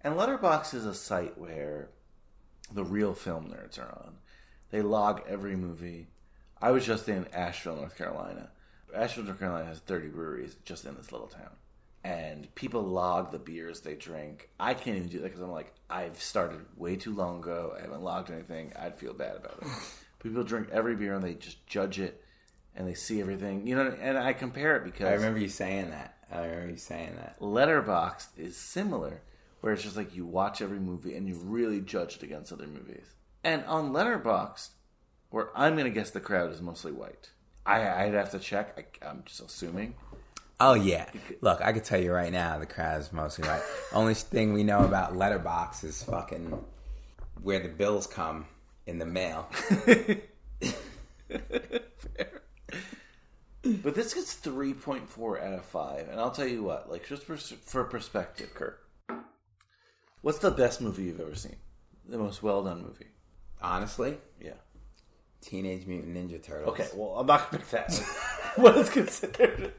and Letterboxd is a site where the real film nerds are on. They log every movie. I was just in Asheville, North Carolina. Asheville, North Carolina has 30 breweries just in this little town. And people log the beers they drink. I can't even do that because I'm like, I've started way too long ago. I haven't logged anything. I'd feel bad about it. (laughs) people drink every beer and they just judge it and they see everything. You know, and I compare it because I remember you saying that. I remember you saying that. Letterboxd is similar, where it's just like you watch every movie and you really judge it against other movies. And on Letterboxd, where I'm going to guess the crowd is mostly white. I, I'd have to check. I, I'm just assuming. Oh yeah. Look, I could tell you right now, the crowd is mostly white. Only thing we know about Letterbox is fucking where the bills come in the mail. (laughs) But this gets 3.4 out of 5. And I'll tell you what, like, just for, for perspective, Kurt, what's the best movie you've ever seen? The most well done movie? Honestly, Yeah. Teenage Mutant Ninja Turtles. Okay, well, I'm not going to pick that. (laughs) what is considered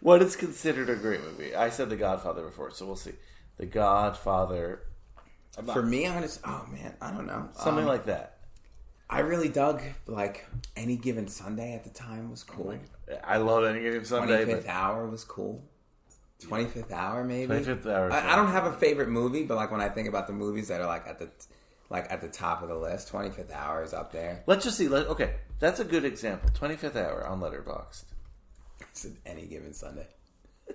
what is considered a great movie? I said The Godfather before, so we'll see. The Godfather. I'm not- For me, honest, oh man, I don't know. something Um, like that. I really dug like any given Sunday at the time was cool. I love any given Sunday, Twenty fifth hour was cool. Twenty fifth hour, maybe. 25th Hour I, I don't have a favorite movie, but like when I think about the movies that are like at the like at the top of the list, Twenty fifth hour is up there. let's just see. Let, okay, that's a good example. 25th Hour on Letterboxd. (laughs) It's any given Sunday. (laughs)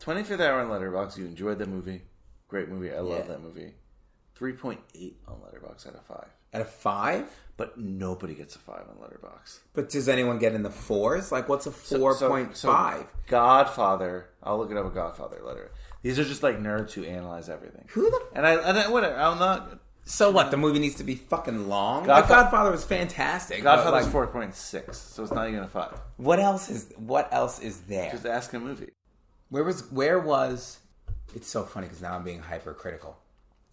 25th Hour on Letterboxd. You enjoyed the movie. Great movie. I love Yeah. that movie. 3.8 on Letterboxd out of 5. At a five? But nobody gets a 5 on Letterboxd. But does anyone get in the fours? Like what's a So- four so- point so five? Godfather. I'll look it up. A Godfather letter. These are just like nerds who analyze everything. Who the? And I, and I whatever. I'm not. So what? The movie needs to be fucking long. Godfa- Godfather, was fantastic. Godfather Godfather's like, four point six, so it's not even a five. What else is what else is there? Just ask a movie. Where was where was? It's so funny because now I'm being hypercritical.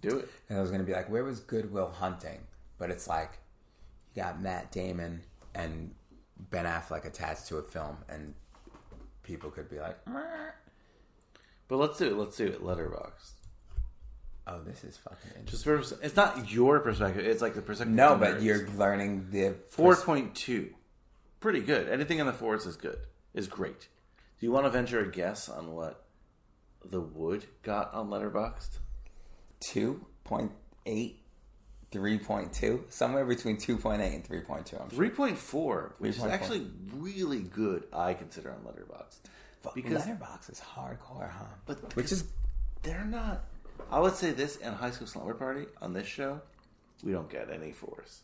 Do it. And I was gonna be like, where was Goodwill Hunting? But it's like you got Matt Damon and Ben Affleck attached to a film, and people could be like, "Meh." But let's do it. Let's do it. Letterboxd. oh, this is fucking interesting. Just for, it's not your perspective. It's like the perspective. No, of but nerds. you're learning the four point two. Pretty good. Anything in the fours is good. Is great. Do you want to venture a guess on what the Wood got on Letterboxd? two point eight, three point two, somewhere between two point eight and three point two. I'm sure. Three point four, which is actually really good. I consider on Letterboxd because Letterboxd is hardcore, huh? But which is they're not. I would say this and High School Slumber Party on this show, we don't get any fours.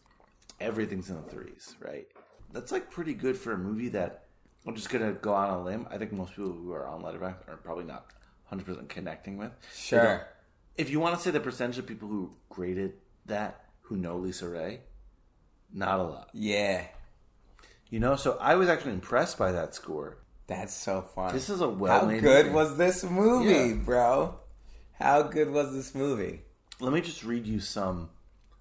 everything's in the threes, right? That's like pretty good for a movie that I'm just gonna go on a limb. I think most people who are on Letterboxd are probably not 100 percent connecting with. Sure. If you want to say the percentage of people who graded that who know LisaRaye, not a lot. Yeah. You know, so I was actually impressed by that score. That's so fun. This is a well. How good was this movie, Yeah. bro? How good was this movie? Let me just read you some,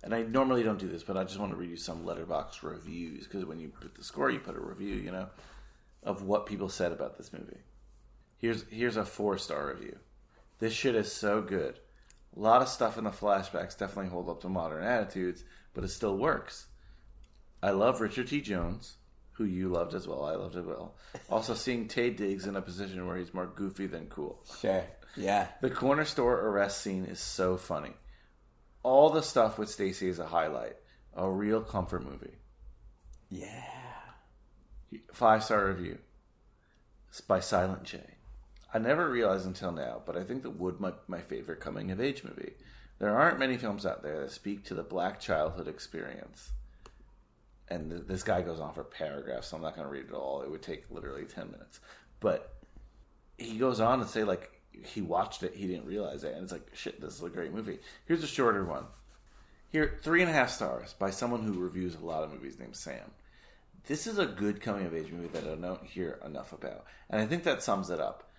and I normally don't do this, but I just want to read you some Letterboxd reviews because when you put the score, you put a review, you know, of what people said about this movie. Here's here's a four star review. This shit is so good. A lot of stuff in the flashbacks definitely hold up to modern attitudes, but it still works. I love Richard T. Jones, who you loved as well. I loved as well. Also, seeing Taye Diggs in a position where he's more goofy than cool. Sure. Yeah. The corner store arrest scene is so funny. All the stuff with Stacy is a highlight. A real comfort movie. Yeah. Five star review. It's by Silent J. I never realized until now, but I think that might be my favorite coming of age movie. There aren't many films out there that speak to the black childhood experience. And th- this guy goes on for paragraphs, so I'm not going to read it all. It would take literally 10 minutes. But he goes on to say, like, he watched it, he didn't realize it. And it's like, shit, this is a great movie. Here's a shorter one. Here, three and a half stars by someone who reviews a lot of movies named Sam. This is a good coming of age movie that I don't hear enough about. And I think that sums it up.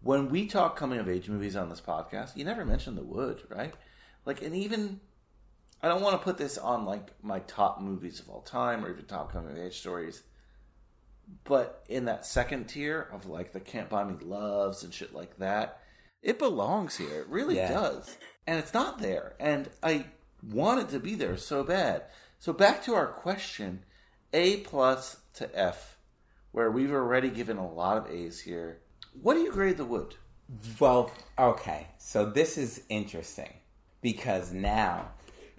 When we talk coming of age movies on this podcast, you never mention The Wood, right? Like, and even, I don't want to put this on like my top movies of all time or even top coming of age stories. But in that second tier of like the Can't Buy Me Loves and shit like that, it belongs here. It really Yeah. does. And it's not there. And I want it to be there so bad. So back to our question A plus to F, where we've already given a lot of A's here. What do you grade The Wood? Well, okay. So this is interesting because now,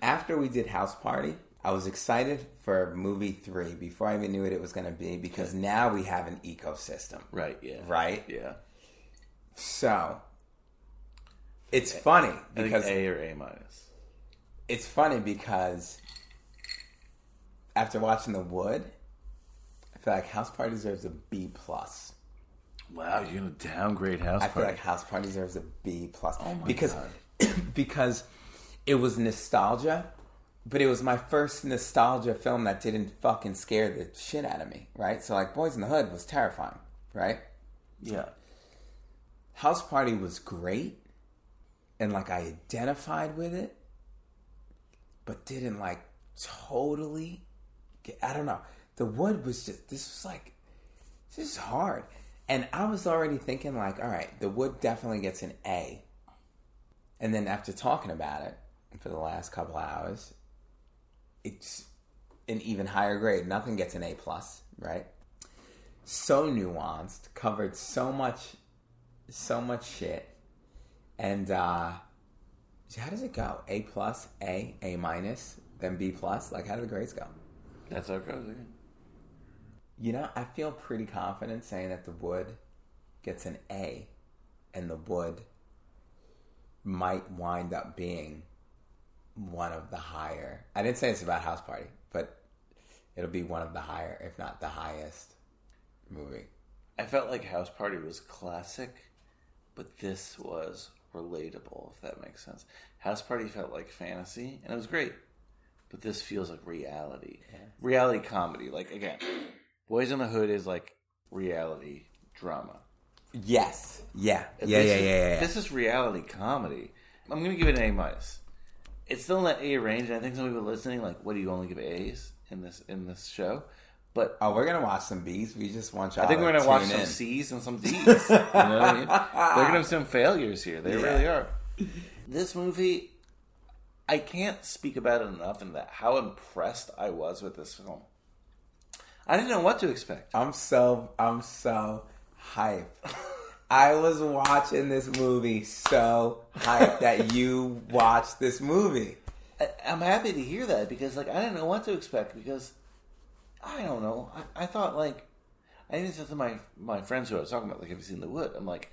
after we did House Party, I was excited for movie three before I even knew what it was going to be because now we have an ecosystem. Right, yeah. Right? Yeah. So, it's funny I think because A or A minus. it's funny because after watching The Wood, I feel like House Party deserves a B plus. Wow, you're gonna downgrade House Party. I feel like House Party deserves a B plus. Oh my because God. (clears throat) because it was nostalgia, but it was my first nostalgia film that didn't fucking scare the shit out of me, right? So like Boyz n the Hood was terrifying, right? Yeah. House Party was great, and like I identified with it, but didn't like totally. Get, I don't know. The Wood was just this was like this is hard, and I was already thinking like, all right, The Wood definitely gets an A, and then after talking about it for the last couple hours, it's an even higher grade. Nothing gets an A plus, right? So nuanced, covered so much so much shit. And uh how does it go? A plus, A, A minus, then B plus? Like how do the grades go? That's how it goes. You know, I feel pretty confident saying that the wood gets an A and the wood might wind up being one of the higher. I didn't say it's about House Party, but it'll be one of the higher, if not the highest movie. I felt like House Party was classic, but this was relatable, if that makes sense. House Party felt like fantasy, and it was great, but this feels like reality. Reality comedy. Like, again, Boyz n the Hood is like reality drama. Yes. Yeah. Yeah, yeah, is- yeah, yeah. This is reality comedy. I'm going to give it an A minus. It's still in that A range, and I think some people listening like, "What do you only give A's in this in this show?" But Oh, we're gonna watch some B's. We just want y'all. I think we're gonna watch tune some. C's and some D's. you know what I mean? They're gonna have some failures here. They Yeah. really are. This movie, I can't speak about it enough, and that how impressed I was with this film. I didn't know what to expect. I'm so I'm so hyped. I was watching this movie so hyped that you watched this movie. I, I'm happy to hear that because, like, I didn't know what to expect because I don't know. I, I thought like I even said to my my friends who I was talking about, like, have you seen The Wood? I'm like,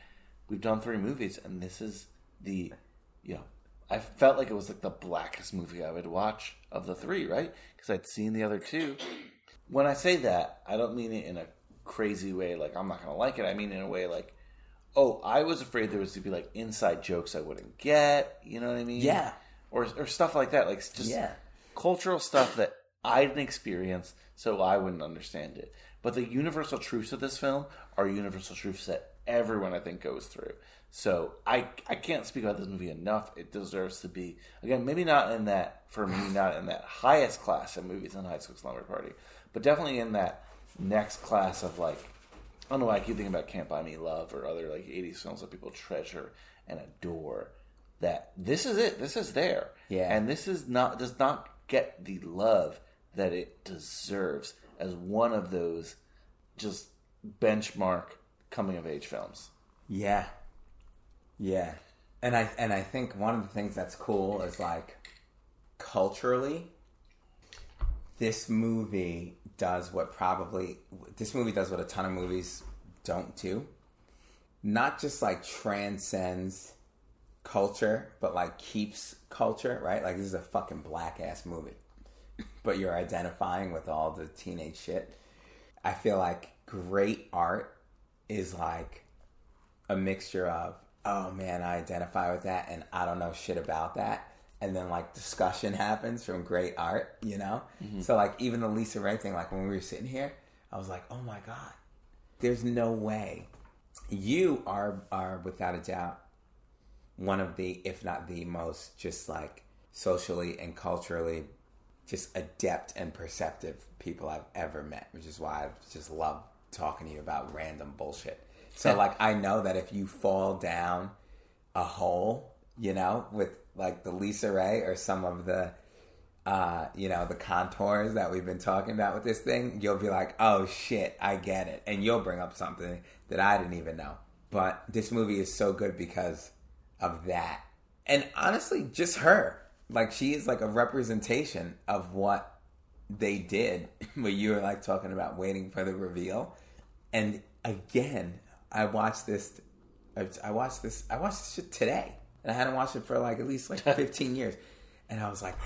we've done three movies, and this is the you know I felt like it was like the blackest movie I would watch of the three, right? Because I'd seen the other two. When I say that, I don't mean it in a crazy way, like I'm not gonna like it. I mean in a way like, oh, I was afraid there was to be like inside jokes I wouldn't get. You know what I mean? Yeah. Or or stuff like that, like just Yeah. cultural stuff that I didn't experience, so I wouldn't understand it. But the universal truths of this film are universal truths that everyone I think goes through. So I I can't speak about this movie enough. It deserves to be again maybe not in that for me not in that highest class of movies in High School Slumber Party, but definitely in that next class of like I don't know why I keep thinking about Can't Buy Me Love or other like '80s films that people treasure and adore. That this is it. This is there. Yeah. And this is not does not get the love that it deserves as one of those just benchmark coming of age films. Yeah. Yeah. And I and I think one of the things that's cool is like culturally this movie does what probably this movie does what a ton of movies don't do. Not just like transcends culture, but like keeps culture, right? Like this is a fucking black ass movie. But you're identifying with all the teenage shit. I feel like great art is like a mixture of oh man i identify with that and i don't know shit about that and then like discussion happens from great art you know Mhm. so like even the LisaRaye thing like when we were sitting here i was like oh my god there's no way you are are without a doubt one of the if not the most just like socially and culturally just adept and perceptive people I've ever met, which is why I just love talking to you about random bullshit. So like I know that if you fall down a hole, you know, with like the LisaRaye or some of the uh, you know, the contours that we've been talking about with this thing, you'll be like, "Oh shit, I get it." And you'll bring up something that I didn't even know. But this movie is so good because of that. And honestly, just her. Like she is like a representation of what they did (laughs) where you were like talking about waiting for the reveal. And again, I watched this I- watched this I watched this today. And I hadn't watched it for like at least like (laughs) 15 years. And I was like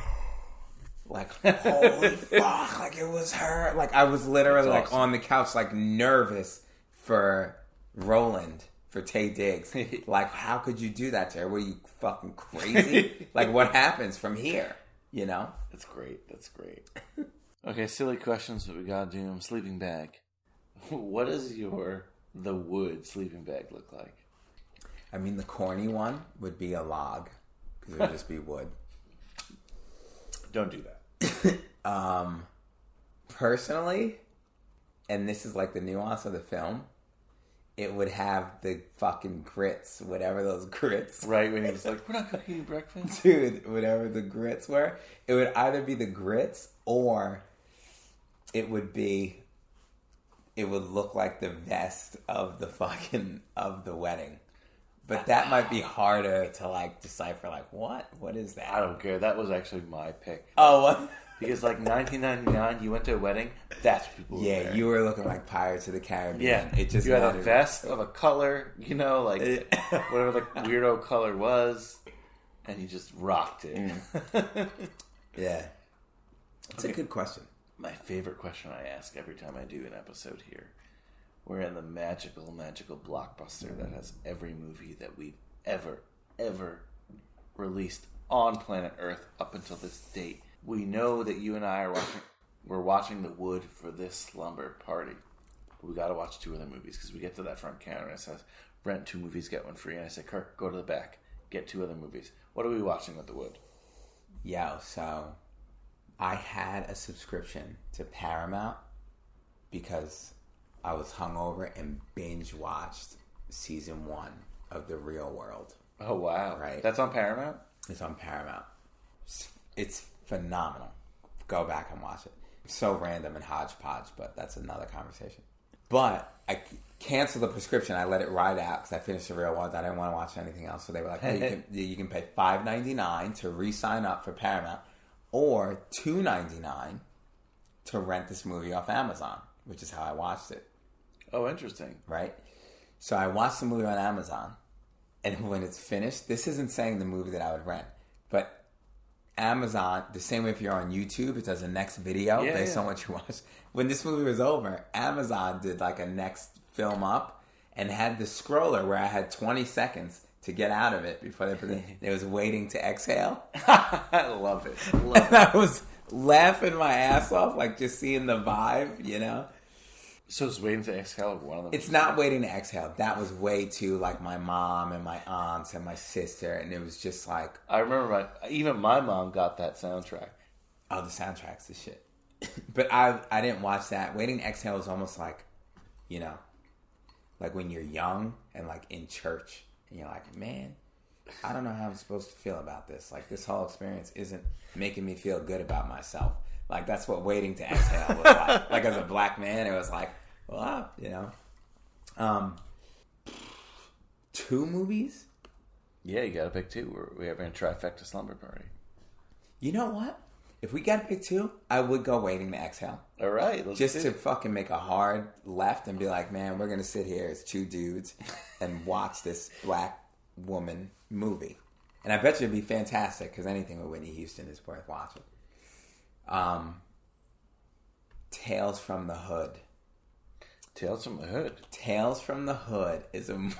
(gasps) like (laughs) holy fuck like it was her like i was literally That's like awesome. on the couch like nervous for roland for Taye Diggs (laughs) like how could you do that to her were you fucking crazy like what happens from here you know That's great. That's great. Okay, silly questions, but we gotta do them. Sleeping bag. What does your the wood sleeping bag look like? I mean the corny one would be a log because it would just be (laughs) wood Don't do that. (laughs) um personally and this is like the nuance of the film it would have the fucking grits whatever those (laughs) grits Right when he's like, "We're not cooking you breakfast." dude whatever the grits were it would either be the grits or it would be it would look like the vest of the fucking of the wedding but that might be harder to like decipher like what what is that I don't care. That was actually my pick. oh what? Because like 1999, you went to a wedding. That's people. yeah you were looking like pirates of the caribbean Yeah, it just you had a vest of a color, you know, like (laughs) whatever the weirdo color was, and you just rocked it. Mm. (laughs) yeah it's a good question My favorite question I ask every time I do an episode here. We're in the magical, magical blockbuster that has every movie that we've ever, ever released on planet Earth up until this date. We know that you and I are watching. We're watching The Wood for this slumber party. We got to watch two other movies because we get to that front counter and it says rent two movies, get one free. And I say, Kirk, go to the back, get two other movies. What are we watching with The Wood? Yo, so I had a subscription to Paramount because I was hungover and binge watched season one of The Real World. Oh wow! Right, That's on Paramount. It's on Paramount. It's, phenomenal. Go back and watch it. So random and hodgepodge, but that's another conversation. But I canceled the prescription. I let it ride out because I finished the real world. I didn't want to watch anything else. So they were like, hey, you, can, (laughs) you can pay five ninety nine to re-sign up for Paramount, or two ninety nine to rent this movie off Amazon, which is how I watched it. Oh, interesting. Right. So I watched the movie on Amazon, and (laughs) when it's finished, this isn't saying the movie that I would rent, But Amazon, the same way if you're on YouTube, it does a next video Yeah, based yeah. on what you (laughs) watch. When this movie was over, Amazon did like a next film up and had the scroller where I had 20 seconds to get out of it before they put it. It was waiting to exhale. (laughs) I love it. Love and I was laughing my ass off, like just seeing the vibe, you know? So it's waiting to exhale. One of them. It's not waiting to exhale. That was way too like my mom and my aunts and my sister, and it was just like I remember my even my mom got that soundtrack. Oh, the soundtrack's the shit. (laughs) but I I didn't watch that. Waiting to Exhale is almost like, you know, like when you're young and like in church and you're like, man, I don't know how I'm supposed to feel about this. Like this whole experience isn't making me feel good about myself. Like that's what Waiting to Exhale was like. (laughs) like as a black man, it was like, well, you know, um, two movies. Yeah, you got to pick two. We're, we're having a trifecta slumber party. You know what? If we got to pick two, I would go Waiting to Exhale. All right, let's just to it. fucking make a hard left and be like, man, we're gonna sit here as two dudes and watch this black woman movie. And I bet you it'd be fantastic because anything with Whitney Houston is worth watching. Um, Tales from the Hood. Tales from the Hood. Tales from the Hood is a. (laughs) I don't, think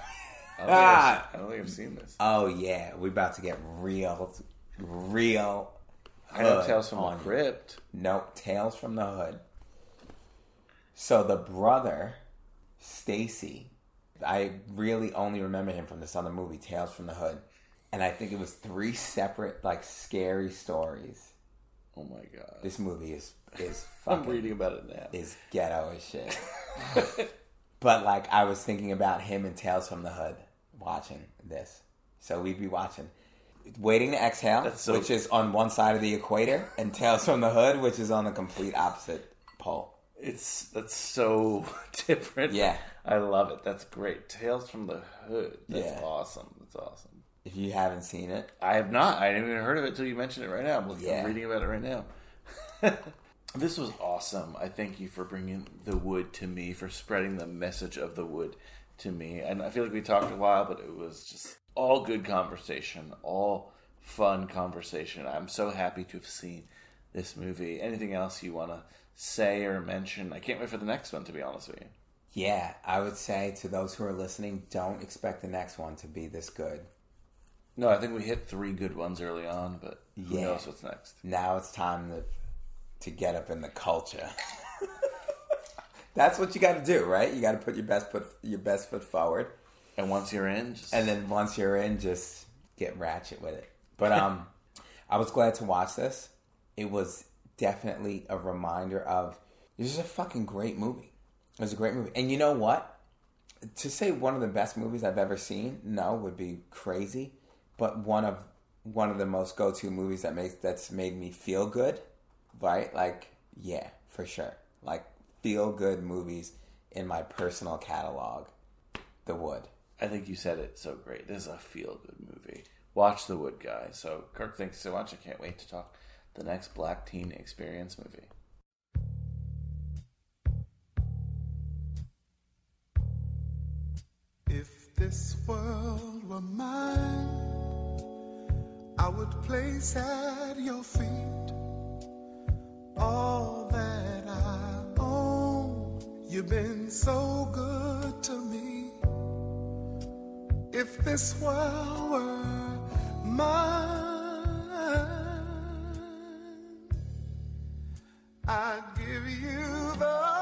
I've, ah! don't think I've seen this. Oh yeah, we about to get real, real. I know Tales from the. Crypt. Nope, Tales from the Hood. So the brother, Stacy, I really only remember him from this other movie, Tales from the Hood, and I think it was three separate like scary stories. Oh my god, this movie is is (laughs) I'm reading about it now. is ghetto as shit. (laughs) but like I was thinking about him and Tales from the Hood watching this, so we'd be watching. Waiting to Exhale, so- which is on one side of the equator, and Tales from the Hood, which is on the complete opposite pole. It's that's so (laughs) different. Yeah. I love it. That's great. Tales from the Hood. That's Yeah. awesome. That's awesome. If you haven't seen it, I have not. I haven't even heard of it until you mentioned it right now. I'm, Yeah. I'm reading about it right now. This was awesome. I thank you for bringing the wood to me, for spreading the message of the wood to me. And I feel like we talked a while, but it was just all good conversation, all fun conversation. I'm so happy to have seen this movie. Anything else you want to say or mention? I can't wait for the next one, to be honest with you. yeah, I would say to those who are listening, don't expect the next one to be this good. No, I think we hit three good ones early on, but who Yeah. knows what's next? Now it's time to to get up in the culture. (laughs) That's what you got to do, right? You got to put your best foot your best foot forward, And once you're in, just and then once you're in, just get ratchet with it. But um, I was glad to watch this. It was definitely a reminder of this is a fucking great movie. It was a great movie, and you know what? To say one of the best movies I've ever seen, no, would be crazy. But one of one of the most go to movies that makes that's made me feel good, right? Like, yeah, for sure. Like feel good movies in my personal catalog. The Wood. I think you said it so great. This is a feel good movie. Watch The Wood guys. So, Kirk, thanks so much. I can't wait to talk the next Black Teen Experience movie. If this world were mine, I would place at your feet all that I own. You've been so good to me. If this world were mine, I'd give you the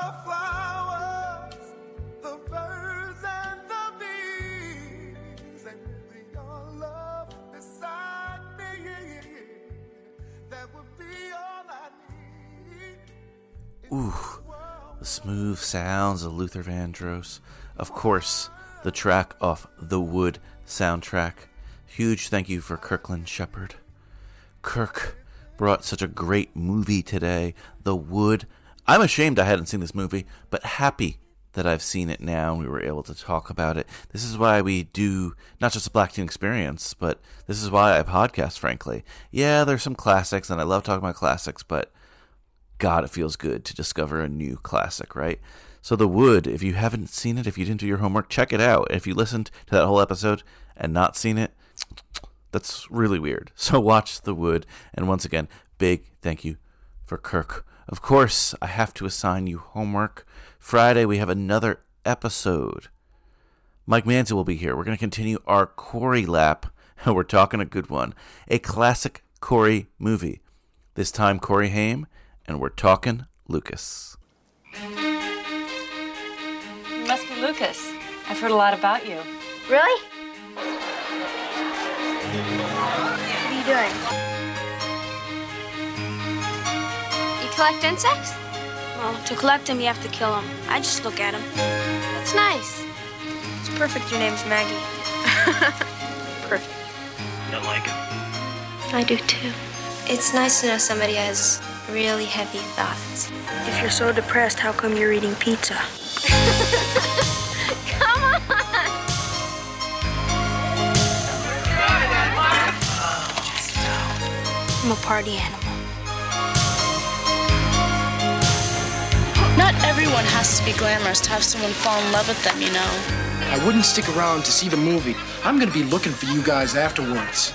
Ooh, the smooth sounds of Luther Vandross. Of course, the track off The Wood soundtrack. Huge thank you for Kirkland Shepard. Kirk brought such a great movie today, The Wood. I'm ashamed I hadn't seen this movie, but happy that I've seen it now and we were able to talk about it. This is why we do not just a Black Teen Experience, but this is why I podcast, frankly. Yeah, there's some classics, and I love talking about classics, but God, it feels good to discover a new classic, right? So, The Wood, if you haven't seen it, if you didn't do your homework, check it out. If you listened to that whole episode and not seen it, That's really weird. (laughs) So watch The Wood. And once again, big thank you for Kirk. Of course, I have to assign you homework. Friday, we have another episode. Mike Manza will be here. We're going to continue our Corey lap, (laughs) we're talking a good one. A classic Corey movie. This time, Corey Haim, and we're talking Lucas. You must be Lucas. I've heard a lot about you. Really? What are you doing? You collect insects? Well, to collect them, you have to kill them. I just look at them. That's nice. It's perfect your name's Maggie. (laughs) perfect. You like it? I do too. It's nice to know somebody has really heavy thoughts. If you're so depressed, how come you're eating pizza? (laughs) Come on! I'm a party animal. Not everyone has to be glamorous to have someone fall in love with them, you know. I wouldn't stick around to see the movie. I'm gonna be looking for you guys afterwards.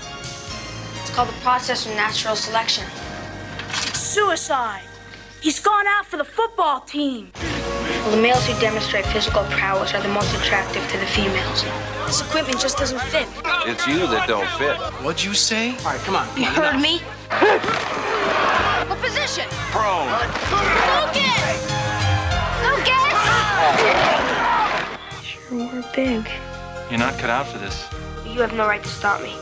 It's called the process of natural selection. Suicide. He's gone out for the football team. Well, the males who demonstrate physical prowess are the most attractive to the females. This equipment just doesn't fit. It's you that don't fit. What'd you say? All right, come on. You heard me? What position? Prone. Lucas! Lucas! Sure, we're big. You're not cut out for this. You have no right to stop me.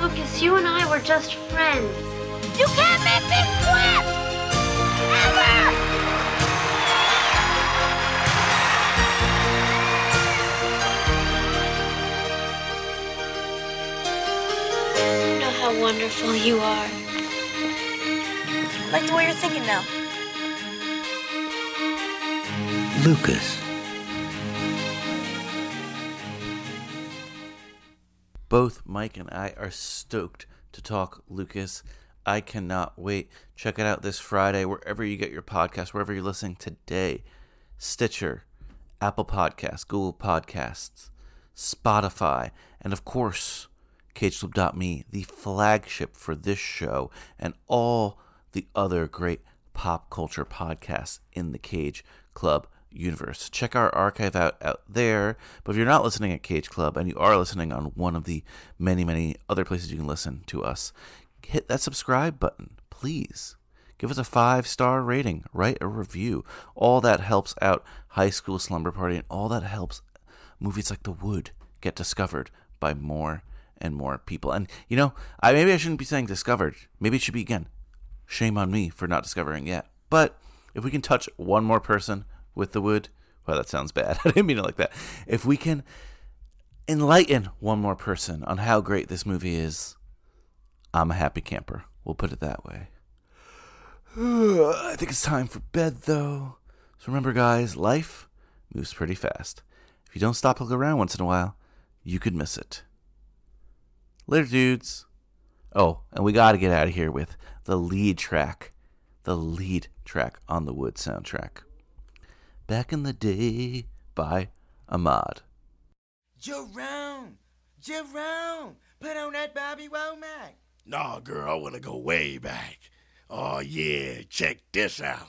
Lucas, you and I were just friends. You can't make me quit! Ever! You know how wonderful you are. Like the way you're thinking now. Lucas. Both Mike and I are stoked to talk Lucas. I cannot wait. Check it out this Friday, wherever you get your podcast, wherever you're listening today. Stitcher, Apple Podcasts, Google Podcasts, Spotify, and of course, CageClub.me, the flagship for this show and all the other great pop culture podcasts in the Cage Club universe. Check our archive out out there. But if you're not listening at Cage Club and you are listening on one of the many, many other places you can listen to us, hit that subscribe button, please. Give us a five star rating, write a review. All that helps out High School Slumber Party, and all that helps movies like The Wood get discovered by more and more people. And you know, I maybe I shouldn't be saying discovered. Maybe it should be again. Shame on me for not discovering yet. But if we can touch one more person with the wood, well, that sounds bad. (laughs) I didn't mean it like that. If we can enlighten one more person on how great this movie is, I'm a happy camper. We'll put it that way. (sighs) I think it's time for bed, though. So remember, guys, life moves pretty fast. If you don't stop to look around once in a while, you could miss it. Later, dudes. Oh, and we got to get out of here with the lead track. The lead track on the Wood soundtrack. Back in the Day by Ahmad. Jerome, Jerome, put on that Bobby Womack. Nah, girl, I want to go way back. Oh, yeah, check this out.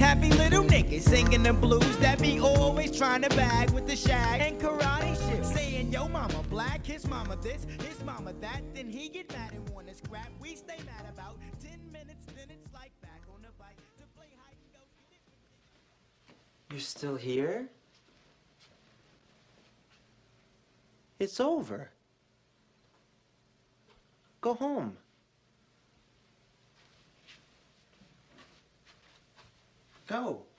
happy little niggas singing the blues that be always trying to bag with the shag and karate shit. Saying, yo, mama black, his mama this, his mama that. Then he get mad and wanna scrap. We stay mad about 10 minutes, then it's like back on the bike to play hide and go. You're still here? It's over. Go home. Go.